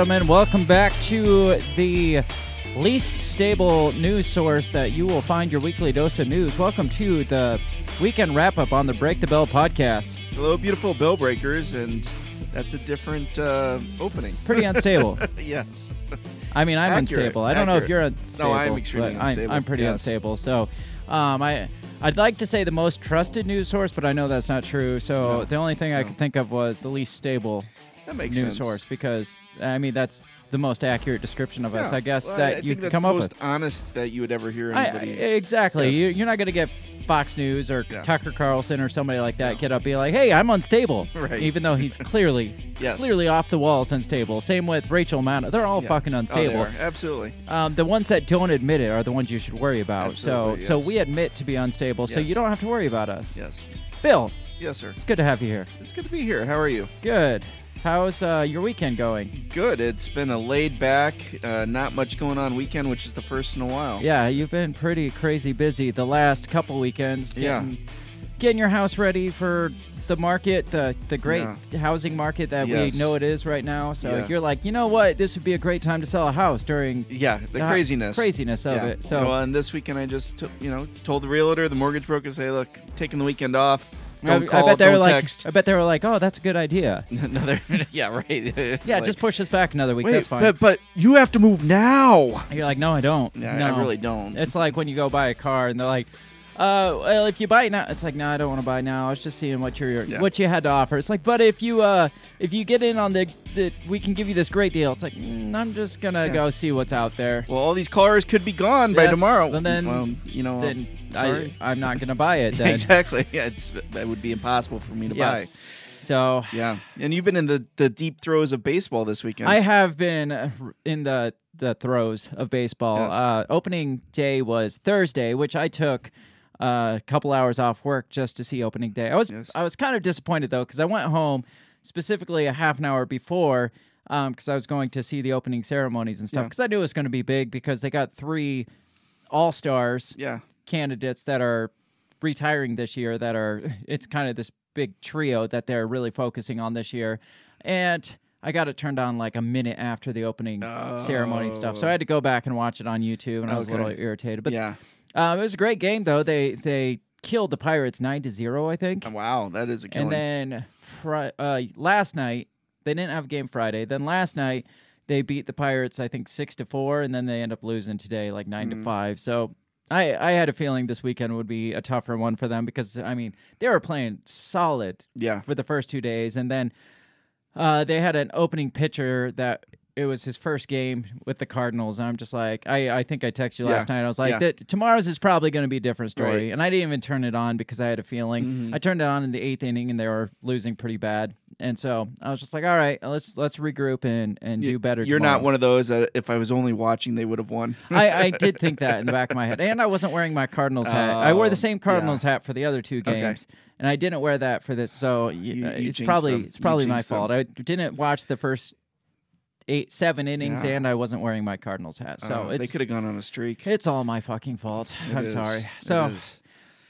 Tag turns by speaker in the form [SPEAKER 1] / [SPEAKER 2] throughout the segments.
[SPEAKER 1] Hello, ladies and gentlemen. Welcome back to the least stable news source that you will find your weekly dose of news. Welcome to the weekend wrap up on the Break the Bell podcast.
[SPEAKER 2] Hello, beautiful bell breakers, and that's a different uh, opening.
[SPEAKER 1] Pretty unstable.
[SPEAKER 2] yes.
[SPEAKER 1] I mean, I'm
[SPEAKER 2] Accurate,
[SPEAKER 1] unstable. I don't know if you're unstable.
[SPEAKER 2] No, I'm extremely
[SPEAKER 1] but I'm-
[SPEAKER 2] unstable,
[SPEAKER 1] I'm, pretty
[SPEAKER 2] yes.
[SPEAKER 1] unstable. So, um, I I'd like to say the most trusted news source, but I know that's not true. So
[SPEAKER 2] No,
[SPEAKER 1] the only thing I could think of was the least stable
[SPEAKER 2] That makes
[SPEAKER 1] news
[SPEAKER 2] sense.
[SPEAKER 1] source because I mean that's the most accurate description of us,
[SPEAKER 2] Yeah.
[SPEAKER 1] I guess,
[SPEAKER 2] Well,
[SPEAKER 1] that
[SPEAKER 2] I
[SPEAKER 1] you
[SPEAKER 2] think that's
[SPEAKER 1] come
[SPEAKER 2] the
[SPEAKER 1] up
[SPEAKER 2] most
[SPEAKER 1] with.
[SPEAKER 2] honest that you would ever hear
[SPEAKER 1] I, I-
[SPEAKER 2] anybody.
[SPEAKER 1] exactly.
[SPEAKER 2] Yes.
[SPEAKER 1] You, you're not going to get Fox News or
[SPEAKER 2] Yeah.
[SPEAKER 1] Tucker Carlson or somebody like that get up and be like, "Hey, I'm unstable,"
[SPEAKER 2] Right.
[SPEAKER 1] even though he's clearly,
[SPEAKER 2] Yes.
[SPEAKER 1] clearly off the walls unstable. Same with Rachel Maddow. They're all
[SPEAKER 2] Yeah.
[SPEAKER 1] fucking
[SPEAKER 2] Oh, they
[SPEAKER 1] unstable.
[SPEAKER 2] are. Absolutely.
[SPEAKER 1] um, the ones that don't admit it are the ones you should worry about.
[SPEAKER 2] Absolutely,
[SPEAKER 1] so, so we admit to be unstable, so
[SPEAKER 2] Yes.
[SPEAKER 1] you don't have to worry about us.
[SPEAKER 2] Yes.
[SPEAKER 1] Bill,
[SPEAKER 2] Yes, sir.
[SPEAKER 1] it's good to have you here.
[SPEAKER 2] It's good to be here. How are you?
[SPEAKER 1] Good. How's uh, your weekend going?
[SPEAKER 2] Good. It's been a laid back, uh, not much going on weekend, which is the first in a while.
[SPEAKER 1] Yeah, you've been pretty crazy busy the last couple weekends.
[SPEAKER 2] Yeah.
[SPEAKER 1] Getting, getting your house ready for the market, the the great housing market that
[SPEAKER 2] Yes.
[SPEAKER 1] we know it is right now. So
[SPEAKER 2] Yeah.
[SPEAKER 1] you're like, you know what? This would be a great time to sell a house during
[SPEAKER 2] Yeah, the
[SPEAKER 1] Uh,
[SPEAKER 2] craziness.
[SPEAKER 1] craziness of
[SPEAKER 2] yeah.
[SPEAKER 1] it. So
[SPEAKER 2] well, and this weekend I just, took, you know, told the realtor, the mortgage broker, say, look, taking the weekend off. Don't
[SPEAKER 1] I,
[SPEAKER 2] call,
[SPEAKER 1] I bet they were like,
[SPEAKER 2] text.
[SPEAKER 1] I bet they were like, oh, that's a good idea.
[SPEAKER 2] Another, yeah, right.
[SPEAKER 1] Yeah,
[SPEAKER 2] Like,
[SPEAKER 1] just push us back another week.
[SPEAKER 2] Wait,
[SPEAKER 1] that's fine.
[SPEAKER 2] but but you have to move now.
[SPEAKER 1] you're like, no, I don't.
[SPEAKER 2] Yeah,
[SPEAKER 1] no.
[SPEAKER 2] I really don't.
[SPEAKER 1] It's like when you go buy a car and they're like, uh, well, if you buy it now, it's like, no, I don't want to buy now. I was just seeing what you're,
[SPEAKER 2] Yeah.
[SPEAKER 1] what you had to offer. It's like, but if you, uh, if you get in on the, the we can give you this great deal. It's like, mm, I'm just gonna
[SPEAKER 2] Yeah.
[SPEAKER 1] go see what's out there.
[SPEAKER 2] well, all these cars could be gone by tomorrow.
[SPEAKER 1] and then-
[SPEAKER 2] Well, you know,
[SPEAKER 1] then
[SPEAKER 2] sorry.
[SPEAKER 1] I, I'm not gonna buy it. Then.
[SPEAKER 2] exactly. Yeah, it's that would be impossible for me to
[SPEAKER 1] Yes. So.
[SPEAKER 2] Yeah, and you've been in the the deep throes of baseball this weekend.
[SPEAKER 1] I have been uh, in the the throes of baseball.
[SPEAKER 2] Yes.
[SPEAKER 1] Uh, opening day was Thursday, which I took uh, a couple hours off work just to see opening day. I was
[SPEAKER 2] Yes.
[SPEAKER 1] I was kind of disappointed though because I went home specifically a half an hour before because I was going to see the opening ceremonies and stuff
[SPEAKER 2] Yeah.
[SPEAKER 1] because I knew it was going to be big because they got three all stars
[SPEAKER 2] yeah,
[SPEAKER 1] candidates that are retiring this year that are it's kind of this big trio that they're really focusing on this year and i got it turned on like a minute after the opening ceremony and stuff so i had to go back and watch it on youtube and i was a little irritated but
[SPEAKER 2] yeah.
[SPEAKER 1] Um, it was a great game though they they killed the pirates 9 to 0 i think
[SPEAKER 2] Wow, that is a killing.
[SPEAKER 1] and then fri- uh, last night they didn't have a game Friday. Then last night they beat the Pirates, I think six to four, and then they end up losing today, like 9
[SPEAKER 2] Mm.
[SPEAKER 1] to five. So I I had a feeling this weekend would be a tougher one for them because I mean they were playing solid
[SPEAKER 2] yeah,
[SPEAKER 1] for the first two days, and then uh, they had an opening pitcher that. It was his first game with the Cardinals, and I'm just like, I, I think I texted you last
[SPEAKER 2] Yeah.
[SPEAKER 1] night. I was like,
[SPEAKER 2] Yeah.
[SPEAKER 1] that tomorrow's is probably going to be a different story,
[SPEAKER 2] Right.
[SPEAKER 1] and I didn't even turn it on because I had a feeling.
[SPEAKER 2] Mhm.
[SPEAKER 1] I turned it on in the eighth inning, and they were losing pretty bad, and so I was just like, all right, let's let's regroup and and
[SPEAKER 2] You-
[SPEAKER 1] do better.
[SPEAKER 2] You're not one of those that if I was only watching, they would have won.
[SPEAKER 1] I, I did think that in the back of my head, and I wasn't wearing my Cardinals hat. I wore the
[SPEAKER 2] Oh,
[SPEAKER 1] same Cardinals hat for the other two
[SPEAKER 2] Okay.
[SPEAKER 1] games, and I didn't wear that for this. So
[SPEAKER 2] You-
[SPEAKER 1] uh,
[SPEAKER 2] you
[SPEAKER 1] it's probably
[SPEAKER 2] them.
[SPEAKER 1] it's probably my
[SPEAKER 2] them.
[SPEAKER 1] fault. I didn't watch the first eight seven innings,
[SPEAKER 2] Yeah.
[SPEAKER 1] and I wasn't wearing my Cardinals hat. So
[SPEAKER 2] Uh,
[SPEAKER 1] it's
[SPEAKER 2] they could have gone on a streak.
[SPEAKER 1] it's all my fucking fault.
[SPEAKER 2] It
[SPEAKER 1] I'm
[SPEAKER 2] is.
[SPEAKER 1] sorry. So,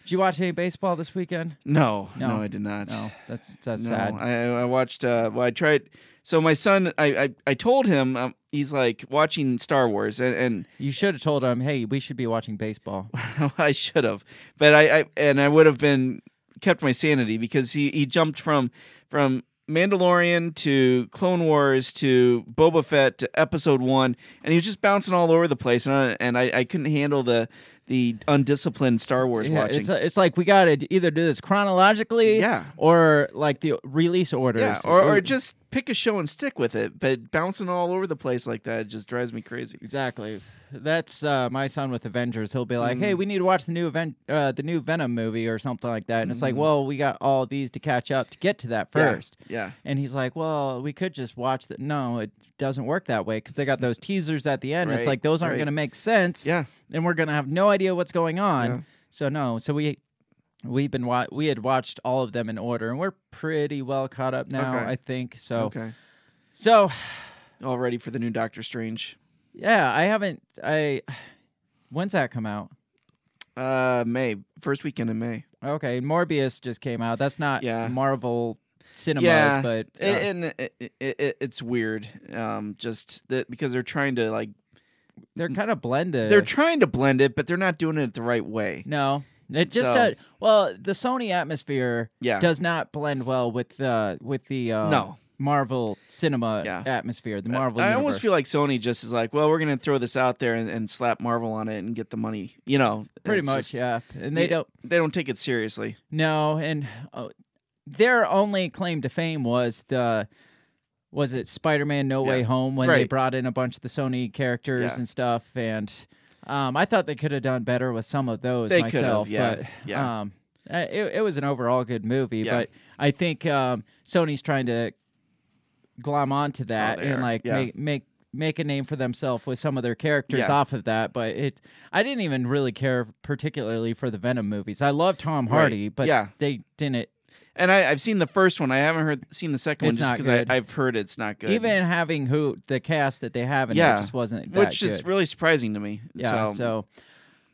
[SPEAKER 1] did you watch any baseball this weekend?
[SPEAKER 2] no,
[SPEAKER 1] No.
[SPEAKER 2] no, I did not.
[SPEAKER 1] No, that's that's
[SPEAKER 2] No,
[SPEAKER 1] sad.
[SPEAKER 2] I, I watched. Uh, well, I tried. So my son, I I, I told him um, he's like watching Star Wars, and, and
[SPEAKER 1] You should have told him, "Hey, we should be watching baseball."
[SPEAKER 2] I should have, but I, I and I would have been kept my sanity because he he jumped from from Mandalorian to Clone Wars to Boba Fett to Episode One, and he was just bouncing all over the place, and I, and I, I couldn't handle the the undisciplined Star Wars
[SPEAKER 1] Yeah,
[SPEAKER 2] watching.
[SPEAKER 1] it's uh, it's like we got to either do this chronologically,
[SPEAKER 2] Yeah.
[SPEAKER 1] or like the release orders,
[SPEAKER 2] yeah, or, or just pick a show and stick with it, but bouncing all over the place like that just drives me crazy.
[SPEAKER 1] exactly. That's uh, my son with Avengers. He'll be like, "Hey,
[SPEAKER 2] Mm-hmm.
[SPEAKER 1] we need to watch the new event, uh, the new Venom movie or something like that," and it's like,
[SPEAKER 2] Mhm.
[SPEAKER 1] "Well, we got all these to catch up to get to that
[SPEAKER 2] Yeah,
[SPEAKER 1] first.
[SPEAKER 2] Yeah.
[SPEAKER 1] And he's like, "Well, we could just watch that." No, it doesn't work that way because they got those teasers at the end.
[SPEAKER 2] Right.
[SPEAKER 1] It's like those aren't
[SPEAKER 2] right.
[SPEAKER 1] going to make sense.
[SPEAKER 2] Yeah.
[SPEAKER 1] and we're gonna have no idea what's going on.
[SPEAKER 2] Yeah.
[SPEAKER 1] So no, so we we've been wa- we had watched all of them in order, and we're pretty well caught up now.
[SPEAKER 2] Okay.
[SPEAKER 1] I think so.
[SPEAKER 2] Okay.
[SPEAKER 1] So
[SPEAKER 2] All ready for the new Doctor Strange.
[SPEAKER 1] yeah, I haven't. I when's that come out?
[SPEAKER 2] Uh, May first weekend in May.
[SPEAKER 1] Okay, Morbius just came out. That's not
[SPEAKER 2] Yeah.
[SPEAKER 1] Marvel cinemas,
[SPEAKER 2] yeah,
[SPEAKER 1] but uh,
[SPEAKER 2] and it, it, it, it's weird. Um, just that because they're trying to like
[SPEAKER 1] they're kind of blended.
[SPEAKER 2] they're trying to blend it, but they're not doing it the right way.
[SPEAKER 1] no, it just
[SPEAKER 2] So-
[SPEAKER 1] does. Well, the Sony atmosphere
[SPEAKER 2] Yeah.
[SPEAKER 1] does not blend well with the with the uh,
[SPEAKER 2] No.
[SPEAKER 1] Marvel cinema
[SPEAKER 2] Yeah.
[SPEAKER 1] atmosphere. The Marvel.
[SPEAKER 2] I almost feel like Sony just is like, well, we're gonna throw this out there and, and slap Marvel on it and get the money. You know,
[SPEAKER 1] pretty
[SPEAKER 2] It's
[SPEAKER 1] much,
[SPEAKER 2] just-
[SPEAKER 1] yeah. And they
[SPEAKER 2] Yeah.
[SPEAKER 1] don't.
[SPEAKER 2] They don't take it seriously.
[SPEAKER 1] No, and uh, their only claim to fame was the was it Spider-Man No Way
[SPEAKER 2] Yeah.
[SPEAKER 1] Home when they
[SPEAKER 2] Right.
[SPEAKER 1] brought in a bunch of the Sony characters
[SPEAKER 2] Yeah.
[SPEAKER 1] and stuff, and um, I thought they could have done better with some of those
[SPEAKER 2] They
[SPEAKER 1] myself.
[SPEAKER 2] yeah,
[SPEAKER 1] but
[SPEAKER 2] yeah.
[SPEAKER 1] um, uh, it, it was an overall good movie,
[SPEAKER 2] Yeah.
[SPEAKER 1] but I think um, Sony's trying to glom onto that
[SPEAKER 2] Oh,
[SPEAKER 1] and like
[SPEAKER 2] yeah.
[SPEAKER 1] make make make a name for themselves with some of their characters
[SPEAKER 2] Yeah.
[SPEAKER 1] off of that but it i didn't even really care particularly for the venom movies i love tom
[SPEAKER 2] Right.
[SPEAKER 1] hardy but
[SPEAKER 2] Yeah.
[SPEAKER 1] they didn't
[SPEAKER 2] And I, I've seen the first one. I haven't heard seen the second
[SPEAKER 1] It's
[SPEAKER 2] one just because
[SPEAKER 1] good.
[SPEAKER 2] I've heard it's not good.
[SPEAKER 1] even having who the cast that they have in it
[SPEAKER 2] Yeah.
[SPEAKER 1] just wasn't that
[SPEAKER 2] which is really surprising to me.
[SPEAKER 1] yeah
[SPEAKER 2] so,
[SPEAKER 1] so,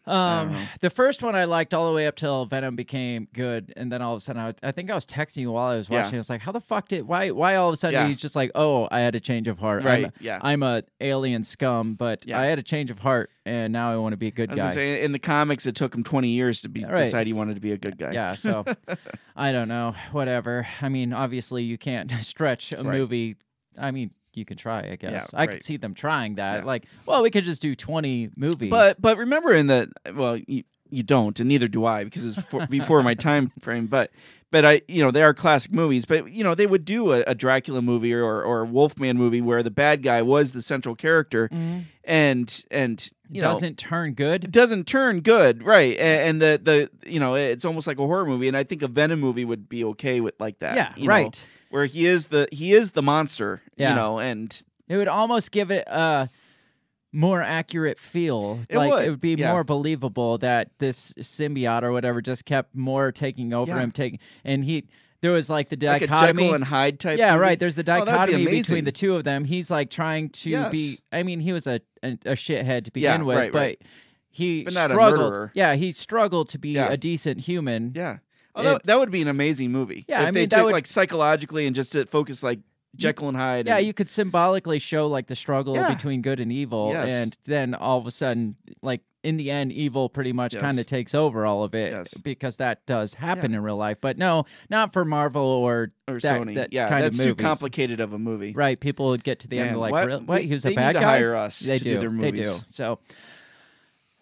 [SPEAKER 1] um the first one i liked all the way up till venom became good and then all of a sudden i, I think i was texting you while i was
[SPEAKER 2] Yeah.
[SPEAKER 1] watching i was like how the fuck did why why all of a sudden
[SPEAKER 2] Yeah.
[SPEAKER 1] he's just like oh i had a change of heart
[SPEAKER 2] Right,
[SPEAKER 1] I'm a,
[SPEAKER 2] yeah.
[SPEAKER 1] i'm a alien scum but
[SPEAKER 2] Yeah.
[SPEAKER 1] i had a change of heart and now i want to be a good
[SPEAKER 2] I was
[SPEAKER 1] guy
[SPEAKER 2] say in the comics, it took him twenty years to be
[SPEAKER 1] Right.
[SPEAKER 2] decide he wanted to be a good guy.
[SPEAKER 1] Yeah, so I don't know. Whatever. I mean, obviously you can't stretch a
[SPEAKER 2] Right.
[SPEAKER 1] movie. I mean, you can try, I guess. I
[SPEAKER 2] right.
[SPEAKER 1] could see them trying that.
[SPEAKER 2] Yeah.
[SPEAKER 1] Like, well, we could just do 20 movies.
[SPEAKER 2] But but remember in the well you, you don't and neither do I because it's for, before my time frame. But but I you know they are classic movies. But you know they would do a, a Dracula movie or or a Wolfman movie where the bad guy was the central character mm-hmm. and and you
[SPEAKER 1] doesn't turn good.
[SPEAKER 2] doesn't turn good, right? And, and the the you know it's almost like a horror movie, and I think a Venom movie would be okay with like that.
[SPEAKER 1] Yeah,
[SPEAKER 2] you know,
[SPEAKER 1] right.
[SPEAKER 2] Where he is the he is the monster,
[SPEAKER 1] Yeah.
[SPEAKER 2] you know, and
[SPEAKER 1] It would almost give it a more accurate feel.
[SPEAKER 2] It
[SPEAKER 1] like
[SPEAKER 2] would,
[SPEAKER 1] it would be
[SPEAKER 2] yeah.
[SPEAKER 1] more believable that this symbiote or whatever just kept more taking over
[SPEAKER 2] Yeah.
[SPEAKER 1] him taking and he there was like the
[SPEAKER 2] like
[SPEAKER 1] dichotomy
[SPEAKER 2] Jekyll and Hyde type.
[SPEAKER 1] yeah,
[SPEAKER 2] movie.
[SPEAKER 1] right. There's the
[SPEAKER 2] Oh, be
[SPEAKER 1] dichotomy between the two of them. He's like trying to
[SPEAKER 2] Yes.
[SPEAKER 1] be. I mean, he was a a, a shithead to
[SPEAKER 2] Yeah,
[SPEAKER 1] begin with,
[SPEAKER 2] right,
[SPEAKER 1] but
[SPEAKER 2] right.
[SPEAKER 1] he
[SPEAKER 2] But not a
[SPEAKER 1] struggled.
[SPEAKER 2] murderer.
[SPEAKER 1] Yeah, he struggled to be
[SPEAKER 2] Yeah.
[SPEAKER 1] a decent human.
[SPEAKER 2] Yeah. Oh,
[SPEAKER 1] It-
[SPEAKER 2] that, would be an amazing movie.
[SPEAKER 1] Yeah,
[SPEAKER 2] if
[SPEAKER 1] I
[SPEAKER 2] they
[SPEAKER 1] mean,
[SPEAKER 2] took
[SPEAKER 1] would-
[SPEAKER 2] like psychologically and just to focus like Jekyll and Hyde.
[SPEAKER 1] Yeah,
[SPEAKER 2] and-
[SPEAKER 1] you could symbolically show like the struggle
[SPEAKER 2] Yeah.
[SPEAKER 1] between good and evil,
[SPEAKER 2] Yes.
[SPEAKER 1] and then all of a sudden, like in the end, evil pretty much
[SPEAKER 2] Yes.
[SPEAKER 1] kind of takes over all of it
[SPEAKER 2] Yes.
[SPEAKER 1] because that does happen in real life. But no, not for Marvel or
[SPEAKER 2] or
[SPEAKER 1] that,
[SPEAKER 2] Sony.
[SPEAKER 1] that
[SPEAKER 2] yeah, that's too complicated of a movie.
[SPEAKER 1] Right, people would get to the end
[SPEAKER 2] Man,
[SPEAKER 1] of like,
[SPEAKER 2] what?
[SPEAKER 1] "Really? what? He was a bad guy.
[SPEAKER 2] hire us
[SPEAKER 1] They
[SPEAKER 2] to
[SPEAKER 1] do.
[SPEAKER 2] do their
[SPEAKER 1] They do. So,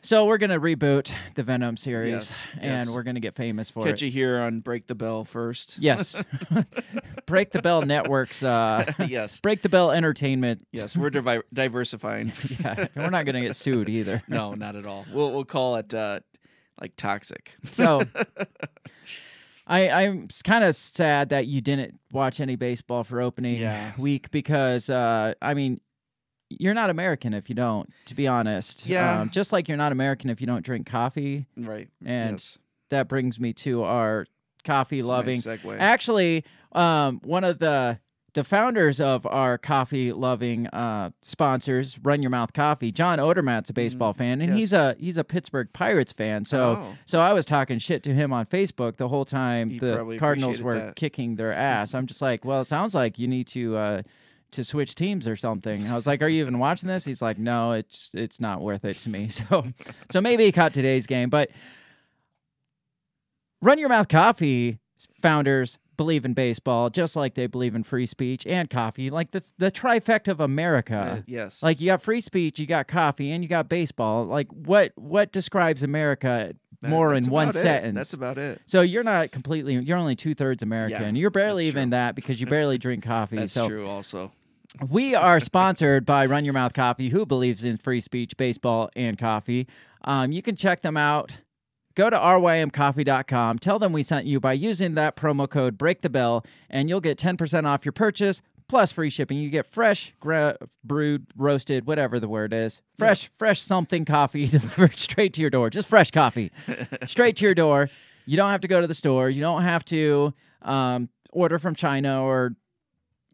[SPEAKER 1] so we're gonna reboot the Venom series,
[SPEAKER 2] Yes,
[SPEAKER 1] and
[SPEAKER 2] yes.
[SPEAKER 1] we're gonna get famous for
[SPEAKER 2] Catch
[SPEAKER 1] it.
[SPEAKER 2] Catch you here on Break the Bell first.
[SPEAKER 1] Yes, Break the Bell Networks. Uh,
[SPEAKER 2] yes.
[SPEAKER 1] Break the Bell Entertainment.
[SPEAKER 2] Yes, we're divi- diversifying.
[SPEAKER 1] Yeah, we're not gonna get sued either.
[SPEAKER 2] no, not at all. We'll we'll call it uh, like toxic.
[SPEAKER 1] So, I I'm kind of sad that you didn't watch any baseball for opening
[SPEAKER 2] Yeah.
[SPEAKER 1] week because uh, I mean. You're not American if you don't, to be honest.
[SPEAKER 2] Yeah.
[SPEAKER 1] Um, just like you're not American if you don't drink coffee.
[SPEAKER 2] right.
[SPEAKER 1] And
[SPEAKER 2] yes.
[SPEAKER 1] that brings me to our coffee
[SPEAKER 2] a
[SPEAKER 1] loving.
[SPEAKER 2] nice segue.
[SPEAKER 1] Actually, um, one of the the founders of our coffee loving uh, sponsors, Run Your Mouth Coffee, John Odermatt's a baseball fan, and
[SPEAKER 2] yes.
[SPEAKER 1] he's a he's a Pittsburgh Pirates fan. So
[SPEAKER 2] Oh.
[SPEAKER 1] so I was talking shit to him on Facebook the whole time
[SPEAKER 2] He
[SPEAKER 1] the Cardinals were
[SPEAKER 2] that.
[SPEAKER 1] kicking their ass. I'm just like, well, it sounds like you need to. Uh, to switch teams or something. I was like, "Are you even watching this?" He's like, "No, it's it's not worth it to me." So, so maybe he caught today's game, but Run Your Mouth Coffee founders believe in baseball just like they believe in free speech and coffee, like the the trifecta of
[SPEAKER 2] Uh,
[SPEAKER 1] America.
[SPEAKER 2] yes.
[SPEAKER 1] Like you got free speech, you got coffee, and you got baseball. Like what what describes America
[SPEAKER 2] That-
[SPEAKER 1] more in one
[SPEAKER 2] it.
[SPEAKER 1] sentence?
[SPEAKER 2] That's about it.
[SPEAKER 1] so you're not completely. You're only two thirds American. you're barely even
[SPEAKER 2] true.
[SPEAKER 1] that because you barely drink coffee.
[SPEAKER 2] That's
[SPEAKER 1] so
[SPEAKER 2] true. Also.
[SPEAKER 1] We are sponsored by Run Your Mouth Coffee, who believes in free speech, baseball, and coffee. Um, you can check them out. Go to rymcoffee.com. Tell them we sent you by using that promo code Break the Bell, and you'll get 10% off your purchase plus free shipping. You get fresh, gra- brewed, roasted, whatever the word is. Fresh, fresh something coffee delivered straight to your door. Just fresh coffee straight to your door. You don't have to go to the store. You don't have to um, order from China or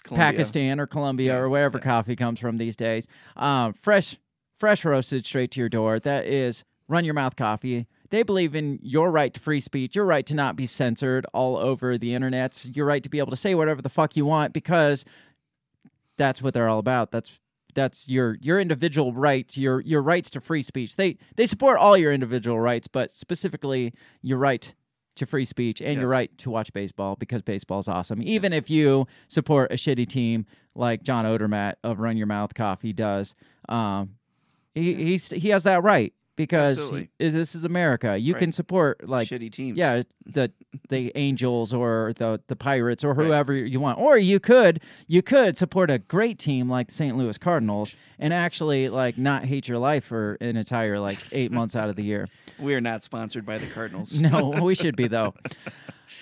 [SPEAKER 2] Colombia.
[SPEAKER 1] Pakistan or Colombia
[SPEAKER 2] Yeah,
[SPEAKER 1] or wherever
[SPEAKER 2] yeah.
[SPEAKER 1] coffee comes from these days. Um, fresh, fresh roasted straight to your door. That is Run Your Mouth Coffee. They believe in your right to free speech, your right to not be censored all over the internet, your right to be able to say whatever the fuck you want because that's what they're all about. That's that's your your individual rights, your your rights to free speech. They they support all your individual rights, but specifically your right to free speech and your
[SPEAKER 2] Yes.
[SPEAKER 1] right to watch baseball because baseball's awesome. Even if you support a shitty team like John Odermatt of Run Your Mouth Coffee does, um, he he's, he has that right because
[SPEAKER 2] Absolutely.
[SPEAKER 1] he- this is America. You can support like
[SPEAKER 2] Shitty teams.
[SPEAKER 1] yeah, the the Angels or the the Pirates or
[SPEAKER 2] Right.
[SPEAKER 1] whoever you want. Or you could you could support a great team like the St. Louis Cardinals and actually like not hate your life for an entire like 8 months out of the year.
[SPEAKER 2] We are not sponsored by the Cardinals.
[SPEAKER 1] No, we should be though.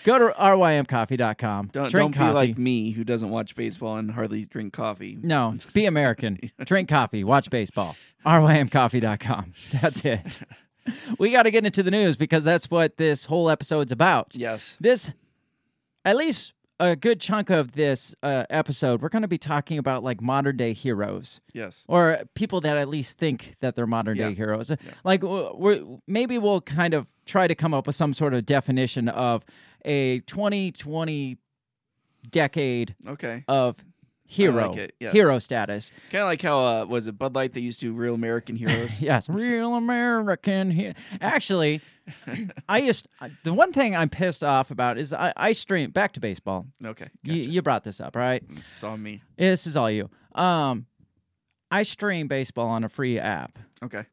[SPEAKER 1] Go to rymcoffee.com.
[SPEAKER 2] Don't,
[SPEAKER 1] drink
[SPEAKER 2] don't be like me who doesn't watch baseball and hardly drink coffee.
[SPEAKER 1] No, be American. Drink coffee, watch baseball. rymcoffee.com. That's it. We got to get into the news because that's what this whole episode's about.
[SPEAKER 2] Yes.
[SPEAKER 1] this at least a good chunk of this uh, episode we're going to be talking about like modern day heroes
[SPEAKER 2] Yes.
[SPEAKER 1] or people that at least think that they're modern
[SPEAKER 2] Yeah.
[SPEAKER 1] day heroes like we're, maybe we'll kind of try to come up with some sort of definition of a 2020 decade
[SPEAKER 2] Okay.
[SPEAKER 1] of hero
[SPEAKER 2] it, yes.
[SPEAKER 1] hero status
[SPEAKER 2] Kind of like how uh, was it Bud Light? They used to Real American Heroes.
[SPEAKER 1] yes, real American. He- Actually, I used the one thing I'm pissed off about is I, I stream back to baseball.
[SPEAKER 2] Okay.
[SPEAKER 1] You,
[SPEAKER 2] Gotcha.
[SPEAKER 1] you brought this up, right?
[SPEAKER 2] It's all me.
[SPEAKER 1] This is all you. Um, I stream baseball on a free app,
[SPEAKER 2] Okay.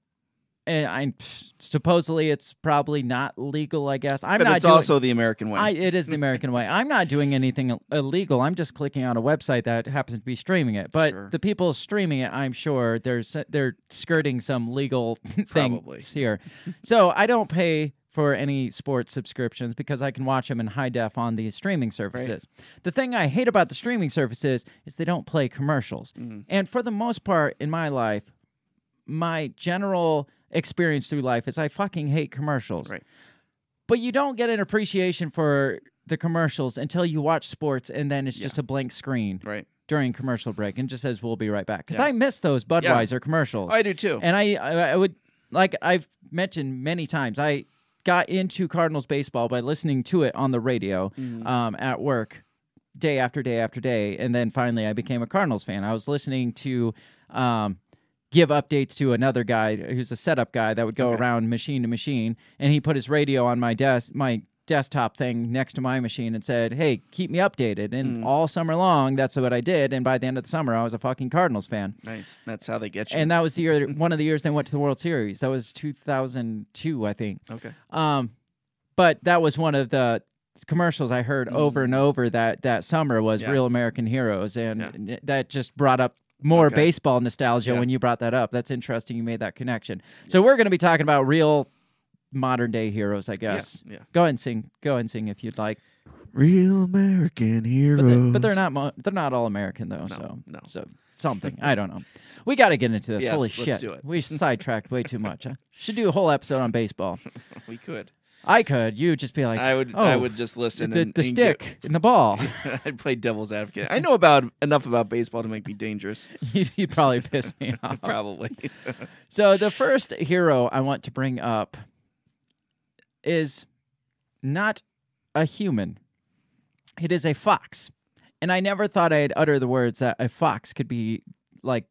[SPEAKER 1] And I supposedly it's probably not legal. I guess I'm
[SPEAKER 2] but
[SPEAKER 1] not
[SPEAKER 2] it's
[SPEAKER 1] doing.
[SPEAKER 2] also the American way.
[SPEAKER 1] I, it is the American way. I'm not doing anything illegal. I'm just clicking on a website that happens to be streaming it. But
[SPEAKER 2] Sure.
[SPEAKER 1] the people streaming it, I'm sure they're they're skirting some legal
[SPEAKER 2] Probably.
[SPEAKER 1] things here. so I don't pay for any sports subscriptions because I can watch them in high def on these streaming services. The thing I hate about the streaming services is they don't play commercials.
[SPEAKER 2] Mm-hmm.
[SPEAKER 1] And for the most part in my life, my general experience through life is I fucking hate commercials
[SPEAKER 2] Right.
[SPEAKER 1] but you don't get an appreciation for the commercials until you watch sports and then it's just a blank screen
[SPEAKER 2] right.
[SPEAKER 1] during commercial break and just says we'll be right back because
[SPEAKER 2] Yeah.
[SPEAKER 1] i miss those budweiser commercials
[SPEAKER 2] I do too.
[SPEAKER 1] and I, I I would like i've mentioned many times i got into cardinals baseball by listening to it on the radio
[SPEAKER 2] Mm-hmm.
[SPEAKER 1] um, at work day after day after day and then finally i became a cardinals fan i was listening to um, give updates to another guy who's a setup guy that would go
[SPEAKER 2] Okay.
[SPEAKER 1] around machine to machine and he put his radio on my desk my desktop thing next to my machine and said hey keep me updated and
[SPEAKER 2] Mm.
[SPEAKER 1] all summer long that's what i did and by the end of the summer i was a fucking cardinals fan
[SPEAKER 2] nice. That's how they get you.
[SPEAKER 1] and that was the year one of the years they went to the world series that was 2002 i think
[SPEAKER 2] okay.
[SPEAKER 1] um, but that was one of the commercials I heard over and over that that summer was
[SPEAKER 2] Mm. Yeah.
[SPEAKER 1] Real American Heroes, and
[SPEAKER 2] Yeah.
[SPEAKER 1] that just brought up more
[SPEAKER 2] Okay.
[SPEAKER 1] baseball nostalgia
[SPEAKER 2] Yeah.
[SPEAKER 1] when you brought that up. That's interesting. You made that connection. So we're going to be talking about real modern day heroes, I guess.
[SPEAKER 2] Yeah.
[SPEAKER 1] Go ahead and sing. Go ahead and sing if you'd like.
[SPEAKER 2] Real American Heroes.
[SPEAKER 1] But, they, they're not. Mo- they're not all American though. so
[SPEAKER 2] no.
[SPEAKER 1] so something. I don't know. We got to get into this.
[SPEAKER 2] Yes,
[SPEAKER 1] Holy
[SPEAKER 2] let's
[SPEAKER 1] shit!
[SPEAKER 2] do it.
[SPEAKER 1] We sidetracked way too much. Huh? Should do a whole episode on baseball.
[SPEAKER 2] We could.
[SPEAKER 1] I could. You just be like,
[SPEAKER 2] I would.
[SPEAKER 1] Oh,
[SPEAKER 2] I would just listen.
[SPEAKER 1] the,
[SPEAKER 2] and,
[SPEAKER 1] the
[SPEAKER 2] and
[SPEAKER 1] stick and the ball.
[SPEAKER 2] I'd play devil's advocate. I know about enough about baseball to make me dangerous.
[SPEAKER 1] you'd, you'd probably piss me off.
[SPEAKER 2] Probably.
[SPEAKER 1] So the first hero I want to bring up is not a human. It is a fox. And I never thought I'd utter the words that a fox could be like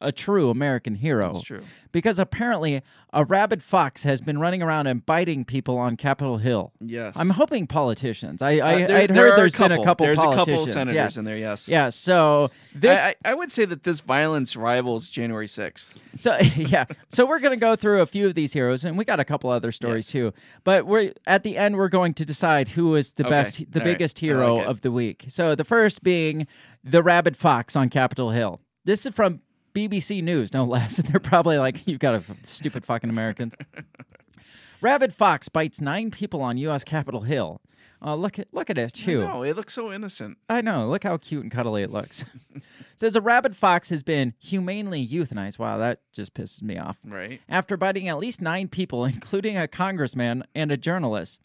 [SPEAKER 1] a true American hero.
[SPEAKER 2] That's true.
[SPEAKER 1] Because apparently a rabid fox has been running around and biting people on Capitol Hill.
[SPEAKER 2] Yes.
[SPEAKER 1] I'm hoping politicians. I, I
[SPEAKER 2] Uh, there-
[SPEAKER 1] I'd
[SPEAKER 2] there
[SPEAKER 1] heard there's been a couple
[SPEAKER 2] There's a couple senators
[SPEAKER 1] yeah.
[SPEAKER 2] in there. Yes.
[SPEAKER 1] Yeah, so this
[SPEAKER 2] I, I, I would say that this violence rivals January 6th.
[SPEAKER 1] So yeah, so we're gonna go through a few of these heroes, and we got a couple other stories
[SPEAKER 2] Yes.
[SPEAKER 1] too. But we're at the end, we're going to decide who is the
[SPEAKER 2] Okay.
[SPEAKER 1] best, the
[SPEAKER 2] All right.
[SPEAKER 1] biggest
[SPEAKER 2] I
[SPEAKER 1] hero
[SPEAKER 2] like
[SPEAKER 1] of the week. So the first being the rabid fox on Capitol Hill. This is from BBC News, no less. And They're probably like, you've got a f- stupid fucking Americans." rabid fox bites nine people on U.S. Capitol Hill. Uh, look at look at it too.
[SPEAKER 2] No, it looks so innocent.
[SPEAKER 1] I know. Look how cute and cuddly it looks. Says a rabid fox has been humanely euthanized. Wow, that just pisses me off.
[SPEAKER 2] Right.
[SPEAKER 1] After biting at least nine people, including a congressman and a journalist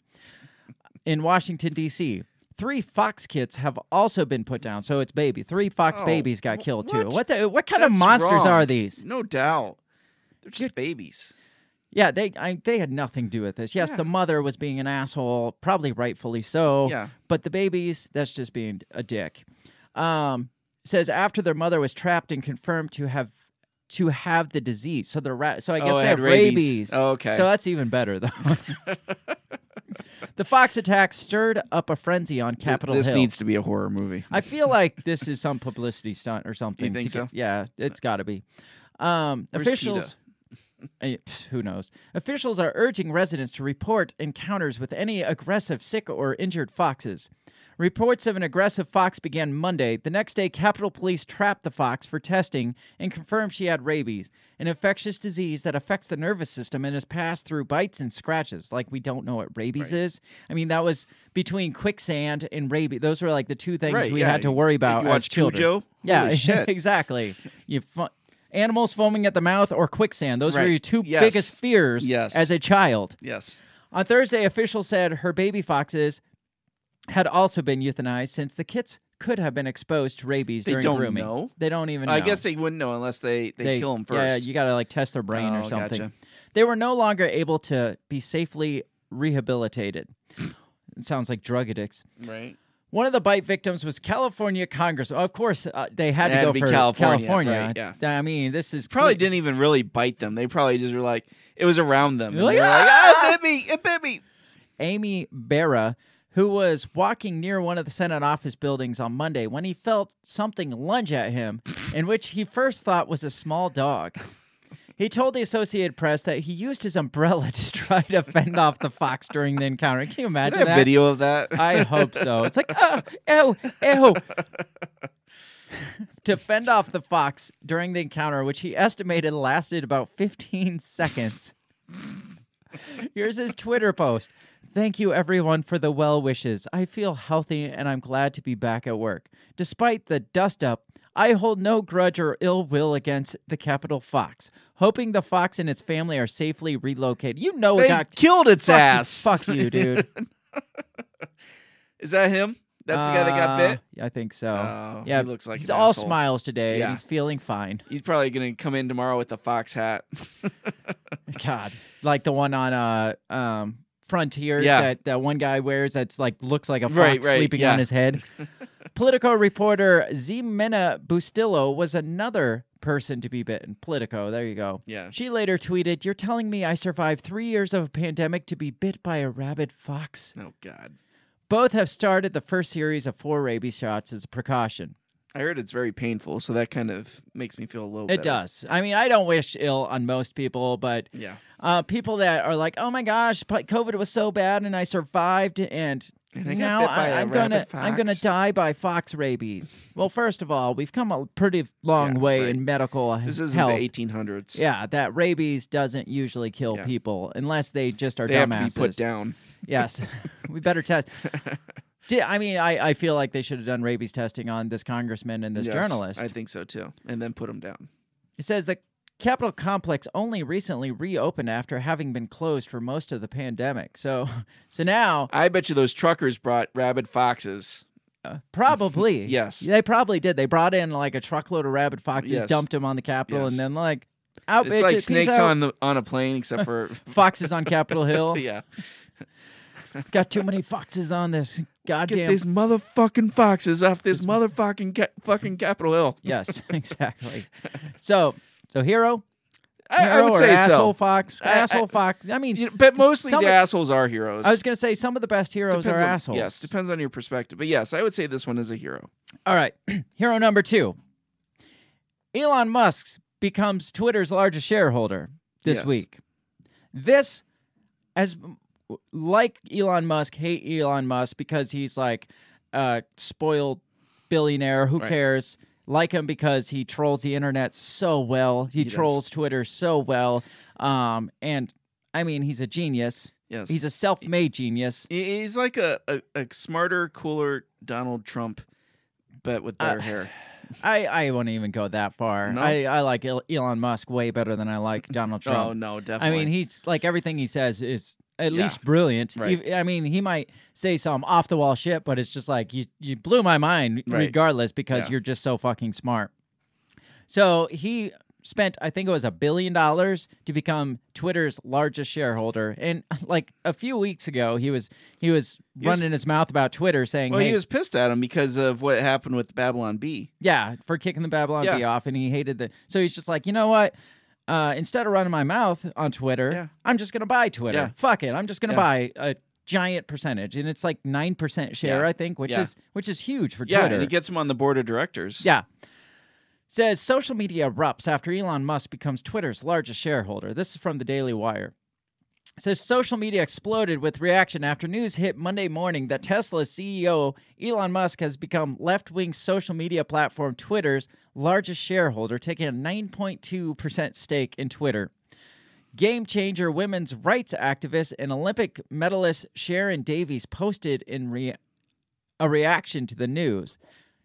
[SPEAKER 1] in Washington, D.C. Three fox kits have also been put down. So it's baby. Three fox
[SPEAKER 2] Oh,
[SPEAKER 1] babies got killed
[SPEAKER 2] what?
[SPEAKER 1] too. What the, what kind of monsters
[SPEAKER 2] wrong.
[SPEAKER 1] are these?
[SPEAKER 2] No doubt. They're just babies.
[SPEAKER 1] Yeah, they I, they had nothing to do with this. Yes,
[SPEAKER 2] Yeah.
[SPEAKER 1] the mother was being an asshole, probably rightfully so.
[SPEAKER 2] Yeah.
[SPEAKER 1] But the babies, that's just being a dick. Um, says after their mother was trapped and confirmed to have to have the disease. So the ra- so I guess
[SPEAKER 2] Oh,
[SPEAKER 1] they
[SPEAKER 2] had
[SPEAKER 1] have
[SPEAKER 2] rabies.
[SPEAKER 1] rabies.
[SPEAKER 2] Oh, okay.
[SPEAKER 1] So that's even better though. the fox attack stirred up a frenzy on Capitol Hill.
[SPEAKER 2] this
[SPEAKER 1] Hill.
[SPEAKER 2] needs to be a horror movie.
[SPEAKER 1] I feel like this is some publicity stunt or something. You think
[SPEAKER 2] so?
[SPEAKER 1] yeah, it's got to be. Um, officials. Eh, Who knows? Officials are urging residents to report encounters with any aggressive, sick, or injured foxes. Reports of an aggressive fox began Monday. The next day, Capitol Police trapped the fox for testing and confirmed she had rabies, an infectious disease that affects the nervous system and is passed through bites and scratches. Like we don't know what rabies
[SPEAKER 2] Right.
[SPEAKER 1] is. I mean, that was between quicksand and rabies. Those were like the two things
[SPEAKER 2] Right,
[SPEAKER 1] we
[SPEAKER 2] yeah.
[SPEAKER 1] had to worry about
[SPEAKER 2] You
[SPEAKER 1] as
[SPEAKER 2] watch
[SPEAKER 1] children.
[SPEAKER 2] Cujo?
[SPEAKER 1] Yeah, exactly. You fu- animals foaming at the mouth or quicksand. Those were your two
[SPEAKER 2] Yes.
[SPEAKER 1] biggest fears
[SPEAKER 2] Yes.
[SPEAKER 1] as a child.
[SPEAKER 2] Yes.
[SPEAKER 1] On Thursday, officials said her baby foxes had also been euthanized since the kits could have been exposed to rabies
[SPEAKER 2] They
[SPEAKER 1] during
[SPEAKER 2] don't
[SPEAKER 1] grooming.
[SPEAKER 2] know?
[SPEAKER 1] They don't even know.
[SPEAKER 2] I guess they wouldn't know unless they, they, kill them first.
[SPEAKER 1] Yeah, you got to like test their brain or
[SPEAKER 2] Oh,
[SPEAKER 1] something.
[SPEAKER 2] gotcha.
[SPEAKER 1] They were no longer able to be safely rehabilitated. it sounds like drug addicts.
[SPEAKER 2] right.
[SPEAKER 1] One of the bite victims was California Congressman. Of course, uh, they had
[SPEAKER 2] It
[SPEAKER 1] to
[SPEAKER 2] had
[SPEAKER 1] go
[SPEAKER 2] to
[SPEAKER 1] for
[SPEAKER 2] California, California. right,
[SPEAKER 1] I mean, this is
[SPEAKER 2] Probably didn't even really bite them. They probably just were like, it was around them.
[SPEAKER 1] Like,
[SPEAKER 2] they were like,
[SPEAKER 1] "Ah!"
[SPEAKER 2] ah, it bit me. It bit me.
[SPEAKER 1] Ami Bera, who was walking near one of the Senate office buildings on Monday when he felt something lunge at him, in which he first thought was a small dog. He told the Associated Press that he used his umbrella to try to fend off the fox during the encounter. Can you imagine that?
[SPEAKER 2] video of that?
[SPEAKER 1] I hope so. It's like, oh, ew, ew. to fend off the fox during the encounter, which he estimated lasted about 15 seconds. Here's his Twitter post. Thank you, everyone, for the well wishes. I feel healthy and I'm glad to be back at work. Despite the dust up, I hold no grudge or ill will against the Capitol Fox, hoping the fox and its family are safely relocated. You know it got
[SPEAKER 2] killed its
[SPEAKER 1] fuck you-
[SPEAKER 2] ass.
[SPEAKER 1] Fuck you, dude.
[SPEAKER 2] Is that him? That's the guy that got bit?
[SPEAKER 1] Uh, I think so.
[SPEAKER 2] Oh,
[SPEAKER 1] yeah,
[SPEAKER 2] he looks like
[SPEAKER 1] he's all
[SPEAKER 2] asshole.
[SPEAKER 1] smiles today.
[SPEAKER 2] Yeah.
[SPEAKER 1] He's feeling fine.
[SPEAKER 2] He's probably going to come in tomorrow with a fox hat.
[SPEAKER 1] God, like the one on uh um Frontier
[SPEAKER 2] Yeah.
[SPEAKER 1] that that one guy wears that's like looks like a fox
[SPEAKER 2] Right, right,
[SPEAKER 1] sleeping
[SPEAKER 2] yeah.
[SPEAKER 1] on his head. Politico reporter Ximena Bustillo was another person to be bitten. Politico, there you go.
[SPEAKER 2] Yeah.
[SPEAKER 1] She later tweeted, "You're telling me I survived 3 years of a pandemic to be bit by a rabid fox?"
[SPEAKER 2] oh, God.
[SPEAKER 1] Both have started the first series of four rabies shots as a precaution.
[SPEAKER 2] I heard it's very painful, so that kind of makes me feel a little
[SPEAKER 1] It
[SPEAKER 2] better.
[SPEAKER 1] does. I mean, I don't wish ill on most people, but
[SPEAKER 2] Yeah.
[SPEAKER 1] uh, people that are like, "Oh my gosh, COVID was so bad and I survived," and,
[SPEAKER 2] And I
[SPEAKER 1] now I,
[SPEAKER 2] a
[SPEAKER 1] I'm gonna
[SPEAKER 2] rabid
[SPEAKER 1] I'm gonna die by fox rabies. well, first of all, we've come a pretty long
[SPEAKER 2] Yeah,
[SPEAKER 1] way
[SPEAKER 2] right.
[SPEAKER 1] in medical
[SPEAKER 2] This isn't the 1800s.
[SPEAKER 1] yeah, that rabies doesn't usually kill
[SPEAKER 2] Yeah.
[SPEAKER 1] people unless they just are
[SPEAKER 2] They have to be put down.
[SPEAKER 1] Yes, we better test. Di- I mean, I, I feel like they should have done rabies testing on this congressman and this
[SPEAKER 2] Yes,
[SPEAKER 1] journalist.
[SPEAKER 2] I think so too. And then put them down.
[SPEAKER 1] It says the Capitol complex only recently reopened after having been closed for most of the pandemic. So, so now
[SPEAKER 2] I bet you those truckers brought rabid foxes.
[SPEAKER 1] uh, probably
[SPEAKER 2] Yes.
[SPEAKER 1] they probably did. They brought in like a truckload of rabid foxes,
[SPEAKER 2] Yes.
[SPEAKER 1] dumped them on the Capitol,
[SPEAKER 2] Yes.
[SPEAKER 1] and then like out
[SPEAKER 2] It's
[SPEAKER 1] bitches,
[SPEAKER 2] like
[SPEAKER 1] peace
[SPEAKER 2] snakes
[SPEAKER 1] out.
[SPEAKER 2] on the on a plane, except for
[SPEAKER 1] foxes on Capitol Hill.
[SPEAKER 2] yeah.
[SPEAKER 1] Got too many foxes on this
[SPEAKER 2] Get these motherfucking foxes off this motherfucking ca- fucking Capitol Hill.
[SPEAKER 1] yes, exactly. So, so hero,
[SPEAKER 2] I, I
[SPEAKER 1] hero
[SPEAKER 2] would
[SPEAKER 1] or
[SPEAKER 2] say
[SPEAKER 1] asshole
[SPEAKER 2] so.
[SPEAKER 1] fox,
[SPEAKER 2] I- I-
[SPEAKER 1] asshole fox. I mean,
[SPEAKER 2] You know, but mostly
[SPEAKER 1] Some
[SPEAKER 2] the
[SPEAKER 1] of-
[SPEAKER 2] assholes are heroes.
[SPEAKER 1] I was gonna say some of the best heroes
[SPEAKER 2] Depends
[SPEAKER 1] are
[SPEAKER 2] on-
[SPEAKER 1] assholes.
[SPEAKER 2] Yes, depends on your perspective. But yes, I would say this one is a hero.
[SPEAKER 1] All right. Hero number two. Elon Musk becomes Twitter's largest shareholder this
[SPEAKER 2] Yes.
[SPEAKER 1] week. This, as like Elon Musk, hate Elon Musk because he's like a spoiled billionaire. Who
[SPEAKER 2] Right.
[SPEAKER 1] cares? Like him because he trolls the internet so well. He,
[SPEAKER 2] does.
[SPEAKER 1] trolls Twitter so well. Um, and I mean, he's a genius.
[SPEAKER 2] Yes,
[SPEAKER 1] He's a self-made genius.
[SPEAKER 2] He's like a, a, a smarter, cooler Donald Trump, but with better
[SPEAKER 1] Uh,
[SPEAKER 2] hair.
[SPEAKER 1] I, I won't even go that far.
[SPEAKER 2] No?
[SPEAKER 1] I, I like Elon Musk way better than I like Donald Trump.
[SPEAKER 2] Oh no, definitely.
[SPEAKER 1] I mean, he's like everything he says is at
[SPEAKER 2] Yeah.
[SPEAKER 1] least brilliant.
[SPEAKER 2] Right.
[SPEAKER 1] I mean, he might say some off the wall shit, but it's just like you you blew my mind
[SPEAKER 2] Right.
[SPEAKER 1] regardless because
[SPEAKER 2] Yeah.
[SPEAKER 1] you're just so fucking smart. So he spent, I think it was a billion dollars to become Twitter's largest shareholder. And like a few weeks ago, he was he was
[SPEAKER 2] was-
[SPEAKER 1] running his mouth about Twitter, saying,
[SPEAKER 2] Well,
[SPEAKER 1] "Hey,
[SPEAKER 2] he was pissed at him because of what happened with Babylon Bee.
[SPEAKER 1] yeah, for kicking the Babylon
[SPEAKER 2] Yeah.
[SPEAKER 1] Bee off," and he hated the. So he's just like, you know what? Uh, instead of running my mouth on Twitter,
[SPEAKER 2] Yeah.
[SPEAKER 1] I'm just gonna buy Twitter.
[SPEAKER 2] Yeah.
[SPEAKER 1] Fuck it, I'm just gonna
[SPEAKER 2] Yeah.
[SPEAKER 1] buy a giant percentage, and it's like nine percent share. I think, which is which is huge for Twitter.
[SPEAKER 2] Yeah, and he gets him on the board of directors.
[SPEAKER 1] Yeah. Says social media erupts after Elon Musk becomes Twitter's largest shareholder. This is from the Daily Wire. Says social media exploded with reaction after news hit Monday morning that Tesla's CEO Elon Musk has become left-wing social media platform Twitter's largest shareholder, taking a 9.2% stake in Twitter. Game changer women's rights activist and Olympic medalist Sharon Davies posted in rea- a reaction to the news.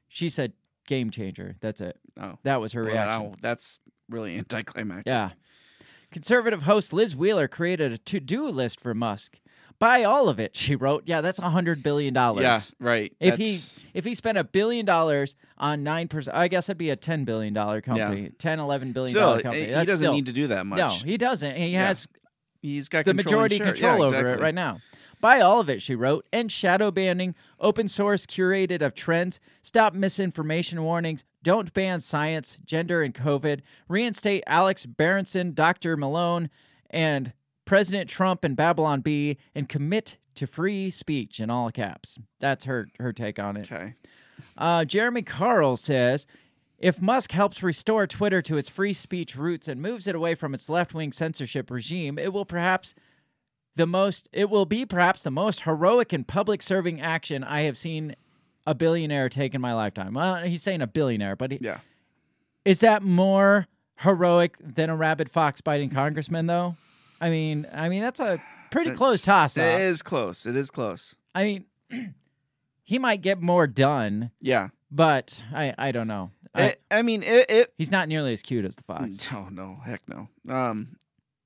[SPEAKER 1] She said, "Game changer." That's it.
[SPEAKER 2] Oh,
[SPEAKER 1] That was her
[SPEAKER 2] well,
[SPEAKER 1] reaction.
[SPEAKER 2] that's really anticlimactic.
[SPEAKER 1] Yeah. Conservative host Liz Wheeler created a to-do list for Musk. Buy all of it, she wrote. Yeah, that's a hundred billion dollars.
[SPEAKER 2] Yeah, right.
[SPEAKER 1] If he if he spent a billion dollars on nine percent, I guess it'd be a ten billion dollar company, ten, eleven billion
[SPEAKER 2] still,
[SPEAKER 1] dollar eh, company.
[SPEAKER 2] he doesn't
[SPEAKER 1] still-
[SPEAKER 2] need to do that much.
[SPEAKER 1] No, he doesn't. He
[SPEAKER 2] Yeah.
[SPEAKER 1] has
[SPEAKER 2] He's got
[SPEAKER 1] the majority control
[SPEAKER 2] yeah,
[SPEAKER 1] over it right now. Buy all of it, she wrote. and shadow banning, open source curated of trends, stop misinformation warnings, don't ban science, gender, and COVID, reinstate Alex Berenson, Dr. Malone, and President Trump and Babylon Bee, and commit to free speech in all caps. That's her her take on it.
[SPEAKER 2] Okay.
[SPEAKER 1] Uh, Jeremy Carl says if Musk helps restore Twitter to its free speech roots and moves it away from its left wing censorship regime, it will perhaps the most it will be perhaps the most heroic and public serving action I have seen a billionaire take in my lifetime. Well, he's saying a billionaire, but he,
[SPEAKER 2] Yeah.
[SPEAKER 1] is that more heroic than a rabid fox biting congressman though? I mean, I mean that's a pretty close toss
[SPEAKER 2] It is close. It is close.
[SPEAKER 1] I mean, he might get more done,
[SPEAKER 2] Yeah.
[SPEAKER 1] but I I don't know. I,
[SPEAKER 2] I, I mean, it, it
[SPEAKER 1] He's not nearly as cute as the fox.
[SPEAKER 2] No, no, heck no. Um,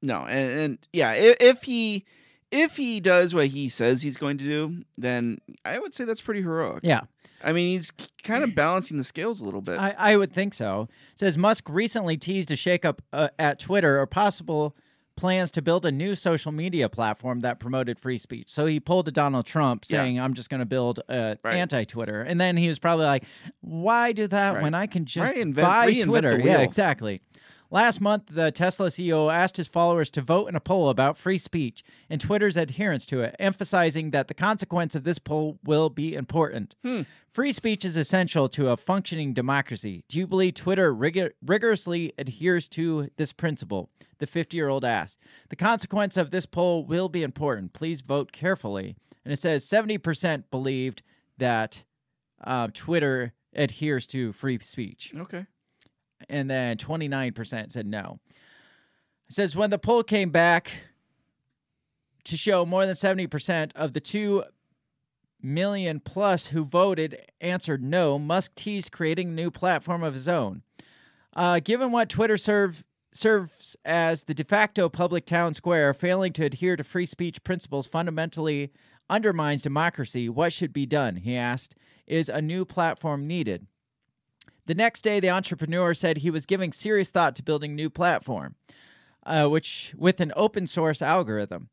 [SPEAKER 2] no, and, and yeah, if, if he if he does what he says he's going to do, then I would say that's pretty heroic.
[SPEAKER 1] Yeah,
[SPEAKER 2] I mean, he's kind of balancing the scales a little bit.
[SPEAKER 1] I, I would think so. Says Musk recently teased a shakeup uh, at Twitter or possible plans to build a new social media platform that promoted free speech. So he pulled a Donald Trump
[SPEAKER 2] Yeah.
[SPEAKER 1] saying, "I'm just going to build a
[SPEAKER 2] Right.
[SPEAKER 1] anti-Twitter," and then he was probably like, "Why do that
[SPEAKER 2] Right.
[SPEAKER 1] when I can just
[SPEAKER 2] Right, invent-
[SPEAKER 1] buy Twitter?" Yeah, exactly. Last month, the Tesla CEO asked his followers to vote in a poll about free speech and Twitter's adherence to it, emphasizing that the consequence of this poll will be important. Free speech is essential to a functioning democracy. Do you believe Twitter rigor- rigorously adheres to this principle? The 50 year old asked. The consequence of this poll will be important. Please vote carefully. And it says 70% believed that uh, Twitter adheres to free speech
[SPEAKER 2] okay.
[SPEAKER 1] And then 29% said no. It says when the poll came back to show more than 70% of the 2 million plus who voted answered no, Musk teased creating a new platform of his own. Uh, given what Twitter serve, serves as the de facto public town square, failing to adhere to free speech principles fundamentally undermines democracy. What should be done? He asked. Is a new platform needed? The next day, the entrepreneur said he was giving serious thought to building new platform, uh, which with an open source algorithm.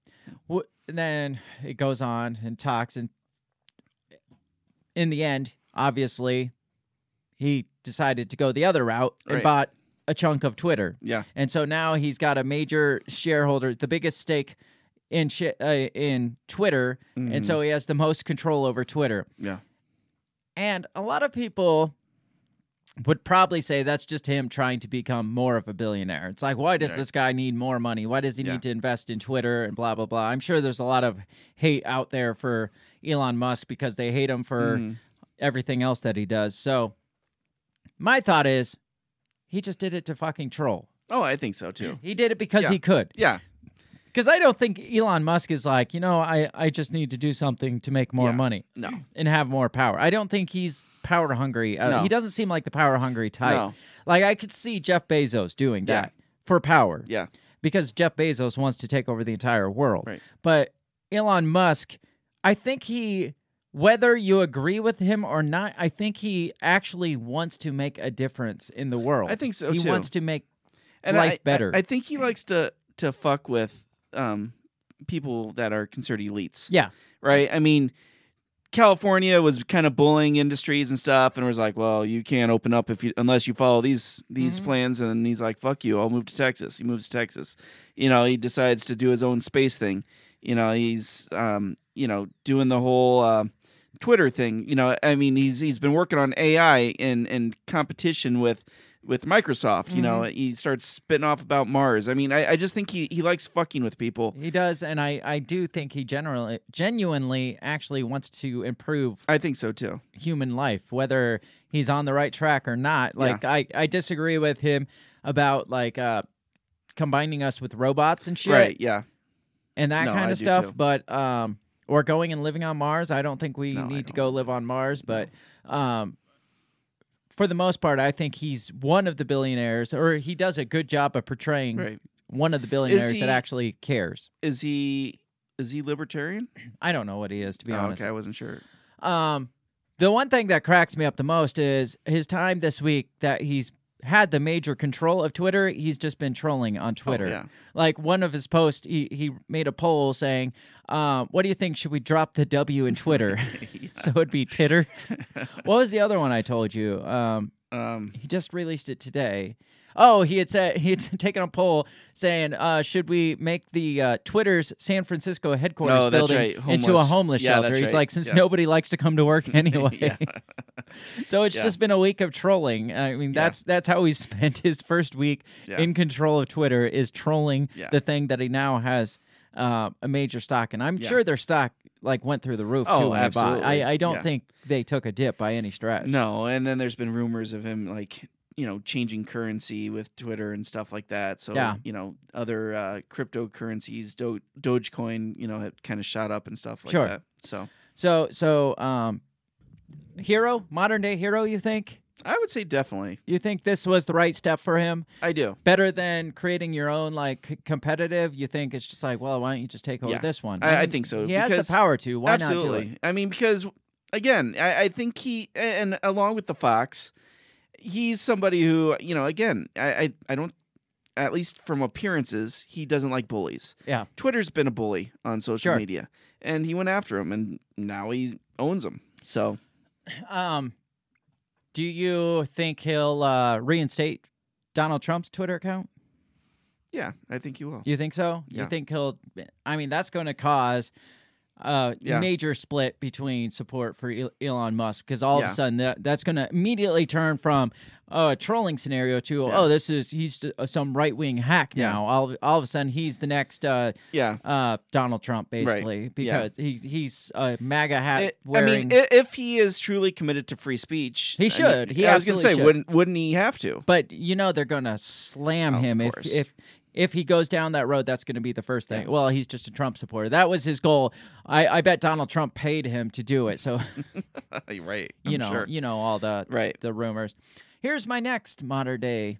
[SPEAKER 1] W- and then it goes on and talks, and in the end, obviously, he decided to go the other route and
[SPEAKER 2] Right.
[SPEAKER 1] bought a chunk of Twitter.
[SPEAKER 2] Yeah.
[SPEAKER 1] And so now he's got a major shareholder, the biggest stake in shi uh, in Twitter, and so he has the most control over Twitter.
[SPEAKER 2] Yeah.
[SPEAKER 1] And a lot of people would probably say that's just him trying to become more of a billionaire. It's like, why does
[SPEAKER 2] Right.
[SPEAKER 1] this guy need more money? Why does he
[SPEAKER 2] Yeah.
[SPEAKER 1] need to invest in Twitter and blah, blah, blah? I'm sure there's a lot of hate out there for Elon Musk because they hate him for
[SPEAKER 2] Mhm.
[SPEAKER 1] everything else that he does. So my thought is he just did it to fucking troll.
[SPEAKER 2] Oh, I think so too.
[SPEAKER 1] He did it because
[SPEAKER 2] Yeah.
[SPEAKER 1] he could.
[SPEAKER 2] Yeah.
[SPEAKER 1] Because I don't think Elon Musk is like, you know, I, I just need to do something to make more
[SPEAKER 2] Yeah.
[SPEAKER 1] money
[SPEAKER 2] No.
[SPEAKER 1] and have more power. I don't think he's power hungry. Uh,
[SPEAKER 2] No.
[SPEAKER 1] He doesn't seem like the power hungry type.
[SPEAKER 2] No.
[SPEAKER 1] Like I could see Jeff Bezos doing
[SPEAKER 2] Yeah.
[SPEAKER 1] that for power
[SPEAKER 2] Yeah.
[SPEAKER 1] because Jeff Bezos wants to take over the entire world.
[SPEAKER 2] Right.
[SPEAKER 1] But Elon Musk, I think he, whether you agree with him or not, I think he actually wants to make a difference in the world.
[SPEAKER 2] I think so,
[SPEAKER 1] He
[SPEAKER 2] too.
[SPEAKER 1] wants to make
[SPEAKER 2] and
[SPEAKER 1] life
[SPEAKER 2] I,
[SPEAKER 1] better.
[SPEAKER 2] I, I think he likes to to fuck with um people that are considered elites.
[SPEAKER 1] yeah,
[SPEAKER 2] right? I mean, California was kind of bullying industries and stuff, and was like, "Well, you can't open up if you unless you follow these these
[SPEAKER 1] Mhm.
[SPEAKER 2] plans." And he's like, "Fuck you! I'll move to Texas." He moves to Texas. You know, he decides to do his own space thing. You know, he's um, you know doing the whole uh, Twitter thing. You know, I mean, he's he's been working on AI and in competition with with Microsoft. You know, he starts spitting off about Mars. I mean, I, I just think he he likes fucking with people.
[SPEAKER 1] he does, and I I do think he generally genuinely actually wants to improve
[SPEAKER 2] I think so too.
[SPEAKER 1] human life, whether he's on the right track or not. Like I I disagree with him about like uh combining us with robots and shit
[SPEAKER 2] Right? Yeah.
[SPEAKER 1] and that
[SPEAKER 2] No,
[SPEAKER 1] kind of stuff.
[SPEAKER 2] too.
[SPEAKER 1] But um, or going and living on Mars. I don't think we
[SPEAKER 2] No,
[SPEAKER 1] need to go live on Mars. But um, for the most part, I think he's one of the billionaires, or he does a good job of portraying
[SPEAKER 2] Right.
[SPEAKER 1] one of the billionaires
[SPEAKER 2] he-
[SPEAKER 1] that actually cares.
[SPEAKER 2] Is he is he libertarian?
[SPEAKER 1] I don't know what he is to be
[SPEAKER 2] Oh,
[SPEAKER 1] honest.
[SPEAKER 2] okay, I wasn't sure.
[SPEAKER 1] Um, the one thing that cracks me up the most is his time this week that he's had the major control of Twitter. He's just been trolling on Twitter.
[SPEAKER 2] Oh, yeah.
[SPEAKER 1] Like one of his posts, he, he made a poll saying, um, "What do you think? Should we drop the W in Twitter?" so it'd be titter. what was the other one I told you? Um,
[SPEAKER 2] Um,
[SPEAKER 1] he just released it today. Oh, he had said he had taken a poll saying, uh, "Should we make the uh, Twitter's San Francisco headquarters
[SPEAKER 2] Oh,
[SPEAKER 1] building
[SPEAKER 2] right.
[SPEAKER 1] into a
[SPEAKER 2] Homeless. Yeah,
[SPEAKER 1] shelter?" He's
[SPEAKER 2] right.
[SPEAKER 1] like, "Since
[SPEAKER 2] Yeah.
[SPEAKER 1] nobody likes to come to work anyway." So it's just been a week of trolling. I mean, that's that's how he spent his first week in control of Twitter is trolling the thing that he now has uh, a major stock, and I'm sure their stock like went through the roof
[SPEAKER 2] Oh,
[SPEAKER 1] too. when they bought.
[SPEAKER 2] absolutely.
[SPEAKER 1] I, I don't
[SPEAKER 2] Yeah.
[SPEAKER 1] think they took a dip by any stretch.
[SPEAKER 2] No, and then there's been rumors of him like you know changing currency with Twitter and stuff like that. So
[SPEAKER 1] Yeah.
[SPEAKER 2] you know other uh, cryptocurrencies, Do- Dogecoin, you know, had kind of shot up and stuff like
[SPEAKER 1] Sure.
[SPEAKER 2] that. So
[SPEAKER 1] So so um, hero, modern day hero. You think?
[SPEAKER 2] I would say definitely.
[SPEAKER 1] You think this was the right step for him?
[SPEAKER 2] I do.
[SPEAKER 1] Better than creating your own like c- competitive? You think it's just like, well, why don't you just take over
[SPEAKER 2] Yeah.
[SPEAKER 1] this one?
[SPEAKER 2] I- I think so,
[SPEAKER 1] He has the power to. Why not do
[SPEAKER 2] Absolutely.
[SPEAKER 1] it?
[SPEAKER 2] I mean, because again, I, I think he and along with the Fox, he's somebody who you know. Again, I, I I don't. At least from appearances, he doesn't like bullies.
[SPEAKER 1] Yeah.
[SPEAKER 2] Twitter's been a bully on social
[SPEAKER 1] Sure.
[SPEAKER 2] media, and he went after him, and now he owns him So
[SPEAKER 1] Um, do you think he'll uh, reinstate Donald Trump's Twitter account?
[SPEAKER 2] yeah, I think he will.
[SPEAKER 1] You think so? You think he'll? I mean, that's going to cause a
[SPEAKER 2] Yeah.
[SPEAKER 1] major split between support for Elon Musk because all of a sudden that, that's going to immediately turn from oh, a trolling scenario to
[SPEAKER 2] Yeah.
[SPEAKER 1] oh, this is he's uh, some right wing hack
[SPEAKER 2] Yeah.
[SPEAKER 1] now. All all of a sudden he's the next uh,
[SPEAKER 2] Yeah.
[SPEAKER 1] uh, Donald Trump basically
[SPEAKER 2] Yeah.
[SPEAKER 1] because he he's a MAGA hat
[SPEAKER 2] I- I mean, if he is truly committed to free speech,
[SPEAKER 1] He
[SPEAKER 2] I mean,
[SPEAKER 1] should. He
[SPEAKER 2] I was gonna say,
[SPEAKER 1] should.
[SPEAKER 2] wouldn't wouldn't he have to?
[SPEAKER 1] But you know they're gonna slam
[SPEAKER 2] Of
[SPEAKER 1] him if if if he goes down that road. That's gonna be the first thing.
[SPEAKER 2] Yeah.
[SPEAKER 1] Well, he's just a Trump supporter. That was his goal. I, I bet Donald Trump paid him to do it. So
[SPEAKER 2] right.
[SPEAKER 1] you
[SPEAKER 2] I'm
[SPEAKER 1] know
[SPEAKER 2] sure.
[SPEAKER 1] you know all the
[SPEAKER 2] Right.
[SPEAKER 1] the rumors. Here's my next modern day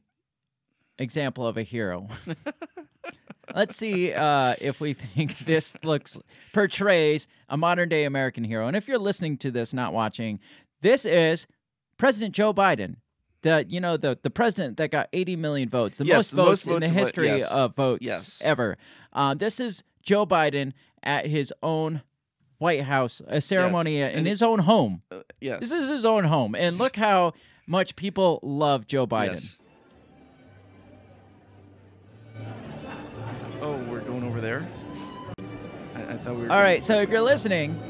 [SPEAKER 1] example of a hero. Let's see uh, if we think this looks portrays a modern day American hero. And if you're listening to this, not watching, this is President Joe Biden. The you know the the president that got 80 million votes, the
[SPEAKER 2] Yes,
[SPEAKER 1] most
[SPEAKER 2] the
[SPEAKER 1] votes
[SPEAKER 2] most
[SPEAKER 1] in
[SPEAKER 2] votes
[SPEAKER 1] the
[SPEAKER 2] of
[SPEAKER 1] history
[SPEAKER 2] yes.
[SPEAKER 1] of votes
[SPEAKER 2] Yes.
[SPEAKER 1] ever. Uh, this is Joe Biden at his own White House, a ceremony in
[SPEAKER 2] and-
[SPEAKER 1] his own home.
[SPEAKER 2] Uh, yes.
[SPEAKER 1] This is his own home, and look how much people love Joe Biden.
[SPEAKER 2] Yes. Oh, we're going over there. I, I thought we were.
[SPEAKER 1] All right, so if you're listening,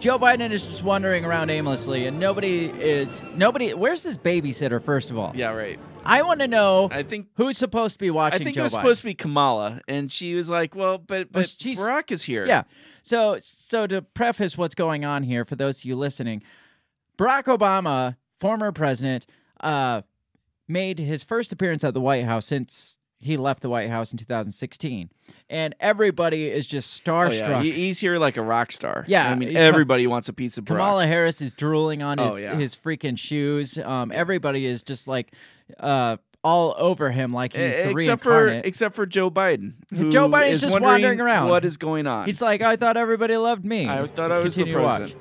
[SPEAKER 1] Joe Biden is just wandering around aimlessly, and nobody is nobody. Where's this babysitter? First of all,
[SPEAKER 2] Yeah. Right.
[SPEAKER 1] I want to know
[SPEAKER 2] I think.
[SPEAKER 1] who's supposed to be watching.
[SPEAKER 2] I think
[SPEAKER 1] Joe
[SPEAKER 2] it was
[SPEAKER 1] Biden.
[SPEAKER 2] supposed to be Kamala, and she was like, "Well, but
[SPEAKER 1] Well,
[SPEAKER 2] but
[SPEAKER 1] she's-
[SPEAKER 2] Barack is here."
[SPEAKER 1] Yeah. So so to preface what's going on here for those of you listening, Barack Obama, former president, uh, made his first appearance at the White House since he left the White House in 2016, and everybody is just
[SPEAKER 2] Oh,
[SPEAKER 1] starstruck.
[SPEAKER 2] yeah. He, he's here like a rock star.
[SPEAKER 1] Yeah,
[SPEAKER 2] I mean, everybody wants a piece of Barack.
[SPEAKER 1] Kamala Harris is drooling on his
[SPEAKER 2] Oh, yeah.
[SPEAKER 1] his freaking shoes. Um, everybody is just like uh, all over him, like he's the
[SPEAKER 2] except for except for Joe Biden.
[SPEAKER 1] Joe Biden's
[SPEAKER 2] is
[SPEAKER 1] just wandering around.
[SPEAKER 2] What is going on?
[SPEAKER 1] He's like, I thought everybody loved me.
[SPEAKER 2] I thought
[SPEAKER 1] Let's
[SPEAKER 2] I was the
[SPEAKER 1] to watch.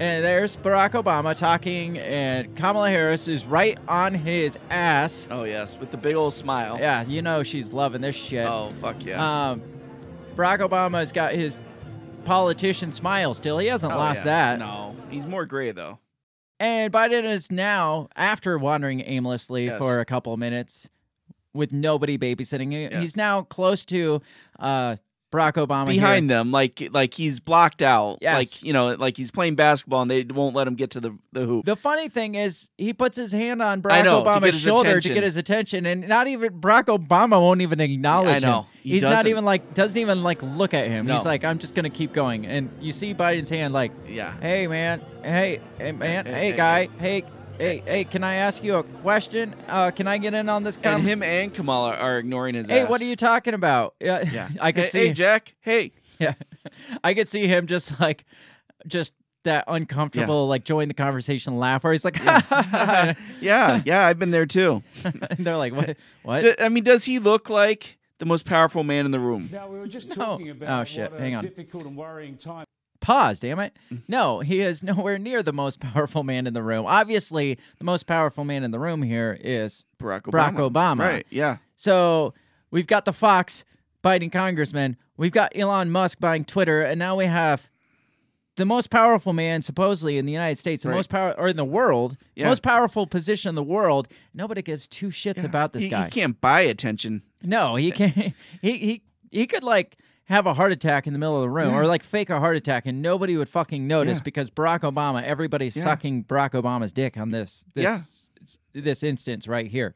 [SPEAKER 1] And there's Barack Obama talking, and Kamala Harris is right on his ass.
[SPEAKER 2] Oh yes, with the big old smile.
[SPEAKER 1] Yeah, you know she's loving this shit.
[SPEAKER 2] Oh fuck yeah.
[SPEAKER 1] Um, Barack Obama's got his politician smile still. He hasn't
[SPEAKER 2] Oh,
[SPEAKER 1] lost
[SPEAKER 2] yeah.
[SPEAKER 1] that.
[SPEAKER 2] No, he's more gray though.
[SPEAKER 1] And Biden is now, after wandering aimlessly
[SPEAKER 2] Yes.
[SPEAKER 1] for a couple of minutes with nobody babysitting,
[SPEAKER 2] Yes.
[SPEAKER 1] he's now close to uh, Barack Obama. here.
[SPEAKER 2] Behind them, like like he's blocked out.
[SPEAKER 1] Yes.
[SPEAKER 2] Like you know, like he's playing basketball and they won't let him get to the the hoop.
[SPEAKER 1] The funny thing is, he puts his hand on Barack
[SPEAKER 2] know,
[SPEAKER 1] Obama's shoulder
[SPEAKER 2] attention.
[SPEAKER 1] to get his attention, and not even Barack Obama won't even acknowledge
[SPEAKER 2] I know.
[SPEAKER 1] him.
[SPEAKER 2] He
[SPEAKER 1] He's not
[SPEAKER 2] doesn't.
[SPEAKER 1] even like doesn't even like look at him.
[SPEAKER 2] No.
[SPEAKER 1] He's like, I'm just gonna keep going, and you see Biden's hand like,
[SPEAKER 2] yeah.
[SPEAKER 1] Hey man, hey, hey man,
[SPEAKER 2] Hey,
[SPEAKER 1] hey,
[SPEAKER 2] hey,
[SPEAKER 1] guy, hey, hey, hey, can I ask you a question? Uh, can I get in on this
[SPEAKER 2] And him and Kamala are ignoring his
[SPEAKER 1] Hey,
[SPEAKER 2] ass.
[SPEAKER 1] what are you talking about? Yeah,
[SPEAKER 2] Yeah.
[SPEAKER 1] I could
[SPEAKER 2] hey,
[SPEAKER 1] see.
[SPEAKER 2] Hey, Jack. Hey.
[SPEAKER 1] yeah, I could see him just like, just that uncomfortable, like join the conversation laugh, where he's like,
[SPEAKER 2] Yeah. yeah. Yeah. I've been there too.
[SPEAKER 1] and they're like, what? What?
[SPEAKER 2] I mean, does he look like the most powerful man in the room?
[SPEAKER 3] Now, we were just
[SPEAKER 1] No.
[SPEAKER 3] talking about
[SPEAKER 1] Oh, shit.
[SPEAKER 3] what a
[SPEAKER 1] Hang on.
[SPEAKER 3] difficult and worrying time
[SPEAKER 1] Pause, damn it.
[SPEAKER 2] Mm.
[SPEAKER 1] No, he is nowhere near the most powerful man in the room. Obviously, the most powerful man in the room here is
[SPEAKER 2] Barack Obama.
[SPEAKER 1] Barack Obama.
[SPEAKER 2] Right. Yeah.
[SPEAKER 1] So we've got the Fox biting congressman. We've got Elon Musk buying Twitter, and now we have the most powerful man supposedly in the United States, the
[SPEAKER 2] Right.
[SPEAKER 1] most power or in the world,
[SPEAKER 2] Yeah.
[SPEAKER 1] most powerful position in the world. Nobody gives two shits about this
[SPEAKER 2] he,
[SPEAKER 1] guy.
[SPEAKER 2] He can't buy attention.
[SPEAKER 1] No, he can't. He he he could like have a heart attack in the middle of the room, or like fake a heart attack, and nobody would fucking notice
[SPEAKER 2] Yeah.
[SPEAKER 1] because Barack Obama, everybody's
[SPEAKER 2] Yeah.
[SPEAKER 1] sucking Barack Obama's dick on this this
[SPEAKER 2] Yeah.
[SPEAKER 1] this instance right here.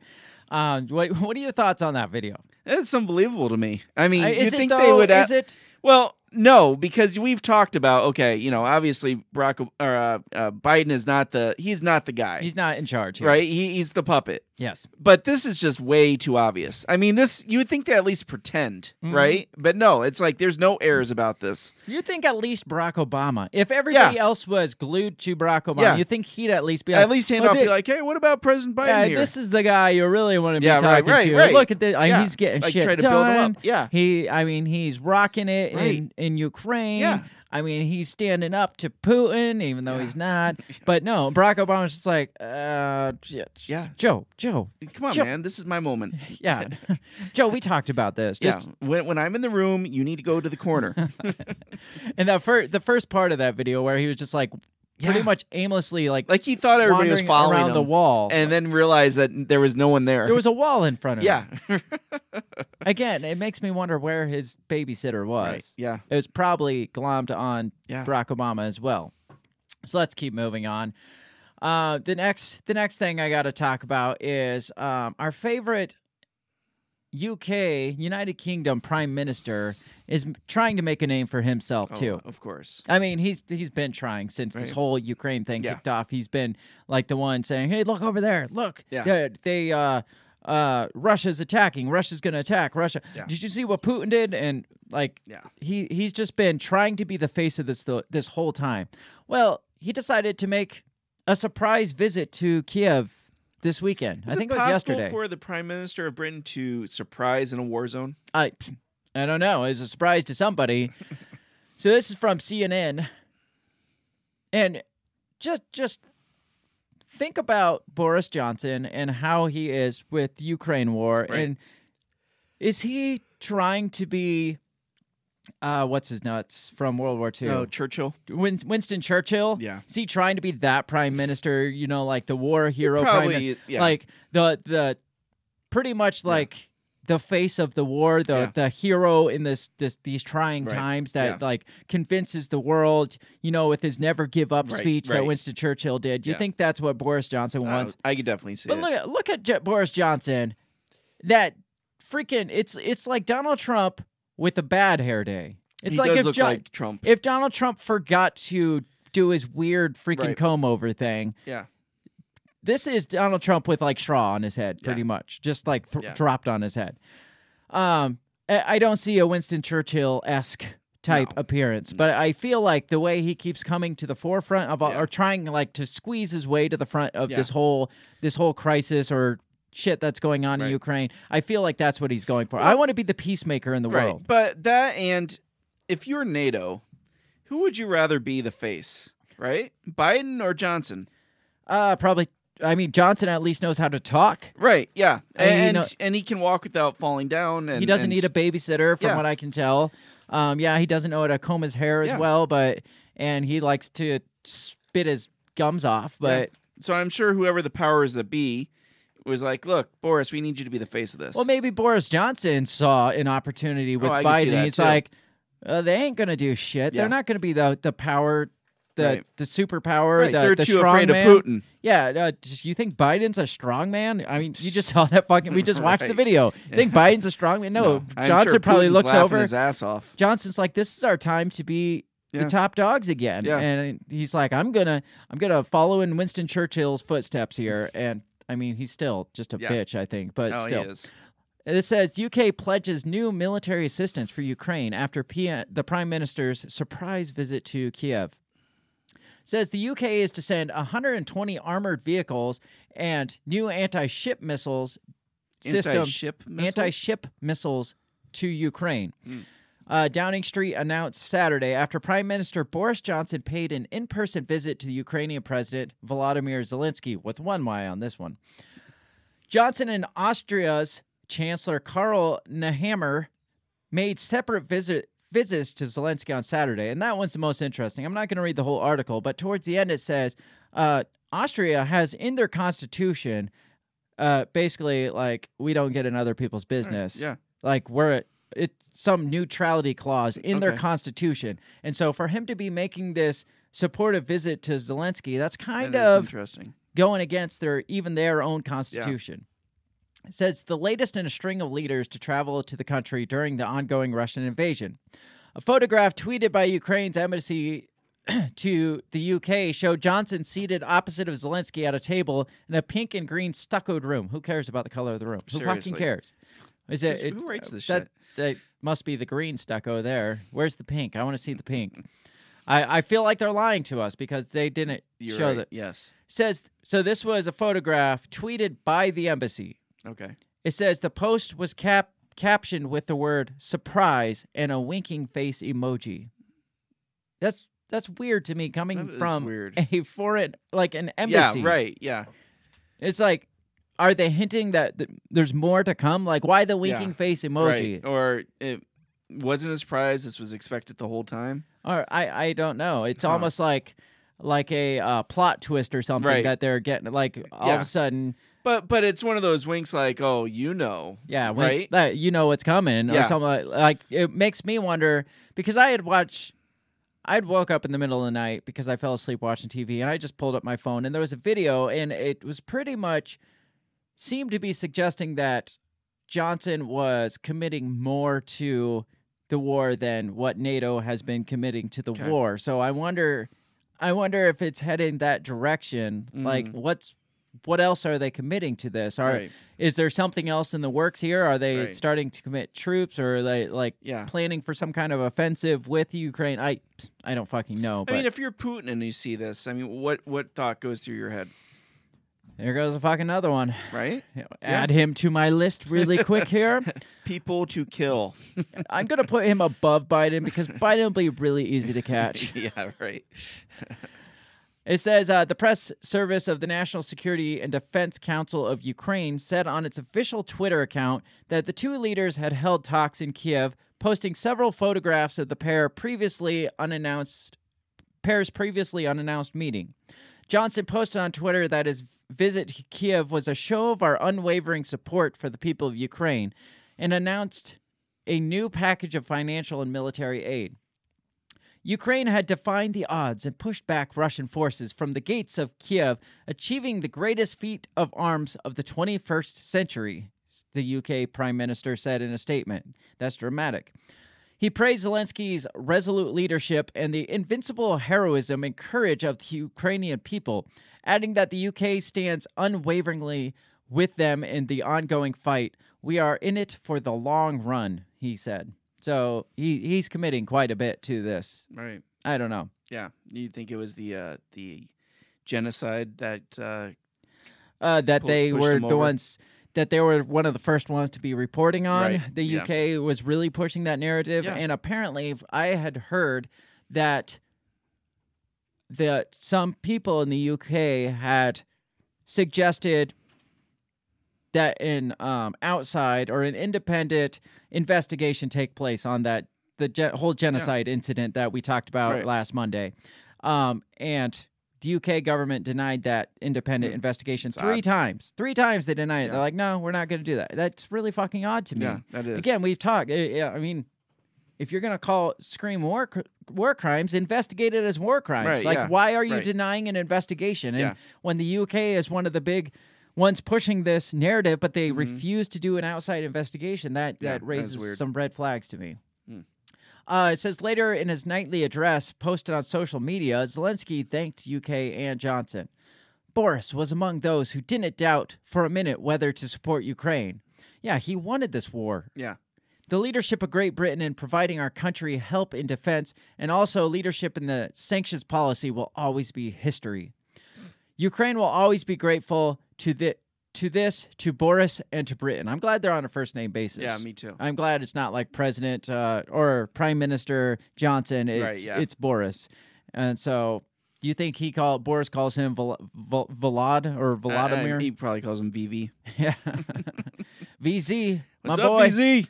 [SPEAKER 1] Um, what what are your thoughts on that video?
[SPEAKER 2] It's unbelievable to me. I mean,
[SPEAKER 1] Uh,
[SPEAKER 2] you think
[SPEAKER 1] though?
[SPEAKER 2] they would?
[SPEAKER 1] Is
[SPEAKER 2] a-
[SPEAKER 1] it?
[SPEAKER 2] Well, no, because we've talked about. Okay, you know, obviously Barack or uh, uh, Biden is not the. He's not the guy.
[SPEAKER 1] He's not in charge here.
[SPEAKER 2] right. He, he's the puppet.
[SPEAKER 1] Yes.
[SPEAKER 2] But this is just way too obvious. I mean, this you would think they at least pretend,
[SPEAKER 1] Mhm.
[SPEAKER 2] right? But no, it's like there's no errors about this.
[SPEAKER 1] You think at least Barack Obama, if everybody
[SPEAKER 2] Yeah.
[SPEAKER 1] else was glued to Barack Obama,
[SPEAKER 2] Yeah.
[SPEAKER 1] you think he'd at least be like,
[SPEAKER 2] at least hand
[SPEAKER 1] "Well,
[SPEAKER 2] be like, hey, what about President Biden
[SPEAKER 1] yeah,
[SPEAKER 2] here?
[SPEAKER 1] this is the guy you really want to be
[SPEAKER 2] Yeah, right,
[SPEAKER 1] talking
[SPEAKER 2] right,
[SPEAKER 1] to.
[SPEAKER 2] right.
[SPEAKER 1] Look at this. I mean, he's getting
[SPEAKER 2] Like,
[SPEAKER 1] shit
[SPEAKER 2] try to build him
[SPEAKER 1] done.
[SPEAKER 2] Yeah.
[SPEAKER 1] He, I mean, he's rocking it
[SPEAKER 2] Right.
[SPEAKER 1] In Ukraine.
[SPEAKER 2] Yeah.
[SPEAKER 1] I mean, he's standing up to Putin, even though
[SPEAKER 2] Yeah.
[SPEAKER 1] he's not. But no, Barack Obama's just like, uh,
[SPEAKER 2] Yeah.
[SPEAKER 1] Joe, Joe,
[SPEAKER 2] Come on,
[SPEAKER 1] Joe-
[SPEAKER 2] man. This is my moment.
[SPEAKER 1] yeah, Joe. We talked about this. Just
[SPEAKER 2] yeah. When, when I'm in the room, you need to go to the corner.
[SPEAKER 1] and that first, the first part of that video where he was just like, pretty much aimlessly like,
[SPEAKER 2] like he thought everybody was
[SPEAKER 1] wandering
[SPEAKER 2] following
[SPEAKER 1] around
[SPEAKER 2] him,
[SPEAKER 1] the wall,
[SPEAKER 2] and then realized that there was no one there.
[SPEAKER 1] there was a wall in front of him.
[SPEAKER 2] yeah.
[SPEAKER 1] Again, it makes me wonder where his babysitter was.
[SPEAKER 2] right. Yeah.
[SPEAKER 1] It was probably glommed on
[SPEAKER 2] Yeah.
[SPEAKER 1] Barack Obama as well. So let's keep moving on. Uh, the next, the next thing I got to talk about is um, our favorite UK, United Kingdom Prime Minister is trying to make a name for himself
[SPEAKER 2] Oh,
[SPEAKER 1] too.
[SPEAKER 2] of course.
[SPEAKER 1] I mean, he's he's been trying since this whole Ukraine thing
[SPEAKER 2] Yeah.
[SPEAKER 1] kicked off. He's been like the one saying, "Hey, look over there! Look,
[SPEAKER 2] Yeah.
[SPEAKER 1] they, they uh, uh, Russia's attacking. Russia's going to attack Russia.
[SPEAKER 2] Yeah.
[SPEAKER 1] Did you see what Putin did?" And like,
[SPEAKER 2] Yeah.
[SPEAKER 1] he he's just been trying to be the face of this th- this whole time. Well, he decided to make a surprise visit to Kiev this weekend.
[SPEAKER 2] Is
[SPEAKER 1] I think
[SPEAKER 2] it
[SPEAKER 1] it was
[SPEAKER 2] possible
[SPEAKER 1] yesterday.
[SPEAKER 2] for the Prime Minister of Britain to surprise in a war zone?
[SPEAKER 1] I I don't know. It's a surprise to somebody. so this is from CNN, and just just think about Boris Johnson and how he is with the Ukraine war,
[SPEAKER 2] Right.
[SPEAKER 1] and is he trying to be? Uh, what's his nuts from World War II?
[SPEAKER 2] No, Churchill.
[SPEAKER 1] Win- Winston Churchill.
[SPEAKER 2] Yeah.
[SPEAKER 1] Is he trying to be that prime minister? You know, like the war hero. prime
[SPEAKER 2] Probably,
[SPEAKER 1] min-
[SPEAKER 2] yeah.
[SPEAKER 1] Like the the pretty much like the face of the war, the
[SPEAKER 2] Yeah.
[SPEAKER 1] the hero in this this these trying
[SPEAKER 2] Right.
[SPEAKER 1] times that
[SPEAKER 2] Yeah.
[SPEAKER 1] like convinces the world. You know, with his never give up
[SPEAKER 2] Right,
[SPEAKER 1] speech that. Winston Churchill did. Do you
[SPEAKER 2] Yeah.
[SPEAKER 1] think that's what Boris Johnson
[SPEAKER 2] Uh,
[SPEAKER 1] wants?
[SPEAKER 2] I could definitely see
[SPEAKER 1] But
[SPEAKER 2] it.
[SPEAKER 1] look at look at Boris Johnson. That freaking it's it's like Donald Trump with a bad hair day. It's
[SPEAKER 2] he
[SPEAKER 1] like if
[SPEAKER 2] like Trump.
[SPEAKER 1] if Donald Trump forgot to do his weird freaking
[SPEAKER 2] Right.
[SPEAKER 1] comb over thing,
[SPEAKER 2] yeah.
[SPEAKER 1] this is Donald Trump with like straw on his head, pretty
[SPEAKER 2] Yeah.
[SPEAKER 1] much, just like th-
[SPEAKER 2] Yeah.
[SPEAKER 1] dropped on his head. Um, I I don't see a Winston Churchill esque type
[SPEAKER 2] No.
[SPEAKER 1] appearance, but I feel like the way he keeps coming to the forefront of, all
[SPEAKER 2] Yeah.
[SPEAKER 1] or trying like to squeeze his way to the front of
[SPEAKER 2] Yeah.
[SPEAKER 1] this whole this whole crisis or shit that's going on in Ukraine. I feel like that's what he's going for. I want to be the peacemaker in the
[SPEAKER 2] Right.
[SPEAKER 1] world.
[SPEAKER 2] But that and if you're NATO, who would you rather be the face? right? Biden or Johnson?
[SPEAKER 1] Uh, probably. I mean, Johnson at least knows how to talk.
[SPEAKER 2] Right. Yeah.
[SPEAKER 1] You
[SPEAKER 2] And
[SPEAKER 1] know-
[SPEAKER 2] and he can walk without falling down. And
[SPEAKER 1] he doesn't
[SPEAKER 2] and-
[SPEAKER 1] need a babysitter, from
[SPEAKER 2] Yeah.
[SPEAKER 1] what I can tell. Um, yeah, he doesn't know how to comb his hair as
[SPEAKER 2] Yeah.
[SPEAKER 1] well, but and he likes to spit his gums off. But
[SPEAKER 2] So I'm sure whoever the powers that be was like, "Look, Boris, we need you to be the face of this."
[SPEAKER 1] well, maybe Boris Johnson saw an opportunity with
[SPEAKER 2] Oh, I can see
[SPEAKER 1] Biden. He's
[SPEAKER 2] too.
[SPEAKER 1] like, uh, they ain't gonna do shit.
[SPEAKER 2] Yeah.
[SPEAKER 1] They're not gonna be the the power. The,
[SPEAKER 2] Right.
[SPEAKER 1] the superpower,
[SPEAKER 2] Right,
[SPEAKER 1] the,
[SPEAKER 2] they're
[SPEAKER 1] the
[SPEAKER 2] too afraid
[SPEAKER 1] man.
[SPEAKER 2] of Putin.
[SPEAKER 1] Yeah, uh, just, you think Biden's a strong man? I mean, you just saw that fucking. We just watched the video. You think Biden's a strong man? No,
[SPEAKER 2] I'm
[SPEAKER 1] Johnson
[SPEAKER 2] sure
[SPEAKER 1] probably
[SPEAKER 2] Putin's
[SPEAKER 1] looks over.
[SPEAKER 2] his ass off.
[SPEAKER 1] Johnson's like, this is our time to be
[SPEAKER 2] Yeah.
[SPEAKER 1] the top dogs again.
[SPEAKER 2] Yeah.
[SPEAKER 1] And he's like, I'm gonna, I'm gonna follow in Winston Churchill's footsteps here. And I mean, he's still just a
[SPEAKER 2] Yeah.
[SPEAKER 1] bitch, I think, but
[SPEAKER 2] oh,
[SPEAKER 1] still.
[SPEAKER 2] he is.
[SPEAKER 1] It says UK pledges new military assistance for Ukraine after P- the Prime Minister's surprise visit to Kiev. Says the UK is to send 120 armored vehicles and new anti-ship missiles system
[SPEAKER 2] Anti-ship missile?
[SPEAKER 1] anti-ship missiles to Ukraine.
[SPEAKER 2] Mm.
[SPEAKER 1] Uh, Downing Street announced Saturday after Prime Minister Boris Johnson paid an in-person visit to the Ukrainian President Volodymyr Zelensky with one Y on this one. Johnson and Austria's Chancellor Karl Nehammer made separate visit visits to Zelensky on Saturday, and that one's the most interesting. I'm not going to read the whole article, but towards the end it says uh, Austria has in their constitution uh, basically like we don't get in other people's business.
[SPEAKER 2] Yeah.
[SPEAKER 1] Like we're it's some neutrality clause in their constitution, and so for him to be making this supportive visit to Zelensky, that's kind
[SPEAKER 2] That
[SPEAKER 1] of
[SPEAKER 2] interesting.
[SPEAKER 1] going against their even their own constitution. It says the latest in a string of leaders to travel to the country during the ongoing Russian invasion. A photograph tweeted by Ukraine's embassy to the UK showed Johnson seated opposite of Zelensky at a table in a pink and green stuccoed room. Who cares about the color of the room? Who fucking cares? Is it, it-
[SPEAKER 2] who writes this
[SPEAKER 1] that,
[SPEAKER 2] shit?
[SPEAKER 1] That must be the green stucco there. Where's the pink? I want to see the pink. I, I feel like they're lying to us because they didn't
[SPEAKER 2] You're
[SPEAKER 1] show
[SPEAKER 2] right.
[SPEAKER 1] that
[SPEAKER 2] Yes.
[SPEAKER 1] says so this was a photograph tweeted by the embassy
[SPEAKER 2] Okay.
[SPEAKER 1] it says the post was cap captioned with the word surprise and a winking face emoji that's that's weird to me coming
[SPEAKER 2] That is
[SPEAKER 1] from
[SPEAKER 2] weird.
[SPEAKER 1] a foreign like an embassy
[SPEAKER 2] Yeah. Right. Yeah.
[SPEAKER 1] it's like are they hinting that th- there's more to come like why the winking
[SPEAKER 2] Yeah.
[SPEAKER 1] face emoji
[SPEAKER 2] Right. Or it wasn't a surprise. This was expected the whole time.
[SPEAKER 1] or i i don't know it's
[SPEAKER 2] Huh.
[SPEAKER 1] almost like like a uh, plot twist or something
[SPEAKER 2] Right.
[SPEAKER 1] that they're getting like all
[SPEAKER 2] Yeah.
[SPEAKER 1] of a sudden
[SPEAKER 2] But but it's one of those winks like, oh, you know.
[SPEAKER 1] Yeah, when
[SPEAKER 2] Right?
[SPEAKER 1] that you know what's coming or
[SPEAKER 2] Yeah.
[SPEAKER 1] something like, like it makes me wonder because I had watched I'd woke up in the middle of the night because I fell asleep watching TV and I just pulled up my phone and there was a video and it was pretty much seemed to be suggesting that Johnson was committing more to the war than what NATO has been committing to the
[SPEAKER 2] Okay.
[SPEAKER 1] war. So I wonder I wonder if it's heading that direction. Like
[SPEAKER 2] Mhm.
[SPEAKER 1] what's what else are they committing to this? Are
[SPEAKER 2] Right.
[SPEAKER 1] is there something else in the works here? Are they
[SPEAKER 2] Right.
[SPEAKER 1] starting to commit troops, or are they like
[SPEAKER 2] Yeah.
[SPEAKER 1] planning for some kind of offensive with Ukraine? I I don't fucking know. But
[SPEAKER 2] I mean, if you're Putin and you see this, I mean, what what thought goes through your head,
[SPEAKER 1] there goes a fucking another one.
[SPEAKER 2] right?
[SPEAKER 1] Add him to my list really quick here.
[SPEAKER 2] People to kill.
[SPEAKER 1] I'm gonna put him above Biden because Biden will be really easy to catch.
[SPEAKER 2] yeah. Right.
[SPEAKER 1] It says uh, the press service of the National Security and Defense Council of Ukraine said on its official Twitter account that the two leaders had held talks in Kiev, posting several photographs of the pair previously unannounced pair's previously unannounced meeting. Johnson posted on Twitter that his visit to Kiev was a show of our unwavering support for the people of Ukraine and announced a new package of financial and military aid. Ukraine had defied the odds and pushed back Russian forces from the gates of Kiev, achieving the greatest feat of arms of the 21st century, the UK Prime Minister said in a statement. That's dramatic. He praised Zelensky's resolute leadership and the invincible heroism and courage of the Ukrainian people, adding that the UK stands unwaveringly with them in the ongoing fight. We are in it for the long run, he said. So he, he's committing quite a bit to this.
[SPEAKER 2] Right.
[SPEAKER 1] I don't know.
[SPEAKER 2] Yeah. You think it was the uh, the genocide that uh,
[SPEAKER 1] Uh, that they were the ones that they were one of the first ones to be reporting on.
[SPEAKER 2] Right,
[SPEAKER 1] The
[SPEAKER 2] yeah.
[SPEAKER 1] UK was really pushing that narrative,
[SPEAKER 2] Yeah.
[SPEAKER 1] and apparently, I had heard that that some people in the UK had suggested that an um, outside or an independent investigation take place on that the ge- whole genocide incident that we talked about
[SPEAKER 2] Right.
[SPEAKER 1] last Monday, um, and the UK government denied that independent
[SPEAKER 2] Hmm.
[SPEAKER 1] investigation three
[SPEAKER 2] odd.
[SPEAKER 1] times. Three times they denied it.
[SPEAKER 2] Yeah.
[SPEAKER 1] They're like, no, we're not going to do that. That's really fucking odd to me.
[SPEAKER 2] Yeah, that is.
[SPEAKER 1] Again, we've talked. uh, yeah, I mean, if you're gonna call scream war war crimes, investigate it as war crimes.
[SPEAKER 2] Right,
[SPEAKER 1] like,
[SPEAKER 2] yeah,
[SPEAKER 1] why are you
[SPEAKER 2] right.
[SPEAKER 1] denying an investigation? And
[SPEAKER 2] Yeah.
[SPEAKER 1] when the UK is one of the big ones pushing this narrative, but they
[SPEAKER 2] Mhm.
[SPEAKER 1] refuse to do an outside investigation, that that
[SPEAKER 2] that is
[SPEAKER 1] raises
[SPEAKER 2] weird.
[SPEAKER 1] some red flags to me. Uh, it says later in his nightly address posted on social media, Zelensky thanked UK and Johnson. Boris was among those who didn't doubt for a minute whether to support Ukraine. Yeah, he wanted this war.
[SPEAKER 2] Yeah.
[SPEAKER 1] The leadership of Great Britain in providing our country help in defense and also leadership in the sanctions policy will always be history. Ukraine will always be grateful to the to this, to Boris and to Britain. I'm glad they're on a first name basis.
[SPEAKER 2] Yeah, me too.
[SPEAKER 1] I'm glad it's not like President uh, or Prime Minister Johnson. It's,
[SPEAKER 2] Right, yeah.
[SPEAKER 1] it's Boris. And so, do you think he call Boris calls him Vol, Vol, Volod or
[SPEAKER 2] Uh, uh, he probably calls him VV.
[SPEAKER 1] yeah. VZ, my
[SPEAKER 2] What's
[SPEAKER 1] boy.
[SPEAKER 2] up, VZ?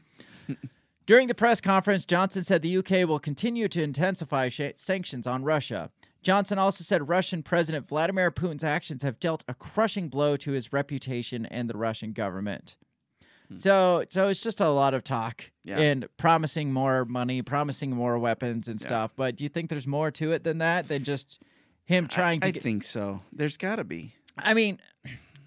[SPEAKER 1] During the press conference, Johnson said the UK will continue to intensify sh- sanctions on Russia. Johnson also said Russian President Vladimir Putin's actions have dealt a crushing blow to his reputation and the Russian government. So, so it's just a lot of talk
[SPEAKER 2] Hmm. Yeah.
[SPEAKER 1] and promising more money, promising more weapons and
[SPEAKER 2] Yeah.
[SPEAKER 1] stuff. But do you think there's more to it than that? Than just him trying
[SPEAKER 2] I,
[SPEAKER 1] to
[SPEAKER 2] I
[SPEAKER 1] get?
[SPEAKER 2] think so. There's got to be.
[SPEAKER 1] I mean,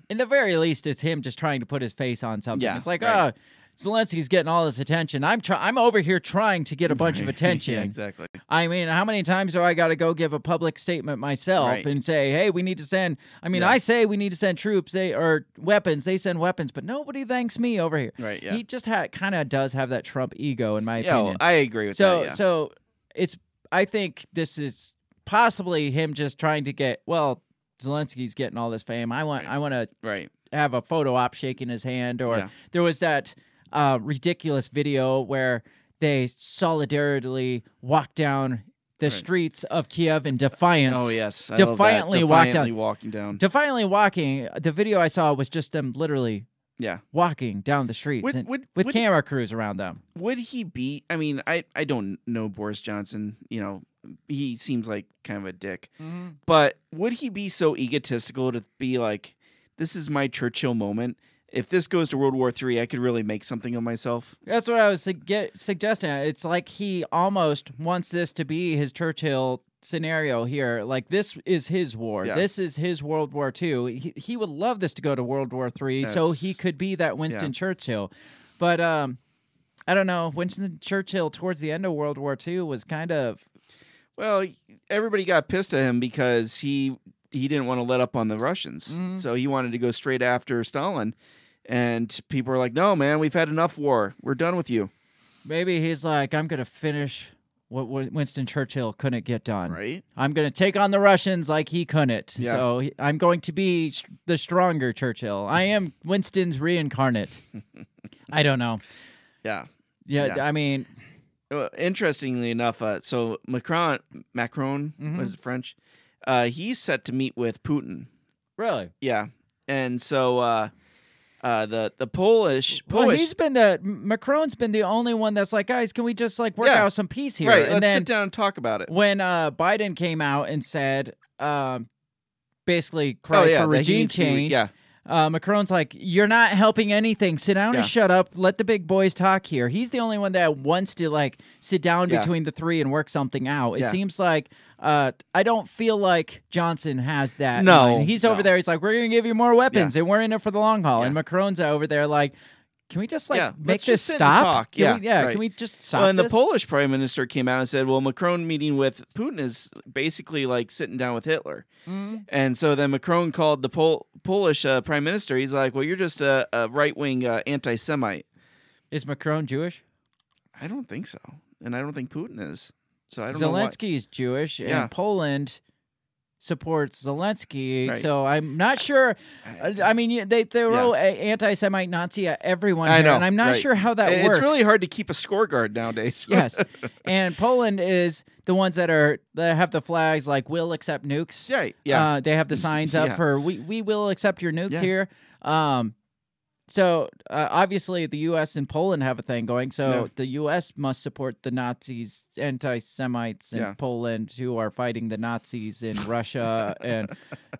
[SPEAKER 1] in the very least, it's him just trying to put his face on something.
[SPEAKER 2] Yeah,
[SPEAKER 1] it's like,
[SPEAKER 2] right.
[SPEAKER 1] oh, Zelensky's getting all this attention. I'm try- I'm over here trying to get a bunch of attention.
[SPEAKER 2] yeah, exactly.
[SPEAKER 1] I mean, how many times do I got to go give a public statement myself
[SPEAKER 2] Right.
[SPEAKER 1] and say, "Hey, we need to send"? I mean,
[SPEAKER 2] Yeah.
[SPEAKER 1] I say we need to send troops, they or weapons. They send weapons, but nobody thanks me over here.
[SPEAKER 2] Right. Yeah.
[SPEAKER 1] He just ha- kind of does have that Trump ego, in my
[SPEAKER 2] yeah,
[SPEAKER 1] opinion.
[SPEAKER 2] I agree with
[SPEAKER 1] so,
[SPEAKER 2] that. Yeah.
[SPEAKER 1] so it's. I think this is possibly him just trying to get. Well, Zelensky's getting all this fame. I want.
[SPEAKER 2] Right.
[SPEAKER 1] I want to
[SPEAKER 2] right.
[SPEAKER 1] have a photo op shaking his hand or there was that uh, ridiculous video where they solidarily walk down the
[SPEAKER 2] Right.
[SPEAKER 1] streets of Kiev in defiance.
[SPEAKER 2] Oh yes. I.
[SPEAKER 1] Defiantly
[SPEAKER 2] Defiantly
[SPEAKER 1] down-
[SPEAKER 2] walking down.
[SPEAKER 1] Defiantly walking. The video I saw was just them literally
[SPEAKER 2] yeah.
[SPEAKER 1] walking down the streets
[SPEAKER 2] Would-
[SPEAKER 1] and-
[SPEAKER 2] would-
[SPEAKER 1] with
[SPEAKER 2] would-
[SPEAKER 1] camera crews around them.
[SPEAKER 2] Would he be? I mean, I I don't know Boris Johnson. You know, he seems like kind of a dick. But would he be so egotistical to be like, "This is my Churchill moment. If this goes to World War III, I could really make something of myself."
[SPEAKER 1] That's what I was sug- get, suggesting. It's like he almost wants this to be his Churchill scenario here. Like this is his war.
[SPEAKER 2] Yeah.
[SPEAKER 1] This is his World War II. He, he would love this to go to World War III, so he could be that Winston
[SPEAKER 2] yeah.
[SPEAKER 1] Churchill. But um, I don't know. Winston Churchill towards the end of World War II was kind of
[SPEAKER 2] Well, everybody got pissed at him because he he didn't want to let up on the Russians,
[SPEAKER 1] Mhm.
[SPEAKER 2] so he wanted to go straight after Stalin. And people are like, "No, man, we've had enough war. We're done with you."
[SPEAKER 1] maybe he's like I'm gonna finish what Winston Churchill couldn't get done.
[SPEAKER 2] Right?
[SPEAKER 1] I'm going to take on the Russians like he couldn't.
[SPEAKER 2] Yeah.
[SPEAKER 1] So I'm going to be the stronger Churchill. I am Winston's reincarnate. I don't know.
[SPEAKER 2] Yeah.
[SPEAKER 1] Yeah,
[SPEAKER 2] Yeah.
[SPEAKER 1] I mean,
[SPEAKER 2] Well, interestingly enough, uh, so Macron, Macron
[SPEAKER 1] Mhm.
[SPEAKER 2] was it French? Uh, he's set to meet with Putin.
[SPEAKER 1] really.
[SPEAKER 2] Yeah, and so uh, uh, the the Polish
[SPEAKER 1] Well, he's been the Macron's been the only one that's like, guys, can we just like work
[SPEAKER 2] Yeah.
[SPEAKER 1] out some peace here?
[SPEAKER 2] right.
[SPEAKER 1] and
[SPEAKER 2] let's
[SPEAKER 1] then
[SPEAKER 2] sit down and talk about it.
[SPEAKER 1] when uh, Biden came out and said, um, basically, cry
[SPEAKER 2] oh yeah,
[SPEAKER 1] for regime change.
[SPEAKER 2] yeah,
[SPEAKER 1] Uh, Macron's like, you're not helping anything. Sit down and shut up. Let the big boys talk here. He's the only one that wants to like sit down
[SPEAKER 2] Yeah.
[SPEAKER 1] between the three and work something out. It
[SPEAKER 2] Yeah.
[SPEAKER 1] seems like uh, I don't feel like Johnson has that.
[SPEAKER 2] No,
[SPEAKER 1] mind. he's over there. He's like, we're gonna give you more weapons, and we're in it for the long haul.
[SPEAKER 2] Yeah.
[SPEAKER 1] And Macron's over there like, can we just like
[SPEAKER 2] Yeah,
[SPEAKER 1] make
[SPEAKER 2] let's
[SPEAKER 1] this
[SPEAKER 2] just sit and
[SPEAKER 1] stop?
[SPEAKER 2] talk.
[SPEAKER 1] Can
[SPEAKER 2] Yeah,
[SPEAKER 1] we, yeah.
[SPEAKER 2] right.
[SPEAKER 1] Can we just stop?
[SPEAKER 2] Well, and the? Polish prime minister came out and said, "Well, Macron meeting with Putin is basically like sitting down with Hitler."
[SPEAKER 1] Mhm.
[SPEAKER 2] And so then Macron called the Pol- Polish uh, prime minister. He's like, "Well, you're just a, a right wing uh, anti Semite."
[SPEAKER 1] Is Macron Jewish?
[SPEAKER 2] I don't think so, and I don't think Putin is. So I don't know.
[SPEAKER 1] Zelensky is Jewish,
[SPEAKER 2] Yeah.
[SPEAKER 1] and Poland supports Zelensky.
[SPEAKER 2] Right.
[SPEAKER 1] So I'm not sure. uh, I mean, they they throw a anti-Semite Nazi everyone
[SPEAKER 2] I
[SPEAKER 1] here,
[SPEAKER 2] know,
[SPEAKER 1] and I'm not
[SPEAKER 2] right.
[SPEAKER 1] sure how that
[SPEAKER 2] it's
[SPEAKER 1] works.
[SPEAKER 2] It's really hard to keep a scorecard nowadays.
[SPEAKER 1] yes, and Poland is the ones that are that have the flags like "Will accept nukes."
[SPEAKER 2] right. Yeah.
[SPEAKER 1] Uh, they have the signs up
[SPEAKER 2] Yeah.
[SPEAKER 1] for "We we will accept your nukes
[SPEAKER 2] Yeah.
[SPEAKER 1] here." Um, so uh, obviously the U.S. and Poland have a thing going. So the U.S. must support the Nazis, anti-Semites in
[SPEAKER 2] Yeah.
[SPEAKER 1] Poland who are fighting the Nazis in Russia and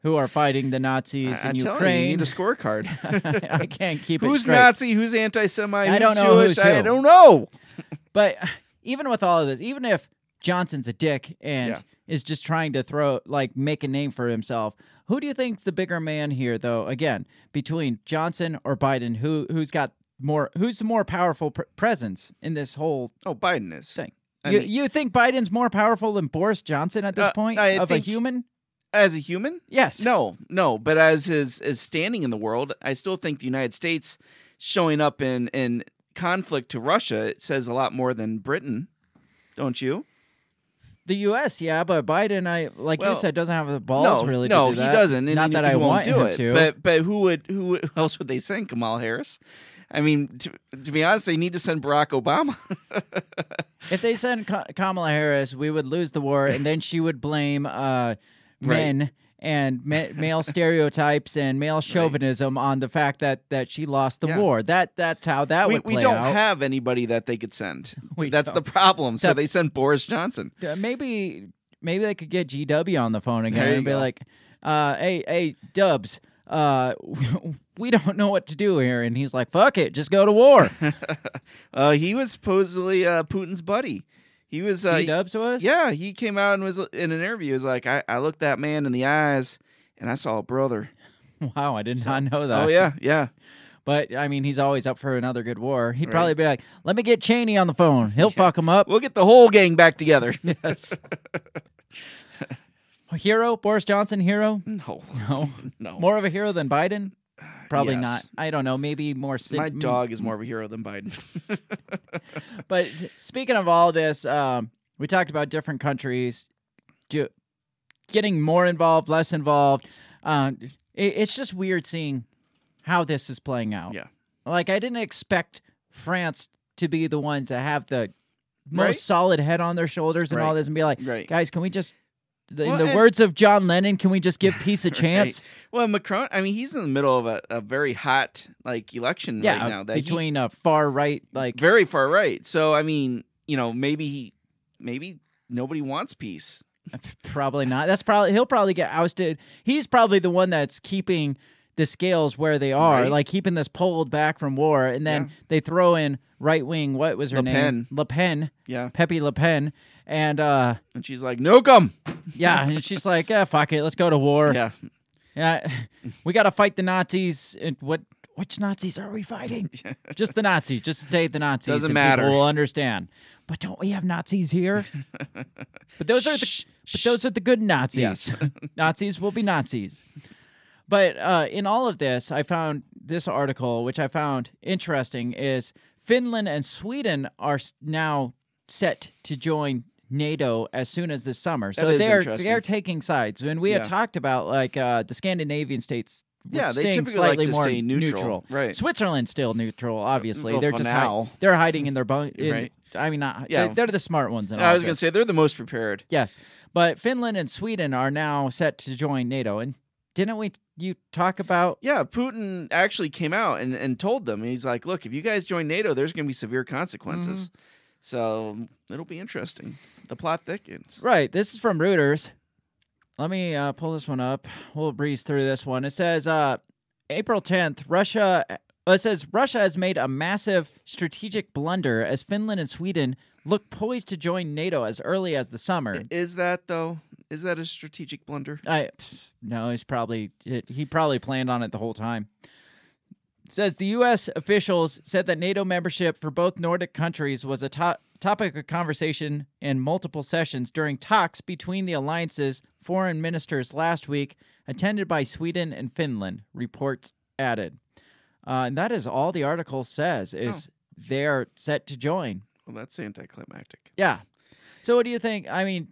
[SPEAKER 1] who are fighting the Nazis
[SPEAKER 2] I,
[SPEAKER 1] in
[SPEAKER 2] am telling you, you
[SPEAKER 1] Ukraine.
[SPEAKER 2] need a scorecard.
[SPEAKER 1] I can't keep it
[SPEAKER 2] who's
[SPEAKER 1] straight.
[SPEAKER 2] Nazi? Who's anti-Semite?
[SPEAKER 1] I don't know
[SPEAKER 2] Jewish?
[SPEAKER 1] who's
[SPEAKER 2] I don't know.
[SPEAKER 1] But even with all of this, even if Johnson's a dick and
[SPEAKER 2] Yeah.
[SPEAKER 1] is just trying to throw like make a name for himself, who do you think's the bigger man here though? Again, between Johnson or Biden, who who's got more who's the more powerful pr- presence in this whole
[SPEAKER 2] Oh, Biden is.
[SPEAKER 1] thing?
[SPEAKER 2] I
[SPEAKER 1] you,
[SPEAKER 2] mean-
[SPEAKER 1] you think Biden's more powerful than Boris Johnson at this
[SPEAKER 2] Uh,
[SPEAKER 1] point
[SPEAKER 2] I
[SPEAKER 1] of a human?
[SPEAKER 2] As a human?
[SPEAKER 1] Yes.
[SPEAKER 2] No, no. But as his, his standing in the world, I still think the United States showing up in, in conflict to Russia it says a lot more than Britain, don't you?
[SPEAKER 1] The U.S. Yeah, but Biden, I like
[SPEAKER 2] Well,
[SPEAKER 1] you said, doesn't have the balls
[SPEAKER 2] no,
[SPEAKER 1] really.
[SPEAKER 2] no,
[SPEAKER 1] to do
[SPEAKER 2] he doesn't. And
[SPEAKER 1] Not that I
[SPEAKER 2] won't
[SPEAKER 1] want
[SPEAKER 2] do
[SPEAKER 1] him
[SPEAKER 2] it.
[SPEAKER 1] to.
[SPEAKER 2] But but who would who else would they send? Kamala Harris. I mean, to, to be honest, they need to send Barack Obama.
[SPEAKER 1] If they send Ka- Kamala Harris, we would lose the war, and then she would blame uh, men and ma- male stereotypes and male chauvinism on the fact that that she lost the
[SPEAKER 2] Yeah.
[SPEAKER 1] war. That that's how that
[SPEAKER 2] we
[SPEAKER 1] would
[SPEAKER 2] we don't
[SPEAKER 1] out.
[SPEAKER 2] have anybody that they could send.
[SPEAKER 1] We
[SPEAKER 2] That's
[SPEAKER 1] don't.
[SPEAKER 2] the problem. So
[SPEAKER 1] That-
[SPEAKER 2] they send Boris Johnson.
[SPEAKER 1] Maybe maybe they could get GW on the phone again and be
[SPEAKER 2] go.
[SPEAKER 1] like, uh, "Hey, hey, Dubs." Uh, we don't know what to do here, and he's like, "Fuck it, just go to war."
[SPEAKER 2] Uh, he was supposedly uh, Putin's buddy. He was. Uh,
[SPEAKER 1] G Dubs was,
[SPEAKER 2] Yeah, he came out and was in an interview. He was like, I, I looked that man in the eyes and I saw a brother.
[SPEAKER 1] Wow, I did not know that.
[SPEAKER 2] oh yeah, yeah.
[SPEAKER 1] But I mean, he's always up for another good war. He'd
[SPEAKER 2] Right.
[SPEAKER 1] probably be like, "Let me get Cheney on the phone. He'll fuck him up."
[SPEAKER 2] We'll get the whole gang back together.
[SPEAKER 1] Yes. A hero, Boris Johnson, hero?
[SPEAKER 2] no,
[SPEAKER 1] No.
[SPEAKER 2] no.
[SPEAKER 1] More of a hero than Biden? Probably
[SPEAKER 2] Yes.
[SPEAKER 1] not. I don't know. Maybe more. Sid-
[SPEAKER 2] My dog is more of a hero than Biden.
[SPEAKER 1] But speaking of all this, um, we talked about different countries do, getting more involved, less involved. Um, it, it's just weird seeing how this is playing out.
[SPEAKER 2] yeah,
[SPEAKER 1] Like I didn't expect France to be the one to have the most
[SPEAKER 2] Right.
[SPEAKER 1] solid head on their shoulders and all this, and be like,
[SPEAKER 2] right.
[SPEAKER 1] guys, can we just, the, in
[SPEAKER 2] Well,
[SPEAKER 1] the
[SPEAKER 2] and-
[SPEAKER 1] words of John Lennon, can we just give peace a
[SPEAKER 2] Right.
[SPEAKER 1] chance?
[SPEAKER 2] Well, Macron. I mean, he's in the middle of a, a very hot like election
[SPEAKER 1] Yeah,
[SPEAKER 2] right uh, now. That he-
[SPEAKER 1] between a far right, like
[SPEAKER 2] very far right. So I mean, you know, maybe he, maybe nobody wants peace.
[SPEAKER 1] probably not. That's probably he'll probably get ousted. He's probably the one that's keeping the scales where they are,
[SPEAKER 2] Right.
[SPEAKER 1] like keeping this pulled back from war, and then
[SPEAKER 2] Yeah.
[SPEAKER 1] they throw in right wing. What was her
[SPEAKER 2] Le
[SPEAKER 1] name?
[SPEAKER 2] Pen.
[SPEAKER 1] Le Pen,
[SPEAKER 2] Yeah,
[SPEAKER 1] Pepe Le Pen, and uh,
[SPEAKER 2] and she's like, "No, come."
[SPEAKER 1] yeah, and she's like, yeah, fuck it, let's go to war.
[SPEAKER 2] Yeah,
[SPEAKER 1] Yeah, we got to fight the Nazis. And what? Which Nazis are we fighting? Just the Nazis. Just say the Nazis.
[SPEAKER 2] Doesn't matter.
[SPEAKER 1] We'll understand. But don't we have Nazis here? but those are the
[SPEAKER 2] Shh,
[SPEAKER 1] but those are the good Nazis.
[SPEAKER 2] Yes.
[SPEAKER 1] Nazis will be Nazis. But uh, in all of this, I found this article, which I found interesting, is Finland and Sweden are now set to join NATO as soon as this summer. so
[SPEAKER 2] is
[SPEAKER 1] they're they're taking sides. When we had talked about like uh, the Scandinavian states.
[SPEAKER 2] Yeah, they typically like
[SPEAKER 1] slightly
[SPEAKER 2] to
[SPEAKER 1] more
[SPEAKER 2] stay neutral. Right.
[SPEAKER 1] Switzerland's still neutral, obviously.
[SPEAKER 2] well,
[SPEAKER 1] they're just hi- they're hiding in their bunk. in-
[SPEAKER 2] Right.
[SPEAKER 1] I mean, not
[SPEAKER 2] Yeah.
[SPEAKER 1] they're, they're the smart ones. In
[SPEAKER 2] I was going to say they're the most prepared.
[SPEAKER 1] Yes, but Finland and Sweden are now set to join NATO. And didn't we? You talk about?
[SPEAKER 2] Yeah, Putin actually came out and, and told them. He's like, look, if you guys join NATO, there's going to be severe consequences.
[SPEAKER 1] Mm-hmm.
[SPEAKER 2] So it'll be interesting. The plot thickens.
[SPEAKER 1] Right. This is from Reuters. Let me uh, pull this one up. We'll breeze through this one. It says uh, April 10th, Russia. well, It says Russia has made a massive strategic blunder as Finland and Sweden look poised to join NATO as early as the summer.
[SPEAKER 2] Is that, though? Is that a strategic blunder?
[SPEAKER 1] I no, he's probably it, he probably planned on it the whole time. It says the U.S. officials said that NATO membership for both Nordic countries was a to- topic of conversation in multiple sessions during talks between the alliance's foreign ministers last week, attended by Sweden and Finland. Reports added, uh, and that is all the article says is they are set to join.
[SPEAKER 2] Well, that's anticlimactic.
[SPEAKER 1] Yeah. So what do you think? I mean,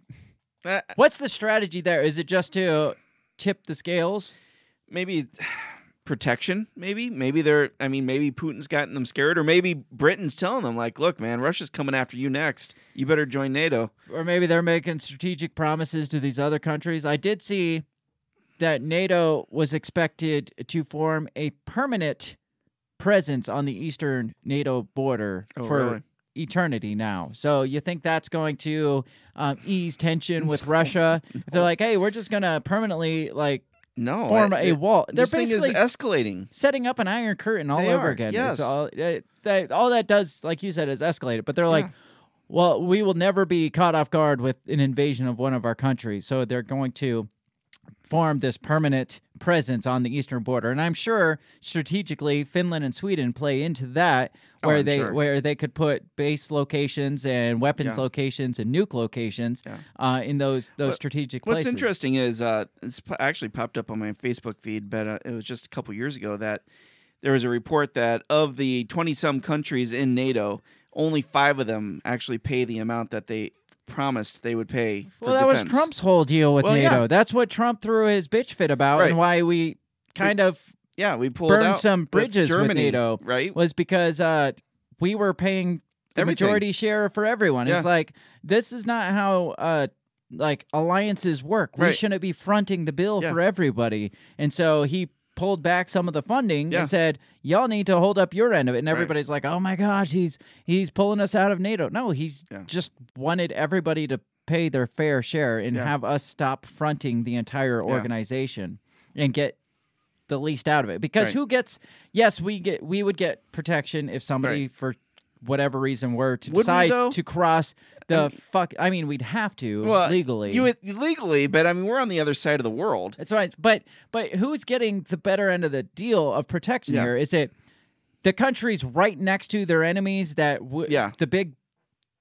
[SPEAKER 2] Uh,
[SPEAKER 1] What's the strategy there? Is it just to tip the scales?
[SPEAKER 2] maybe protection. Maybe maybe they're. I mean, maybe Putin's gotten them scared, or maybe Britain's telling them like, "Look, man, Russia's coming after you next. You better join NATO."
[SPEAKER 1] or maybe they're making strategic promises to these other countries. I did see that NATO was expected to form a permanent presence on the eastern NATO border
[SPEAKER 2] Oh,
[SPEAKER 1] for
[SPEAKER 2] really?
[SPEAKER 1] Eternity now. So you think that's going to um, ease tension with Russia? If they're like, hey, we're just going to permanently like
[SPEAKER 2] No,
[SPEAKER 1] form
[SPEAKER 2] I-
[SPEAKER 1] a
[SPEAKER 2] it-
[SPEAKER 1] wall. They're
[SPEAKER 2] This thing is
[SPEAKER 1] basically
[SPEAKER 2] escalting.
[SPEAKER 1] setting up an iron curtain all
[SPEAKER 2] They
[SPEAKER 1] over
[SPEAKER 2] are,
[SPEAKER 1] again.
[SPEAKER 2] yes.
[SPEAKER 1] All, it, that, all that does, like you said, is escalate it. But they're like, well, we will never be caught off guard with an invasion of one of our countries. So they're going to form this permanent presence on the eastern border. And I'm sure strategically Finland and Sweden play into that
[SPEAKER 2] Oh,
[SPEAKER 1] where
[SPEAKER 2] I'm
[SPEAKER 1] they
[SPEAKER 2] sure.
[SPEAKER 1] where they could put base locations and weapons
[SPEAKER 2] Yeah.
[SPEAKER 1] locations and nuke locations
[SPEAKER 2] Yeah.
[SPEAKER 1] uh, in those those
[SPEAKER 2] What-
[SPEAKER 1] strategic
[SPEAKER 2] What's
[SPEAKER 1] places.
[SPEAKER 2] interesting is uh, it's actually popped up on my Facebook feed, but uh, it was just a couple years ago that there was a report that of the twenty some countries in NATO, only five of them actually pay the amount that they promised they would pay. For
[SPEAKER 1] Well, that
[SPEAKER 2] defense.
[SPEAKER 1] was Trump's whole deal with
[SPEAKER 2] Well, yeah.
[SPEAKER 1] NATO. That's what Trump threw his bitch fit about,
[SPEAKER 2] Right.
[SPEAKER 1] and why we kind of
[SPEAKER 2] Yeah, we pulled
[SPEAKER 1] burned
[SPEAKER 2] out
[SPEAKER 1] some bridges with
[SPEAKER 2] Germany,
[SPEAKER 1] NATO,
[SPEAKER 2] right?
[SPEAKER 1] was because uh, we were paying the
[SPEAKER 2] Everything.
[SPEAKER 1] majority share for everyone.
[SPEAKER 2] Yeah.
[SPEAKER 1] It's like this is not how uh, like alliances work. We
[SPEAKER 2] Right.
[SPEAKER 1] shouldn't be fronting the bill
[SPEAKER 2] Yeah.
[SPEAKER 1] for everybody, and so he pulled back some of the funding
[SPEAKER 2] Yeah.
[SPEAKER 1] and said y'all need to hold up your end of it and everybody's like oh my gosh he's he's pulling us out of nato no he
[SPEAKER 2] Yeah.
[SPEAKER 1] just wanted everybody to pay their fair share and
[SPEAKER 2] Yeah.
[SPEAKER 1] have us stop fronting the entire organization and get the least out of it because
[SPEAKER 2] Right.
[SPEAKER 1] who gets yes we get we would get protection if somebody
[SPEAKER 2] Right.
[SPEAKER 1] for whatever reason were to
[SPEAKER 2] Would we,
[SPEAKER 1] decide
[SPEAKER 2] though?
[SPEAKER 1] to cross the fuck i mean we'd have to
[SPEAKER 2] Well,
[SPEAKER 1] legally
[SPEAKER 2] You would- legally, but I mean, we're on the other side of the world.
[SPEAKER 1] that's right but but who's getting the better end of the deal of protection
[SPEAKER 2] Yeah.
[SPEAKER 1] here is it the countries right next to their enemies that w-
[SPEAKER 2] Yeah.
[SPEAKER 1] the big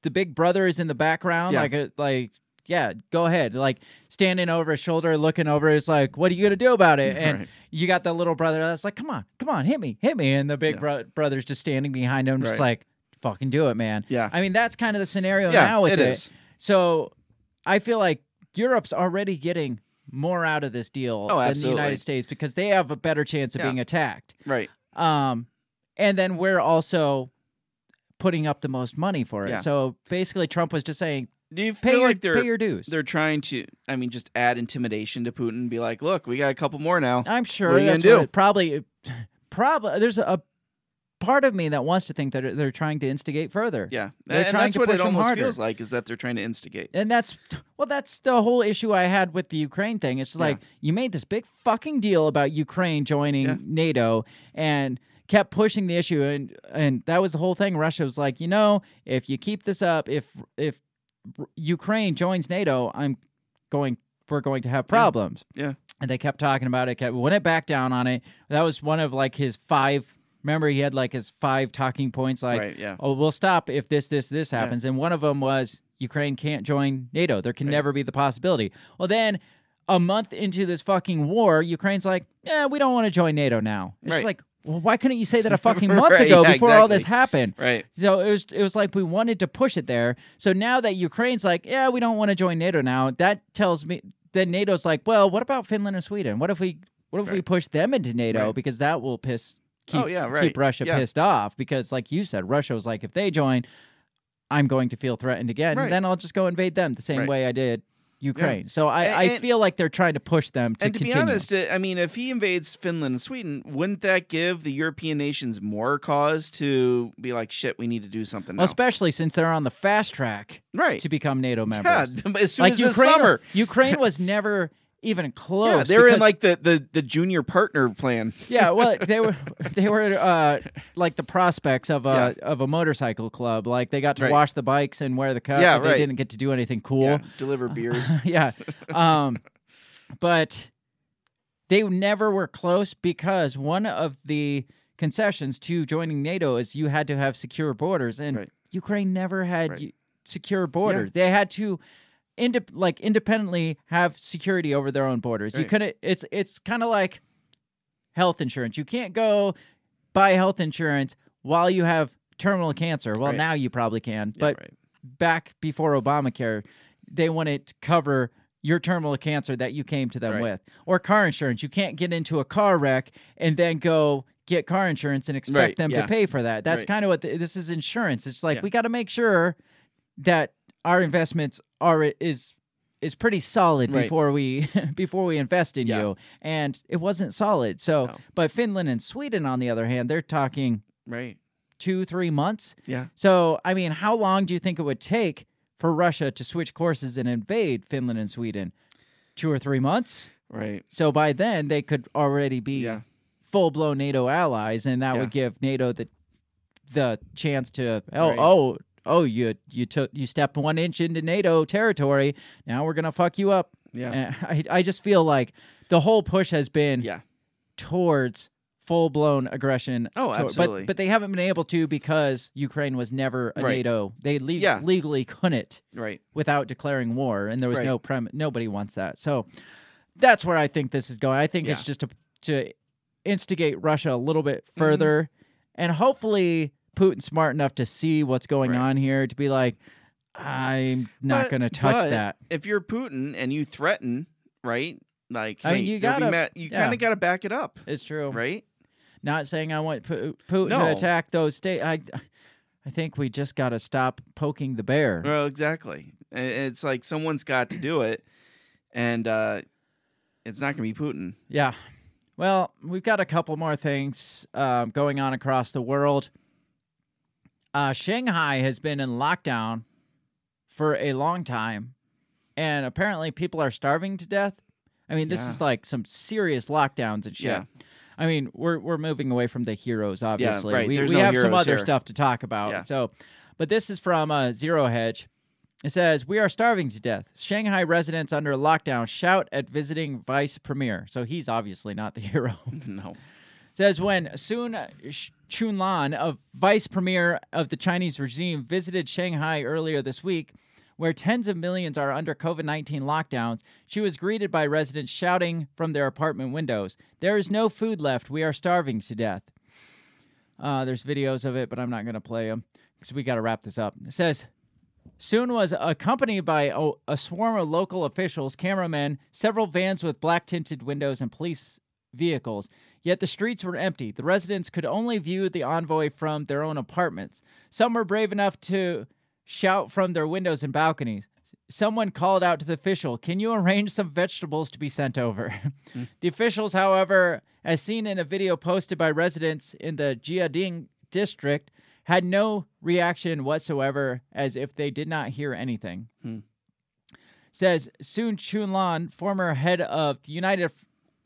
[SPEAKER 1] the big brother is in the background
[SPEAKER 2] Yeah.
[SPEAKER 1] like a, like yeah go ahead like standing over his shoulder looking over it's like what are you gonna do about it and
[SPEAKER 2] Right.
[SPEAKER 1] you got the little brother that's like come on come on hit me hit me and the big
[SPEAKER 2] Yeah.
[SPEAKER 1] bro- brother's just standing behind him just
[SPEAKER 2] Right.
[SPEAKER 1] like fucking do it man
[SPEAKER 2] Yeah.
[SPEAKER 1] i mean that's kind of the scenario
[SPEAKER 2] Yeah,
[SPEAKER 1] now with
[SPEAKER 2] it
[SPEAKER 1] it,
[SPEAKER 2] is.
[SPEAKER 1] so i feel like europe's already getting more out of this deal
[SPEAKER 2] Oh,
[SPEAKER 1] than the united states because they have a better chance of
[SPEAKER 2] Yeah.
[SPEAKER 1] being attacked
[SPEAKER 2] Right.
[SPEAKER 1] um, and then we're also putting up the most money for it.
[SPEAKER 2] Yeah.
[SPEAKER 1] So basically, Trump was just saying,
[SPEAKER 2] Do you
[SPEAKER 1] pay
[SPEAKER 2] feel
[SPEAKER 1] your,
[SPEAKER 2] like they're
[SPEAKER 1] pay your dues.
[SPEAKER 2] they're trying to? I mean, just add intimidation to Putin. and Be like, look, we got a couple more now.
[SPEAKER 1] I'm sure
[SPEAKER 2] What are you
[SPEAKER 1] that's
[SPEAKER 2] gonna
[SPEAKER 1] what
[SPEAKER 2] do?
[SPEAKER 1] it- probably, probably. There's a part of me that wants to think that they're trying to instigate further.
[SPEAKER 2] Yeah,
[SPEAKER 1] They're
[SPEAKER 2] and
[SPEAKER 1] trying
[SPEAKER 2] that's
[SPEAKER 1] to
[SPEAKER 2] what it almost
[SPEAKER 1] harder.
[SPEAKER 2] feels like is that they're trying to instigate.
[SPEAKER 1] And that's well, that's the whole issue I had with the Ukraine thing. It's like you made this big fucking deal about Ukraine joining
[SPEAKER 2] Yeah.
[SPEAKER 1] NATO and kept pushing the issue and and that was the whole thing. Russia was like, you know, if you keep this up, if if Ukraine joins NATO, I'm going we're going to have problems.
[SPEAKER 2] Yeah.
[SPEAKER 1] And they kept talking about it, kept wouldn't back down on it. That was one of like his five remember he had like his five talking points like
[SPEAKER 2] right. Yeah.
[SPEAKER 1] oh, we'll stop if this, this, this happens. And one of them was Ukraine can't join NATO. There can
[SPEAKER 2] Right.
[SPEAKER 1] never be the possibility. Well, then a month into this fucking war, Ukraine's like, yeah, we don't want to join NATO now. It's
[SPEAKER 2] Right.
[SPEAKER 1] like, well, why couldn't you say that a fucking month
[SPEAKER 2] Right,
[SPEAKER 1] ago
[SPEAKER 2] yeah,
[SPEAKER 1] before all this happened?
[SPEAKER 2] Right.
[SPEAKER 1] So it was it was like we wanted to push it there. So now that Ukraine's like, yeah, we don't want to join NATO now, that tells me then NATO's like, well, what about Finland and Sweden? What if we what if we push them into NATO
[SPEAKER 2] Right.
[SPEAKER 1] because that will piss keep
[SPEAKER 2] Oh, yeah,
[SPEAKER 1] keep. Russia
[SPEAKER 2] Yeah.
[SPEAKER 1] pissed off because like you said, Russia was like, if they join, I'm going to feel threatened again.
[SPEAKER 2] Right.
[SPEAKER 1] Then I'll just go invade them the same
[SPEAKER 2] Right.
[SPEAKER 1] way I did Ukraine. So I,
[SPEAKER 2] And-
[SPEAKER 1] I feel like they're trying to push them to
[SPEAKER 2] and to
[SPEAKER 1] continue.
[SPEAKER 2] be honest, uh, I mean, if he invades Finland and Sweden, wouldn't that give the European nations more cause to be like, shit, we need to do something now?
[SPEAKER 1] especially since they're on the fast track
[SPEAKER 2] right.
[SPEAKER 1] to become NATO
[SPEAKER 2] Yeah.
[SPEAKER 1] members.
[SPEAKER 2] As soon
[SPEAKER 1] like
[SPEAKER 2] as
[SPEAKER 1] Ukraine,
[SPEAKER 2] this summer.
[SPEAKER 1] Ukraine was never even close.
[SPEAKER 2] Yeah, they're in like the, the, the junior partner plan.
[SPEAKER 1] yeah, well, they were they were uh, like the prospects of a
[SPEAKER 2] Yeah.
[SPEAKER 1] of a motorcycle club. Like they got to
[SPEAKER 2] Right.
[SPEAKER 1] wash the bikes and wear the cup,
[SPEAKER 2] Yeah,
[SPEAKER 1] but they
[SPEAKER 2] right.
[SPEAKER 1] didn't get to do anything cool.
[SPEAKER 2] Yeah, deliver beers.
[SPEAKER 1] yeah. Um, but they never were close because one of the concessions to joining NATO is you had to have secure borders, and
[SPEAKER 2] Right.
[SPEAKER 1] Ukraine never had
[SPEAKER 2] Right.
[SPEAKER 1] u- secure borders. They had to. Inde- like independently have security over their own borders. You
[SPEAKER 2] Right.
[SPEAKER 1] couldn't. It's it's kind of like health insurance. You can't go buy health insurance while you have terminal cancer. Well,
[SPEAKER 2] Right.
[SPEAKER 1] now you probably can,
[SPEAKER 2] Yeah,
[SPEAKER 1] but
[SPEAKER 2] right.
[SPEAKER 1] back before Obamacare, they wouldn't cover your terminal cancer that you came to them with, or car insurance. You can't get into a car wreck and then go get car insurance and expect them
[SPEAKER 2] yeah.
[SPEAKER 1] to pay for that. That's kind of what the, this is insurance. It's like
[SPEAKER 2] Yeah.
[SPEAKER 1] we got to make sure that our investments are is is pretty solid
[SPEAKER 2] Right.
[SPEAKER 1] before we before we invest in
[SPEAKER 2] Yeah.
[SPEAKER 1] you. And it wasn't solid. So,
[SPEAKER 2] No.
[SPEAKER 1] but Finland and Sweden, on the other hand, they're talking
[SPEAKER 2] Right.
[SPEAKER 1] two three months.
[SPEAKER 2] Yeah.
[SPEAKER 1] So, I mean, how long do you think it would take for Russia to switch courses and invade Finland and Sweden? Two or three months.
[SPEAKER 2] Right.
[SPEAKER 1] So by then they could already be
[SPEAKER 2] Yeah.
[SPEAKER 1] full blown NATO allies, and that
[SPEAKER 2] Yeah.
[SPEAKER 1] would give NATO the the chance to oh
[SPEAKER 2] Right.
[SPEAKER 1] oh oh you you took you stepped one inch into NATO territory. Now we're gonna fuck you up.
[SPEAKER 2] Yeah.
[SPEAKER 1] And I I just feel like the whole push has been
[SPEAKER 2] Yeah.
[SPEAKER 1] towards full blown aggression.
[SPEAKER 2] Oh, absolutely.
[SPEAKER 1] But but they haven't been able to because Ukraine was never a
[SPEAKER 2] Right.
[SPEAKER 1] NATO. They le-
[SPEAKER 2] Yeah.
[SPEAKER 1] legally couldn't
[SPEAKER 2] Right.
[SPEAKER 1] without declaring war, and there was
[SPEAKER 2] Right.
[SPEAKER 1] no prem. Nobody wants that. So that's where I think this is going. I think it's just to to instigate Russia a little bit
[SPEAKER 2] Mm-hmm.
[SPEAKER 1] further, and hopefully Putin's smart enough to see what's going
[SPEAKER 2] Right.
[SPEAKER 1] on here to be like, I'm not going to touch that.
[SPEAKER 2] If you're Putin and you threaten, right? Like,
[SPEAKER 1] I mean, you gotta-
[SPEAKER 2] you
[SPEAKER 1] yeah.
[SPEAKER 2] kind of got to back it up,
[SPEAKER 1] It's true.
[SPEAKER 2] right?
[SPEAKER 1] Not saying I want Pu- Putin
[SPEAKER 2] No.
[SPEAKER 1] to attack those states. I, I think we just got to stop poking the bear.
[SPEAKER 2] Well, exactly. It's like someone's got to do it, and uh, it's not going to be Putin.
[SPEAKER 1] Yeah. Well, we've got a couple more things um, going on across the world. Uh, Shanghai has been in lockdown for a long time, and apparently people are starving to death. I mean, this
[SPEAKER 2] Yeah.
[SPEAKER 1] is like some serious lockdowns and shit.
[SPEAKER 2] Yeah.
[SPEAKER 1] I mean, we're we're moving away from the heroes, obviously.
[SPEAKER 2] Yeah, right.
[SPEAKER 1] We,
[SPEAKER 2] There's
[SPEAKER 1] we
[SPEAKER 2] no
[SPEAKER 1] have some other
[SPEAKER 2] here.
[SPEAKER 1] stuff to talk about.
[SPEAKER 2] Yeah.
[SPEAKER 1] So, but this is from uh, Zero Hedge. It says, "We are starving to death. Shanghai residents under lockdown shout at visiting vice premier." So he's obviously not the hero.
[SPEAKER 2] No.
[SPEAKER 1] Says when Sun Chunlan, a vice premier of the Chinese regime, visited Shanghai earlier this week, where tens of millions are under COVID 19 lockdowns, she was greeted by residents shouting from their apartment windows, There is no food left. We are starving to death. Uh, there's videos of it, but I'm not going to play them because we got to wrap this up. It says, Soon was accompanied by a, a swarm of local officials, cameramen, several vans with black tinted windows, and police vehicles. Yet the streets were empty. The residents could only view the envoy from their own apartments. Some were brave enough to shout from their windows and balconies. Someone called out to the official, Can you arrange some vegetables to be sent over? Mm. the officials, however, as seen in a video posted by residents in the Jiading district, had no reaction whatsoever as if they did not hear anything. Hmm. Says Sun Chunlan, former head of the United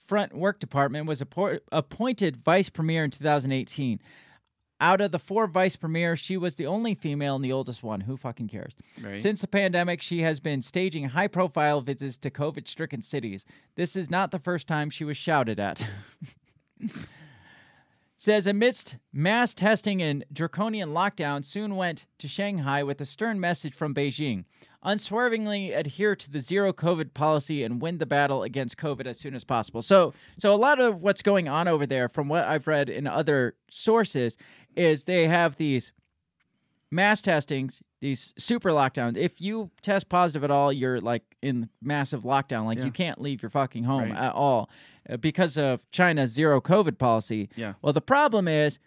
[SPEAKER 1] Front Work Department, was appo- appointed vice premier in 2018. Out of the four vice premiers, she was the only female and the oldest one. Who fucking cares?
[SPEAKER 2] Right.
[SPEAKER 1] Since the pandemic, she has been staging high profile visits to COVID stricken cities. This is not the first time she was shouted at. Says amidst mass testing and draconian lockdown, soon went to Shanghai with a stern message from Beijing. Unswervingly adhere to the zero COVID policy and win the battle against COVID as soon as possible. So, so a lot of what's going on over there, from what I've read in other sources, is they have these mass testings, these super lockdowns. If you test positive at all, you're like in massive lockdown. Like
[SPEAKER 2] Yeah.
[SPEAKER 1] you can't leave your fucking home
[SPEAKER 2] Right.
[SPEAKER 1] at all uh, because of China's zero COVID policy.
[SPEAKER 2] Yeah.
[SPEAKER 1] Well, the problem is,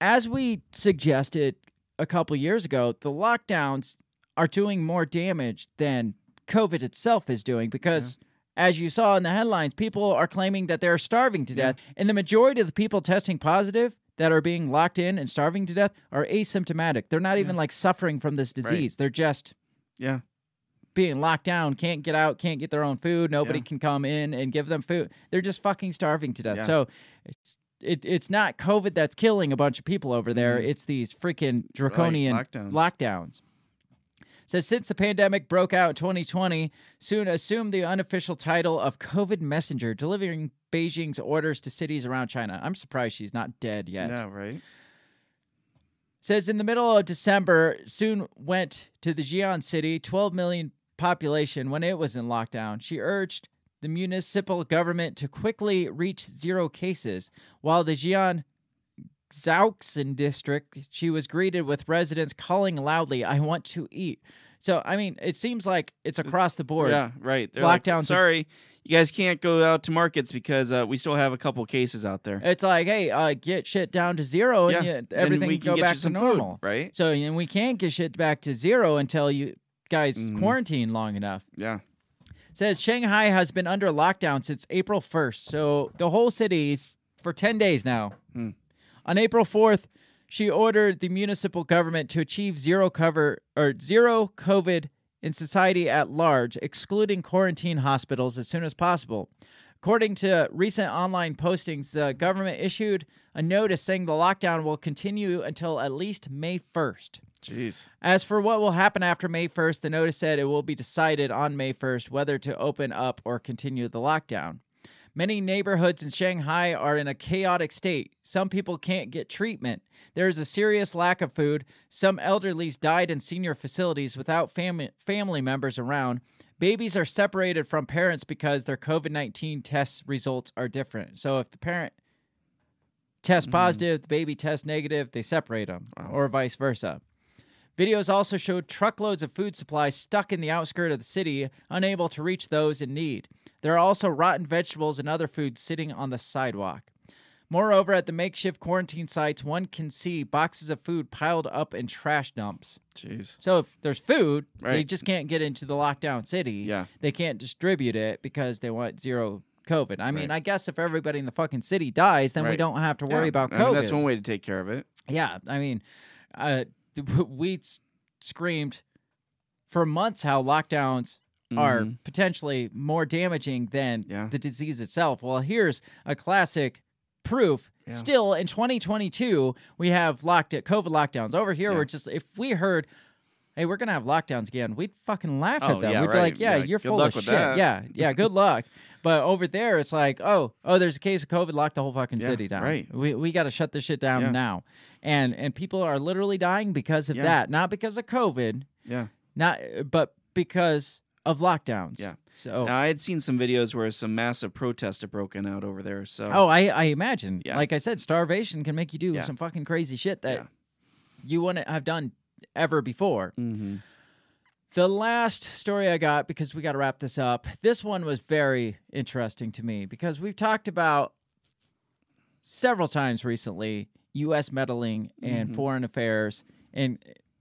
[SPEAKER 1] as we suggested a couple years ago, the lockdowns are doing more damage than COVID itself is doing because. As you saw in the headlines, people are claiming that they're starving to
[SPEAKER 2] Yeah.
[SPEAKER 1] death. And the majority of the people testing positive that are being locked in and starving to death are asymptomatic. They're not even like suffering from this disease. They're just
[SPEAKER 2] Yeah.
[SPEAKER 1] being locked down, can't get out, can't get their own food. Nobody
[SPEAKER 2] Yeah.
[SPEAKER 1] can come in and give them food. They're just fucking starving to death.
[SPEAKER 2] Yeah.
[SPEAKER 1] So it's it, it's not COVID that's killing a bunch of people over there. Mm-hmm. It's these freaking draconian
[SPEAKER 2] lockdowns.
[SPEAKER 1] lockdowns. Says since the pandemic broke out in 2020, Soon assumed the unofficial title of COVID messenger, delivering Beijing's orders to cities around China. I'm surprised she's not dead yet.
[SPEAKER 2] Yeah. Right.
[SPEAKER 1] Says in the middle of December, Soon went to the Xi'an city, 12 million population, when it was in lockdown. She urged the municipal government to quickly reach zero cases, while the Xi'an Zhaoxin district, she was greeted with residents calling loudly, I want to eat. So I mean, it seems like it's across the board.
[SPEAKER 2] Yeah, right. They're like,
[SPEAKER 1] Lockdowns
[SPEAKER 2] Sorry, you guys can't go out to markets because uh, we still have a couple cases out there.
[SPEAKER 1] It's like, hey, uh, get shit down to zero, and
[SPEAKER 2] yeah,
[SPEAKER 1] you, everything
[SPEAKER 2] and we
[SPEAKER 1] can go back to normal.
[SPEAKER 2] food, right?
[SPEAKER 1] So and we can't get shit back to zero until you guys
[SPEAKER 2] Mhm.
[SPEAKER 1] quarantine long enough.
[SPEAKER 2] Yeah.
[SPEAKER 1] says Shanghai has been under lockdown since April 1st. So the whole city's for 10 days now.
[SPEAKER 2] Hmm.
[SPEAKER 1] On April 4th, she ordered the municipal government to achieve zero cover or zero COVID in society at large, excluding quarantine hospitals as soon as possible. According to recent online postings, the government issued a notice saying the lockdown will continue until at least May 1st.
[SPEAKER 2] Jeez.
[SPEAKER 1] As for what will happen after May 1st, the notice said it will be decided on May 1st whether to open up or continue the lockdown. Many neighborhoods in Shanghai are in a chaotic state. Some people can't get treatment. There is a serious lack of food. Some elderlies died in senior facilities without fami- family members around. Babies are separated from parents because their COVID 19 test results are different. So if the parent tests mm. positive, the baby tests negative, they separate them,
[SPEAKER 2] Wow.
[SPEAKER 1] or vice versa. Videos also showed truckloads of food supplies stuck in the outskirts of the city, unable to reach those in need. There are also rotten vegetables and other food sitting on the sidewalk. Moreover, at the makeshift quarantine sites, one can see boxes of food piled up in trash dumps.
[SPEAKER 2] Jeez.
[SPEAKER 1] So if there's food, they
[SPEAKER 2] Right.
[SPEAKER 1] just can't get into the lockdown city.
[SPEAKER 2] Yeah.
[SPEAKER 1] They can't distribute it because they want zero COVID. I mean,
[SPEAKER 2] Right.
[SPEAKER 1] I guess if everybody in the fucking city dies, then we
[SPEAKER 2] Right.
[SPEAKER 1] don't have to worry
[SPEAKER 2] Yeah.
[SPEAKER 1] about
[SPEAKER 2] I
[SPEAKER 1] COVID.
[SPEAKER 2] mean, that's one way to take care of it.
[SPEAKER 1] Yeah, I mean, uh, we screamed for months how lockdowns are
[SPEAKER 2] Mhm.
[SPEAKER 1] potentially more damaging than
[SPEAKER 2] Yeah.
[SPEAKER 1] the disease itself. Well, here's a classic proof.
[SPEAKER 2] Yeah.
[SPEAKER 1] Still in 2022, we have locked COVID lockdowns. Over here,
[SPEAKER 2] Yeah.
[SPEAKER 1] we're just if we heard. Hey, we're gonna have lockdowns again. We'd fucking laugh
[SPEAKER 2] Oh,
[SPEAKER 1] at them. We'd be like, "Yeah, you're full of shit."
[SPEAKER 2] that.
[SPEAKER 1] Yeah, yeah, good luck. But over there, it's like, "Oh, oh, there's a case of COVID. Lock the whole fucking
[SPEAKER 2] Yeah,
[SPEAKER 1] city down.
[SPEAKER 2] right.
[SPEAKER 1] We we got to shut this shit down
[SPEAKER 2] Yeah.
[SPEAKER 1] now." And and people are literally dying because of
[SPEAKER 2] Yeah.
[SPEAKER 1] that, not because of COVID,
[SPEAKER 2] Yeah.
[SPEAKER 1] not but because of lockdowns.
[SPEAKER 2] Yeah.
[SPEAKER 1] So
[SPEAKER 2] Now, I had seen some videos where some massive protests have broken out over there. So
[SPEAKER 1] Oh, I, I imagine.
[SPEAKER 2] Yeah.
[SPEAKER 1] Like I said, starvation can make you do some fucking crazy shit that you wouldn't have done ever before.
[SPEAKER 2] Mhm.
[SPEAKER 1] The last story I got, because we got to wrap this up, this one was very interesting to me because we've talked about several times recently U.S. meddling in
[SPEAKER 2] Mhm.
[SPEAKER 1] foreign affairs and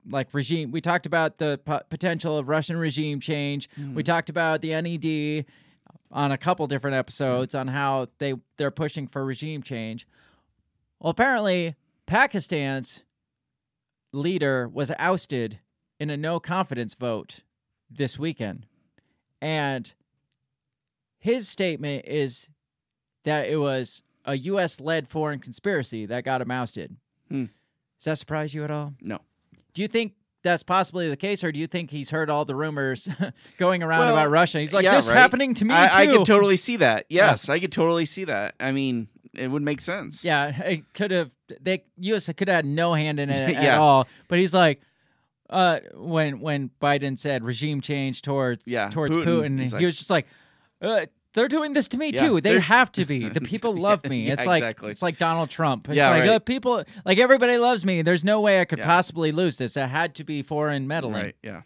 [SPEAKER 1] like regime. We talked about the po- potential of Russian regime change. We talked about the NED on a couple different episodes on how they they're pushing for regime change. Well, apparently Pakistan's leader was ousted in a no confidence vote this weekend. And his statement is that it was a US led foreign conspiracy that got him ousted.
[SPEAKER 2] Hmm.
[SPEAKER 1] Does that surprise you at all?
[SPEAKER 2] No.
[SPEAKER 1] Do you think that's possibly the case, or do you think he's heard all the rumors going around
[SPEAKER 2] Well,
[SPEAKER 1] about Russia? He's like,
[SPEAKER 2] yeah,
[SPEAKER 1] this
[SPEAKER 2] right.
[SPEAKER 1] happening to me
[SPEAKER 2] I,
[SPEAKER 1] too.
[SPEAKER 2] I could totally see that. Yes, I could totally see that. I mean, it would make sense.
[SPEAKER 1] Yeah, it could have. They U.S. could have had no hand in it at
[SPEAKER 2] Yeah.
[SPEAKER 1] all. But he's like, uh, when when Biden said regime change towards
[SPEAKER 2] Yeah,
[SPEAKER 1] towards
[SPEAKER 2] Putin,
[SPEAKER 1] Putin, he
[SPEAKER 2] like-
[SPEAKER 1] was just like, uh, they're doing this to me
[SPEAKER 2] Yeah,
[SPEAKER 1] too. They have to be. The people love me.
[SPEAKER 2] Yeah,
[SPEAKER 1] it's like
[SPEAKER 2] exactly.
[SPEAKER 1] it's like Donald Trump. It's
[SPEAKER 2] Yeah,
[SPEAKER 1] like
[SPEAKER 2] right.
[SPEAKER 1] uh, people like everybody loves me. There's no way I could possibly lose this. It had to be foreign meddling.
[SPEAKER 2] Right. Yeah.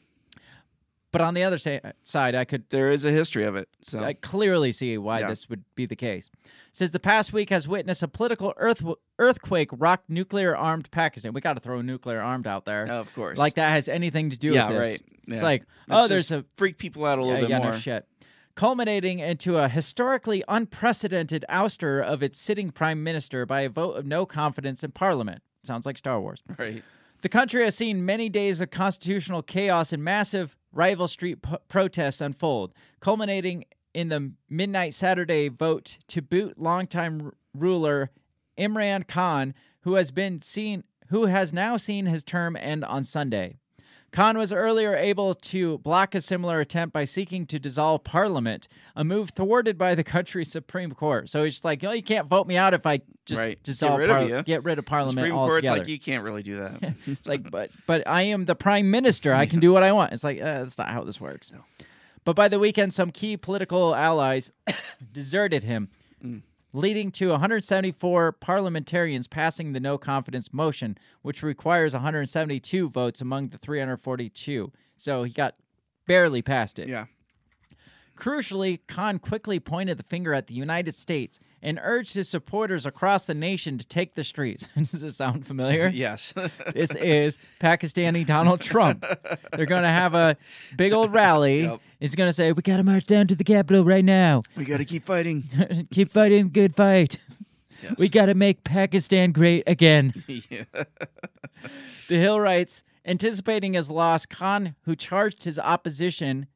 [SPEAKER 1] But on the other sa- uh, side, I could
[SPEAKER 2] There is a history of it. So
[SPEAKER 1] I clearly see why
[SPEAKER 2] Yeah.
[SPEAKER 1] this would be the case. Says the past week has witnessed a political earth earthquake rock nuclear armed Pakistan. We got to throw nuclear armed out there.
[SPEAKER 2] of course.
[SPEAKER 1] Like that has anything to do
[SPEAKER 2] Yeah,
[SPEAKER 1] with this.
[SPEAKER 2] right.
[SPEAKER 1] It's like,
[SPEAKER 2] Let's
[SPEAKER 1] oh, there's a
[SPEAKER 2] freak people out a little
[SPEAKER 1] yeah,
[SPEAKER 2] bit
[SPEAKER 1] yeah,
[SPEAKER 2] more.
[SPEAKER 1] no shit. Culminating into a historically unprecedented ouster of its sitting prime minister by a vote of no confidence in parliament. Sounds like Star Wars.
[SPEAKER 2] Right.
[SPEAKER 1] The country has seen many days of constitutional chaos and massive rival street p- protests unfold, culminating in the midnight Saturday vote to boot longtime r- ruler Imran Khan, who has been seen who has now seen his term end on Sunday. Khan was earlier able to block a similar attempt by seeking to dissolve parliament, a move thwarted by the country's Supreme Court. So he's just like, oh, you can't vote me out if I just
[SPEAKER 2] Right. Get
[SPEAKER 1] dissolve
[SPEAKER 2] rid of you.
[SPEAKER 1] get rid of parliament
[SPEAKER 2] Supreme Court's like you can't really do that.
[SPEAKER 1] It's like, but but I am the prime minister. I can do what I want. It's like uh, that's not how this works. But by the weekend, some key political allies deserted him. Leading to 174 parliamentarians passing the no confidence motion, which requires 172 votes among the 342. So he got barely past it.
[SPEAKER 2] Yeah.
[SPEAKER 1] Crucially, Khan quickly pointed the finger at the United States and urged his supporters across the nation to take the streets. Does this sound familiar?
[SPEAKER 2] Yes.
[SPEAKER 1] This is Pakistani Donald Trump. They're going to have a big old rally.
[SPEAKER 2] Yep.
[SPEAKER 1] He's going to say, We got to march down to the Capitol right now.
[SPEAKER 2] we got to keep fighting.
[SPEAKER 1] Keep fighting, good fight.
[SPEAKER 2] Yes.
[SPEAKER 1] We got to make Pakistan great again.
[SPEAKER 2] yeah.
[SPEAKER 1] The Hill writes, anticipating his loss, Khan, who charged his opposition,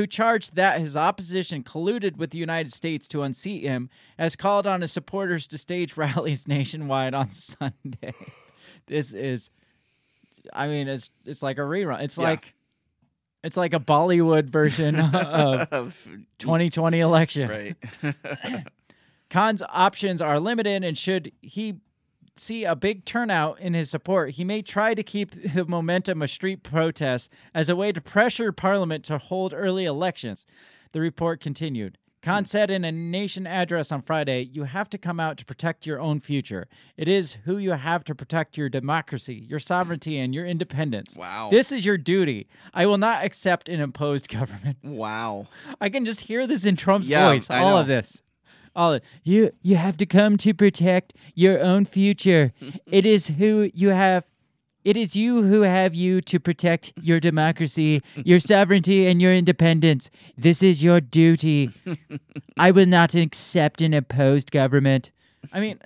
[SPEAKER 1] who charged that his opposition colluded with the United States to unseat him, has called on his supporters to stage rallies nationwide on Sunday. this is, I mean, it's it's like a rerun. It's
[SPEAKER 2] Yeah.
[SPEAKER 1] like, it's like a Bollywood version of
[SPEAKER 2] Of-
[SPEAKER 1] 2020 election.
[SPEAKER 2] right.
[SPEAKER 1] Khan's options are limited, and should he see a big turnout in his support, he may try to keep the momentum of street protests as a way to pressure Parliament to hold early elections. The report continued. Khan hmm. said in a nation address on Friday, You have to come out to protect your own future. It is who you have to protect your democracy, your sovereignty, and your independence.
[SPEAKER 2] Wow.
[SPEAKER 1] This is your duty. I will not accept an imposed government.
[SPEAKER 2] wow.
[SPEAKER 1] I can just hear this in Trump's
[SPEAKER 2] Yeah,
[SPEAKER 1] voice.
[SPEAKER 2] I
[SPEAKER 1] all
[SPEAKER 2] know.
[SPEAKER 1] of this. All of, you you have to come to protect your own future. it is who you have it is you who have you to protect your democracy, your sovereignty and your independence. This is your duty. I will not accept an opposed government. I mean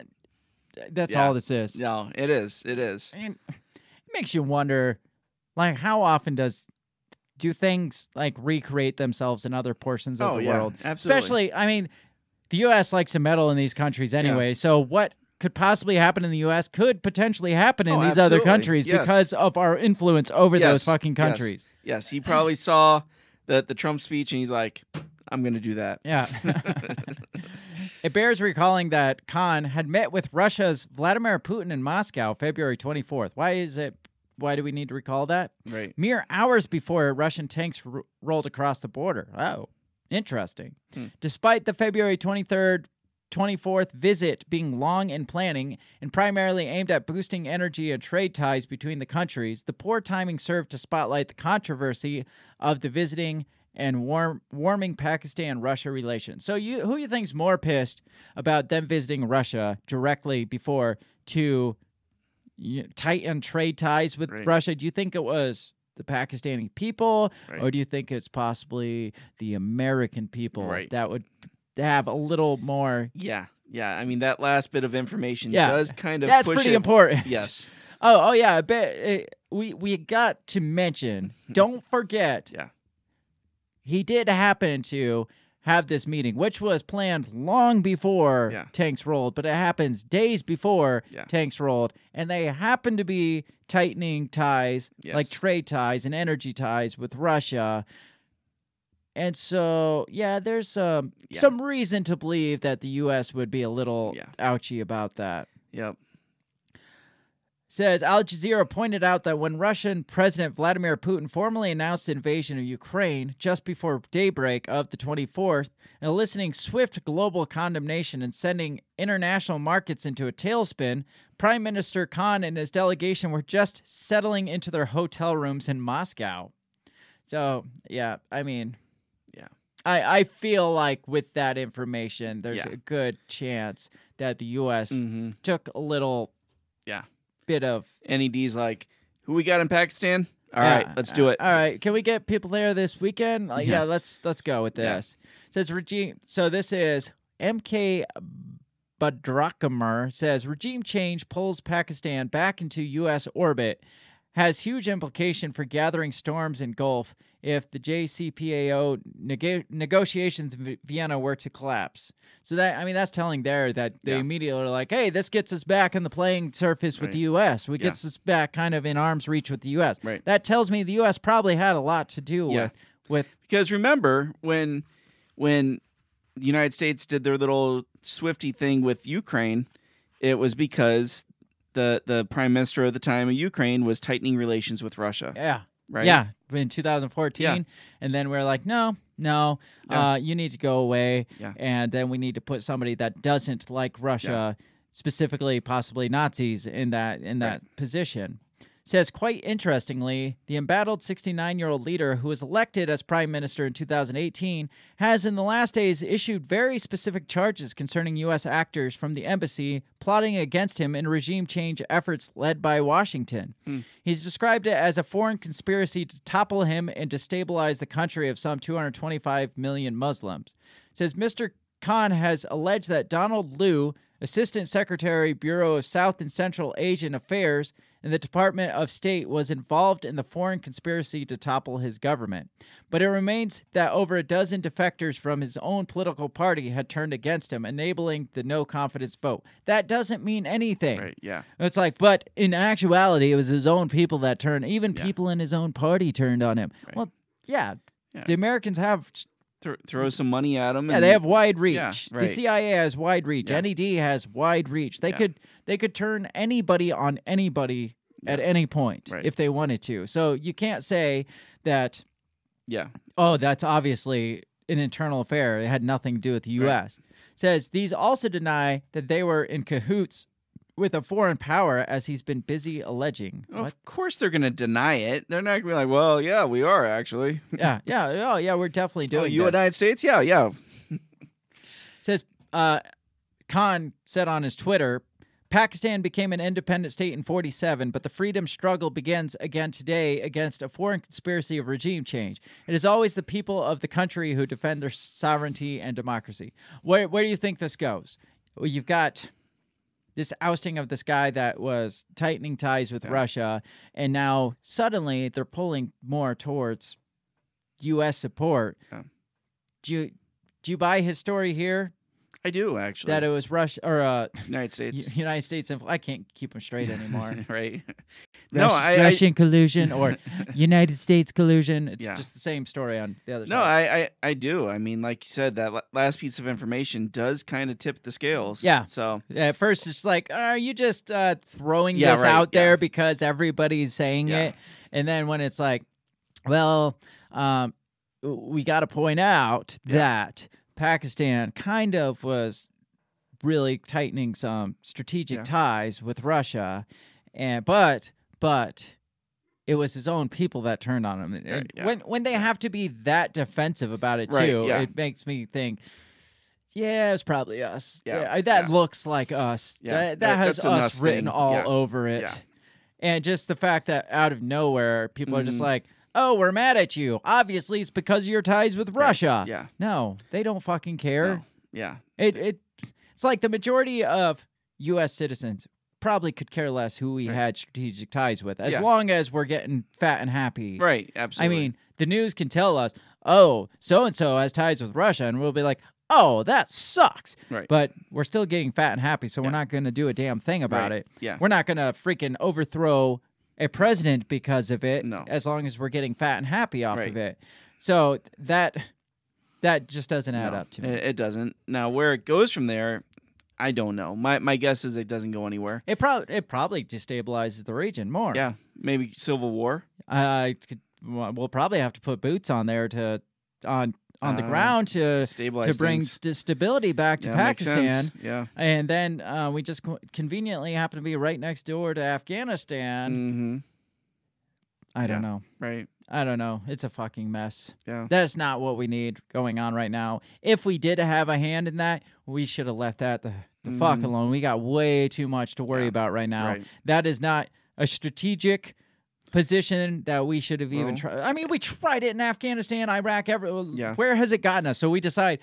[SPEAKER 1] that's
[SPEAKER 2] Yeah.
[SPEAKER 1] all this is.
[SPEAKER 2] No, it is. It is.
[SPEAKER 1] And it makes you wonder like how often does do things like recreate themselves in other portions of
[SPEAKER 2] Oh,
[SPEAKER 1] the
[SPEAKER 2] yeah,
[SPEAKER 1] world
[SPEAKER 2] absolutely.
[SPEAKER 1] especially i mean the us likes to meddle in these countries anyway so what could possibly happen in the us could potentially happen in
[SPEAKER 2] Oh,
[SPEAKER 1] these other countries
[SPEAKER 2] Yes.
[SPEAKER 1] because of our influence over those
[SPEAKER 2] Yes,
[SPEAKER 1] fucking
[SPEAKER 2] yes.
[SPEAKER 1] countries
[SPEAKER 2] Yes, he probably saw the the Trump speech and he's like, I'm going to do that.
[SPEAKER 1] yeah it bears recalling that khan had met with russia's vladimir putin in moscow february 24th why is it why do we need to recall that
[SPEAKER 2] Right.
[SPEAKER 1] mere hours before Russian tanks r- rolled across the border. Oh, interesting.
[SPEAKER 2] Hmm.
[SPEAKER 1] Despite the February 23rd, 24th visit being long in planning and primarily aimed at boosting energy and trade ties between the countries, the poor timing served to spotlight the controversy of the visiting and warm, warming Pakistan Russia relations. So, you who you think's more pissed about them visiting Russia directly before to you tighten trade ties with
[SPEAKER 2] Right.
[SPEAKER 1] Russia? Do you think it was the Pakistani people,
[SPEAKER 2] Right.
[SPEAKER 1] or do you think it's possibly the American people
[SPEAKER 2] Right.
[SPEAKER 1] that would have a little more?
[SPEAKER 2] Yeah. Yeah. I mean, that last bit of information
[SPEAKER 1] Yeah.
[SPEAKER 2] does kind of
[SPEAKER 1] That's pretty
[SPEAKER 2] it-
[SPEAKER 1] important.
[SPEAKER 2] Yes.
[SPEAKER 1] Oh, oh yeah. I bet uh, we we got to mention. don't forget.
[SPEAKER 2] Yeah.
[SPEAKER 1] He did happen to have this meeting, which was planned long before
[SPEAKER 2] Yeah.
[SPEAKER 1] tanks rolled, but it happens days before
[SPEAKER 2] Yeah.
[SPEAKER 1] tanks rolled, and they happen to be tightening ties, like trade ties and energy ties with Russia. And so, yeah, there's some
[SPEAKER 2] Yeah.
[SPEAKER 1] some reason to believe that the U.S. would be a little ouchy about that
[SPEAKER 2] Yep.
[SPEAKER 1] Says Al Jazeera pointed out that when Russian President Vladimir Putin formally announced the invasion of Ukraine just before daybreak of the 24th, eliciting swift global condemnation and sending international markets into a tailspin, Prime Minister Khan and his delegation were just settling into their hotel rooms in Moscow. So, yeah, I mean,
[SPEAKER 2] Yeah.
[SPEAKER 1] I, I feel like with that information, there's
[SPEAKER 2] Yeah.
[SPEAKER 1] a good chance that the U.S.
[SPEAKER 2] Mm-hmm.
[SPEAKER 1] took a little
[SPEAKER 2] Yeah.
[SPEAKER 1] Bit of
[SPEAKER 2] NED's like, who we got in Pakistan? All right,
[SPEAKER 1] Yeah.
[SPEAKER 2] let's do it.
[SPEAKER 1] All right, can we get people there this weekend? Like, yeah.
[SPEAKER 2] Yeah.
[SPEAKER 1] let's let's go with this. Says regime. So this is MK Bhadrakumar says regime change pulls Pakistan back into U.S. orbit. Has huge implication for gathering storms in Gulf if the JCPOA neg- negotiations in V- Vienna were to collapse. So that I mean that's telling there that they
[SPEAKER 2] Yeah.
[SPEAKER 1] immediately are like, hey, this gets us back in the playing surface with the U.S. We
[SPEAKER 2] Yeah.
[SPEAKER 1] gets us back kind of in arm's reach with the U.S.
[SPEAKER 2] Right.
[SPEAKER 1] That tells me the U.S. probably had a lot to do
[SPEAKER 2] Yeah.
[SPEAKER 1] with with
[SPEAKER 2] Because remember when when the United States did their little Swifty thing with Ukraine, it was because the the prime minister of the time of Ukraine was tightening relations with Russia.
[SPEAKER 1] yeah
[SPEAKER 2] Right.
[SPEAKER 1] yeah in 2014,
[SPEAKER 2] Yeah.
[SPEAKER 1] and then we're like, no, no,
[SPEAKER 2] Yeah.
[SPEAKER 1] uh, you need to go away,
[SPEAKER 2] Yeah.
[SPEAKER 1] and then we need to put somebody that doesn't like Russia, specifically possibly Nazis, in that in that position. Says quite interestingly, the embattled 69 year old leader who was elected as prime minister in 2018 has in the last days issued very specific charges concerning U.S. actors from the embassy plotting against him in regime change efforts led by Washington. Hmm. He's described it as a foreign conspiracy to topple him and destabilize the country of some 225 million Muslims. Says Mr. Khan has alleged that Donald Lu, Assistant Secretary, Bureau of South and Central Asian Affairs in the Department of State, was involved in the foreign conspiracy to topple his government. But it remains that over a dozen defectors from his own political party had turned against him, enabling the no confidence vote. That doesn't mean anything.
[SPEAKER 2] Right. Yeah.
[SPEAKER 1] It's like, but in actuality, it was his own people that turned. Even
[SPEAKER 2] Yeah.
[SPEAKER 1] people in his own party turned on him.
[SPEAKER 2] Right.
[SPEAKER 1] Well, yeah,
[SPEAKER 2] Yeah.
[SPEAKER 1] the Americans have.
[SPEAKER 2] Th- throw some money at them.
[SPEAKER 1] Yeah, they have wide reach.
[SPEAKER 2] Yeah,
[SPEAKER 1] The. CIA has wide reach.
[SPEAKER 2] Yeah.
[SPEAKER 1] NED has wide reach. They
[SPEAKER 2] Yeah.
[SPEAKER 1] could they could turn anybody on anybody at any point
[SPEAKER 2] Right.
[SPEAKER 1] if they wanted to. So you can't say that
[SPEAKER 2] Yeah.
[SPEAKER 1] oh, that's obviously an internal affair. It had nothing to do with the
[SPEAKER 2] Right.
[SPEAKER 1] U.S. Says these also deny that they were in cahoots with a foreign power, as he's been busy alleging. What?
[SPEAKER 2] Of course they're gonna deny it. They're not gonna be like, well, yeah, we are actually.
[SPEAKER 1] yeah, yeah, oh, yeah. We're definitely
[SPEAKER 2] Oh,
[SPEAKER 1] doing.
[SPEAKER 2] you
[SPEAKER 1] this.
[SPEAKER 2] United States? Yeah, yeah.
[SPEAKER 1] says uh, Khan said on his Twitter. Pakistan became an independent state in 47, but the freedom struggle begins again today against a foreign conspiracy of regime change. It is always the people of the country who defend their sovereignty and democracy. Where, where do you think this goes? Well, you've got this ousting of this guy that was tightening ties with
[SPEAKER 2] Yeah.
[SPEAKER 1] Russia, and now suddenly they're pulling more towards U.S. support.
[SPEAKER 2] Yeah.
[SPEAKER 1] Do you do you buy his story here
[SPEAKER 2] I do actually.
[SPEAKER 1] that it was Russia or uh,
[SPEAKER 2] United States.
[SPEAKER 1] United States? Infl- I can't keep them straight anymore.
[SPEAKER 2] right. No, I, I
[SPEAKER 1] Russian collusion or United States collusion. It's
[SPEAKER 2] Yeah.
[SPEAKER 1] just the same story on the other
[SPEAKER 2] no,
[SPEAKER 1] side.
[SPEAKER 2] I, I I do. I mean, like you said, that last piece of information does kind of tip the scales.
[SPEAKER 1] Yeah.
[SPEAKER 2] So
[SPEAKER 1] At first, it's like, are you just uh, throwing
[SPEAKER 2] Yeah,
[SPEAKER 1] this
[SPEAKER 2] right,
[SPEAKER 1] out there
[SPEAKER 2] yeah.
[SPEAKER 1] because everybody's saying
[SPEAKER 2] Yeah.
[SPEAKER 1] it? And then when it's like, well, um, we got to point out
[SPEAKER 2] Yeah.
[SPEAKER 1] that Pakistan kind of was really tightening some strategic
[SPEAKER 2] Yeah.
[SPEAKER 1] ties with Russia, and but but it was his own people that turned on him.
[SPEAKER 2] Right, yeah.
[SPEAKER 1] When when they have to be that defensive about it
[SPEAKER 2] Right,
[SPEAKER 1] too,
[SPEAKER 2] yeah.
[SPEAKER 1] it makes me think. Yeah, it's probably us.
[SPEAKER 2] Yeah,
[SPEAKER 1] I- that
[SPEAKER 2] yeah.
[SPEAKER 1] looks like us.
[SPEAKER 2] Yeah,
[SPEAKER 1] that, that
[SPEAKER 2] that-
[SPEAKER 1] has us written
[SPEAKER 2] thing.
[SPEAKER 1] all
[SPEAKER 2] Yeah.
[SPEAKER 1] over it.
[SPEAKER 2] Yeah.
[SPEAKER 1] And just the fact that out of nowhere, people are just
[SPEAKER 2] Mhm.
[SPEAKER 1] like, "Oh, we're mad at you. Obviously, it's because of your ties with Russia."
[SPEAKER 2] yeah.
[SPEAKER 1] No, they don't fucking care.
[SPEAKER 2] No. Yeah.
[SPEAKER 1] It it it's like the majority of U.S. citizens probably could care less who we
[SPEAKER 2] Right.
[SPEAKER 1] had strategic ties with, as
[SPEAKER 2] Yeah.
[SPEAKER 1] long as we're getting fat and happy.
[SPEAKER 2] Right. Absolutely.
[SPEAKER 1] I mean, the news can tell us, "Oh, so and so has ties with Russia," and we'll be like, "Oh, that sucks."
[SPEAKER 2] Right.
[SPEAKER 1] But we're still getting fat and happy, so we're not going to do a damn thing about
[SPEAKER 2] Right.
[SPEAKER 1] it.
[SPEAKER 2] Yeah.
[SPEAKER 1] We're not going to freaking overthrow a president because of it,
[SPEAKER 2] No.
[SPEAKER 1] as long as we're getting fat and happy off
[SPEAKER 2] Right.
[SPEAKER 1] of it. So that that just doesn't add
[SPEAKER 2] No,
[SPEAKER 1] up to me.
[SPEAKER 2] It doesn't. Now, where it goes from there, I don't know. My my guess is it doesn't go anywhere.
[SPEAKER 1] It probably it probably destabilizes the region more.
[SPEAKER 2] Yeah. Maybe civil war.
[SPEAKER 1] uh, could- well, probably have to put boots on there to on on the
[SPEAKER 2] Uh,
[SPEAKER 1] ground to
[SPEAKER 2] Stabilize
[SPEAKER 1] to bring st- stability back to
[SPEAKER 2] Yeah,
[SPEAKER 1] Pakistan.
[SPEAKER 2] Yeah.
[SPEAKER 1] And then uh, we just co- conveniently happen to be right next door to Afghanistan.
[SPEAKER 2] Mm-hmm.
[SPEAKER 1] I don't know.
[SPEAKER 2] Right.
[SPEAKER 1] I don't know. It's a fucking mess.
[SPEAKER 2] Yeah.
[SPEAKER 1] That's not what we need going on right now. If we did have a hand in that, we should have left that the, the fuck
[SPEAKER 2] Mhm.
[SPEAKER 1] alone. We got way too much to worry
[SPEAKER 2] Yeah,
[SPEAKER 1] about right now.
[SPEAKER 2] right.
[SPEAKER 1] That is not a strategic position that we should have even tried. I mean, we tried it in Afghanistan, Iraq, every
[SPEAKER 2] Yeah.
[SPEAKER 1] where has it gotten us? So we decide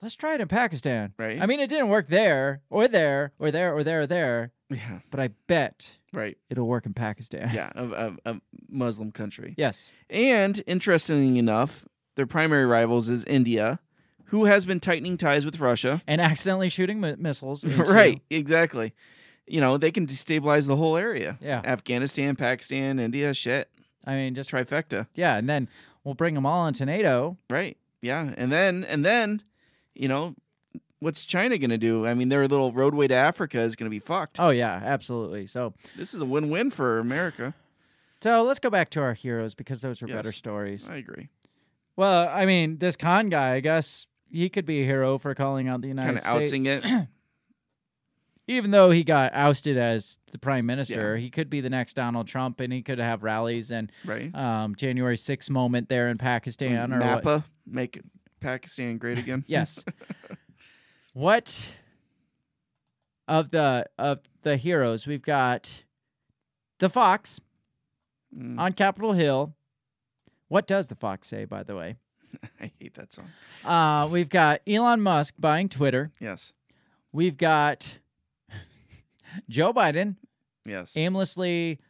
[SPEAKER 1] let's try it in Pakistan.
[SPEAKER 2] Right.
[SPEAKER 1] I mean, it didn't work there or there or there or there or there,
[SPEAKER 2] Yeah.
[SPEAKER 1] but I bet
[SPEAKER 2] Right.
[SPEAKER 1] it'll work in Pakistan.
[SPEAKER 2] Yeah. Of of a Muslim country.
[SPEAKER 1] yes.
[SPEAKER 2] And interestingly enough, their primary rivals is India, who has been tightening ties with Russia.
[SPEAKER 1] And accidentally shooting mi- missiles. into-
[SPEAKER 2] right. Exactly. You know, they can destabilize the whole area.
[SPEAKER 1] Yeah.
[SPEAKER 2] Afghanistan, Pakistan, India, shit.
[SPEAKER 1] I mean, just
[SPEAKER 2] Trifecta.
[SPEAKER 1] yeah, and then we'll bring them all into NATO.
[SPEAKER 2] Right. Yeah. And then and then, you know, what's China going to do? I mean, their little roadway to Africa is going to be fucked.
[SPEAKER 1] Oh yeah, absolutely. So
[SPEAKER 2] This is a win-win for America.
[SPEAKER 1] so let's go back to our heroes because those were better stories.
[SPEAKER 2] I agree.
[SPEAKER 1] Well, I mean, this Khan guy, I guess he could be a hero for calling out the United States.
[SPEAKER 2] Kind of outsing it.
[SPEAKER 1] Even though he got ousted as the prime minister, he could be the next Donald Trump, and he could have rallies and
[SPEAKER 2] right?
[SPEAKER 1] um, January 6th moment there in Pakistan or what.
[SPEAKER 2] Napa make Pakistan great again.
[SPEAKER 1] Yes. what of the of the heroes we've got the Fox
[SPEAKER 2] Mm,
[SPEAKER 1] on Capitol Hill. What does the Fox say, by the way?
[SPEAKER 2] I hate that song.
[SPEAKER 1] Uh, we've got Elon Musk buying Twitter.
[SPEAKER 2] Yes.
[SPEAKER 1] We've got Joe Biden
[SPEAKER 2] Yes.
[SPEAKER 1] aimlessly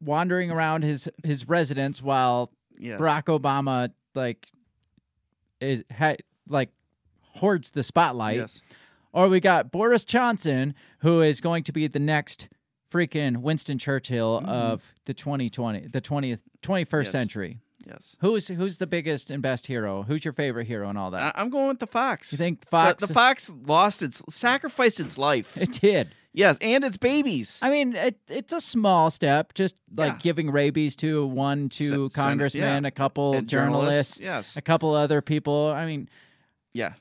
[SPEAKER 1] wandering around his his residence while
[SPEAKER 2] yes.
[SPEAKER 1] Barack Obama like is ha, like hoards the spotlight.
[SPEAKER 2] Yes.
[SPEAKER 1] Or we got Boris Johnson, who is going to be the next freaking Winston Churchill
[SPEAKER 2] Mhm.
[SPEAKER 1] of the 2020, the 20th, 21st
[SPEAKER 2] Yes.
[SPEAKER 1] century.
[SPEAKER 2] Yes.
[SPEAKER 1] Who's who's the biggest and best hero? Who's your favorite hero and all that?
[SPEAKER 2] I- I'm going with the fox.
[SPEAKER 1] you think
[SPEAKER 2] The-
[SPEAKER 1] Fox?
[SPEAKER 2] The, fox lost its, sacrificed its life.
[SPEAKER 1] it did.
[SPEAKER 2] yes, and its babies.
[SPEAKER 1] I mean, it, it's a small step, just like
[SPEAKER 2] Yeah.
[SPEAKER 1] giving rabies to one, two
[SPEAKER 2] Senate,
[SPEAKER 1] congressmen,
[SPEAKER 2] yeah.
[SPEAKER 1] a couple
[SPEAKER 2] and
[SPEAKER 1] journalists,
[SPEAKER 2] Yes.
[SPEAKER 1] a couple other people. I mean,
[SPEAKER 2] Yeah.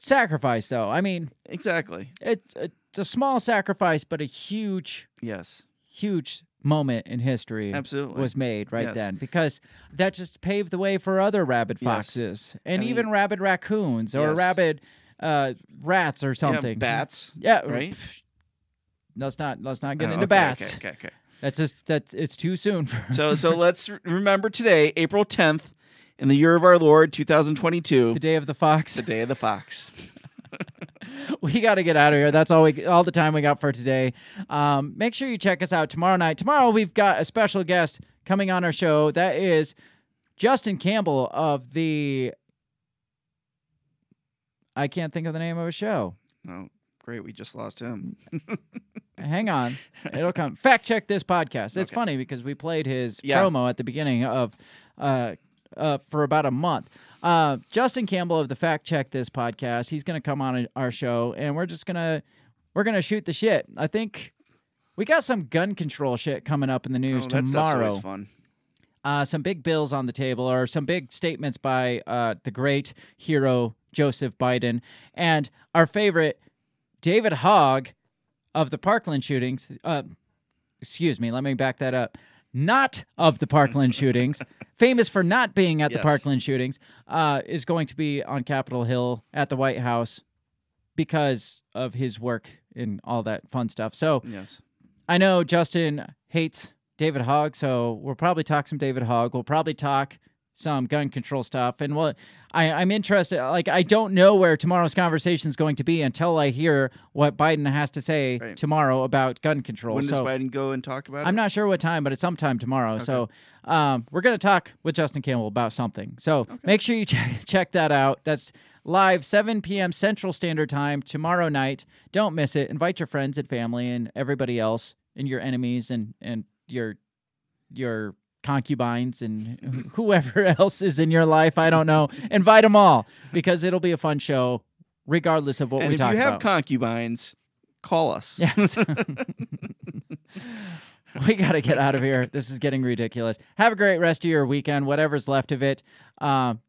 [SPEAKER 1] sacrifice though. I mean,
[SPEAKER 2] Exactly.
[SPEAKER 1] it, it's a small sacrifice, but a huge,
[SPEAKER 2] Yes.
[SPEAKER 1] huge moment in history
[SPEAKER 2] Absolutely.
[SPEAKER 1] was made right
[SPEAKER 2] Yes.
[SPEAKER 1] then because that just paved the way for other rabid
[SPEAKER 2] Yes.
[SPEAKER 1] foxes and
[SPEAKER 2] I
[SPEAKER 1] even
[SPEAKER 2] mean-
[SPEAKER 1] rabid raccoons or
[SPEAKER 2] Yes.
[SPEAKER 1] rabid uh, rats or
[SPEAKER 2] Yeah,
[SPEAKER 1] something.
[SPEAKER 2] bats.
[SPEAKER 1] Yeah,
[SPEAKER 2] right?
[SPEAKER 1] Let's not let's not get
[SPEAKER 2] Oh,
[SPEAKER 1] into
[SPEAKER 2] okay,
[SPEAKER 1] bats.
[SPEAKER 2] Okay. Okay. okay.
[SPEAKER 1] That's just that's it's too soon for
[SPEAKER 2] So so let's remember today, April 10th, in the year of our Lord 2022,
[SPEAKER 1] the day of the fox.
[SPEAKER 2] the day of the fox.
[SPEAKER 1] we got to get out of here. That's all we all the time we got for today. Um, make sure you check us out tomorrow night. Tomorrow we've got a special guest coming on our show. That is Justin Campbell of the. I can't think of the name of a show.
[SPEAKER 2] Oh, great. We just lost him.
[SPEAKER 1] Hang on, it'll come. Fact check this podcast. It's
[SPEAKER 2] Okay.
[SPEAKER 1] funny because we played his
[SPEAKER 2] Yeah.
[SPEAKER 1] promo at the beginning of, uh, uh, for about a month. Uh, Justin Campbell of the Fact Check This podcast. He's going to come on our show, and we're just gonna we're gonna shoot the shit. I think we got some gun control shit coming up in the news
[SPEAKER 2] oh, that
[SPEAKER 1] tomorrow.
[SPEAKER 2] always fun.
[SPEAKER 1] Uh, some big bills on the table, or some big statements by uh, the great hero Joseph Biden, and our favorite David Hogg of the Parkland shootings. Uh, excuse me, let me back that up. Not of the Parkland shootings, famous for not being at the Parkland shootings, uh, is going to be on Capitol Hill at the White House because of his work and all that fun stuff. So
[SPEAKER 2] Yes.
[SPEAKER 1] I know Justin hates David Hogg, so we'll probably talk some David Hogg. We'll probably talk some gun control stuff, and what I, I'm interested. Like I don't know where tomorrow's conversation is going to be until I hear what Biden has to say
[SPEAKER 2] Right.
[SPEAKER 1] tomorrow about gun control.
[SPEAKER 2] When does Biden go and talk about
[SPEAKER 1] I'm
[SPEAKER 2] it?
[SPEAKER 1] not sure what time, but it's sometime tomorrow. So um, we're going to talk with Justin Campbell about something. So make sure you check, check that out. That's live 7 p.m. Central Standard Time tomorrow night. Don't miss it. Invite your friends and family and everybody else and your enemies and, and your your concubines and whoever else is in your life. I don't know. Invite them all because it'll be a fun show regardless of what
[SPEAKER 2] and
[SPEAKER 1] we talk about.
[SPEAKER 2] if you have
[SPEAKER 1] about.
[SPEAKER 2] concubines, call us.
[SPEAKER 1] Yes. we got to get out of here. This is getting ridiculous. Have a great rest of your weekend, whatever's left of it. Um,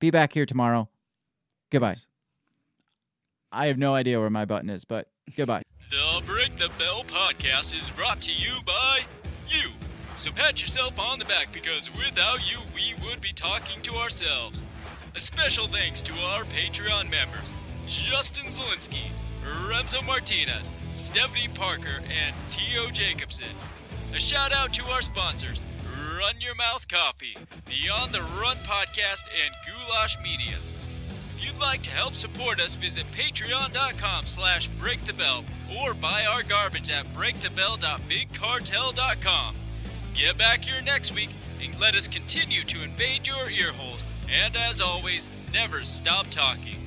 [SPEAKER 1] be back here tomorrow. Goodbye. I have no idea where my button is, but goodbye.
[SPEAKER 3] The Break the Bell podcast is brought to you by you. So pat yourself on the back because without you, we would be talking to ourselves. A special thanks to our Patreon members Justin Zielinski, Remzo Martinez, Stephanie Parker, and T.O. Jacobson. A shout out to our sponsors Run Your Mouth Coffee, the On the Run podcast, and Goulash Media. If you'd like to help support us, visit patreon.com slash breakthebell or buy our garbage at breakthebell.bigcartel.com. Get back here next week and let us continue to invade your earholes. And as always, never stop talking.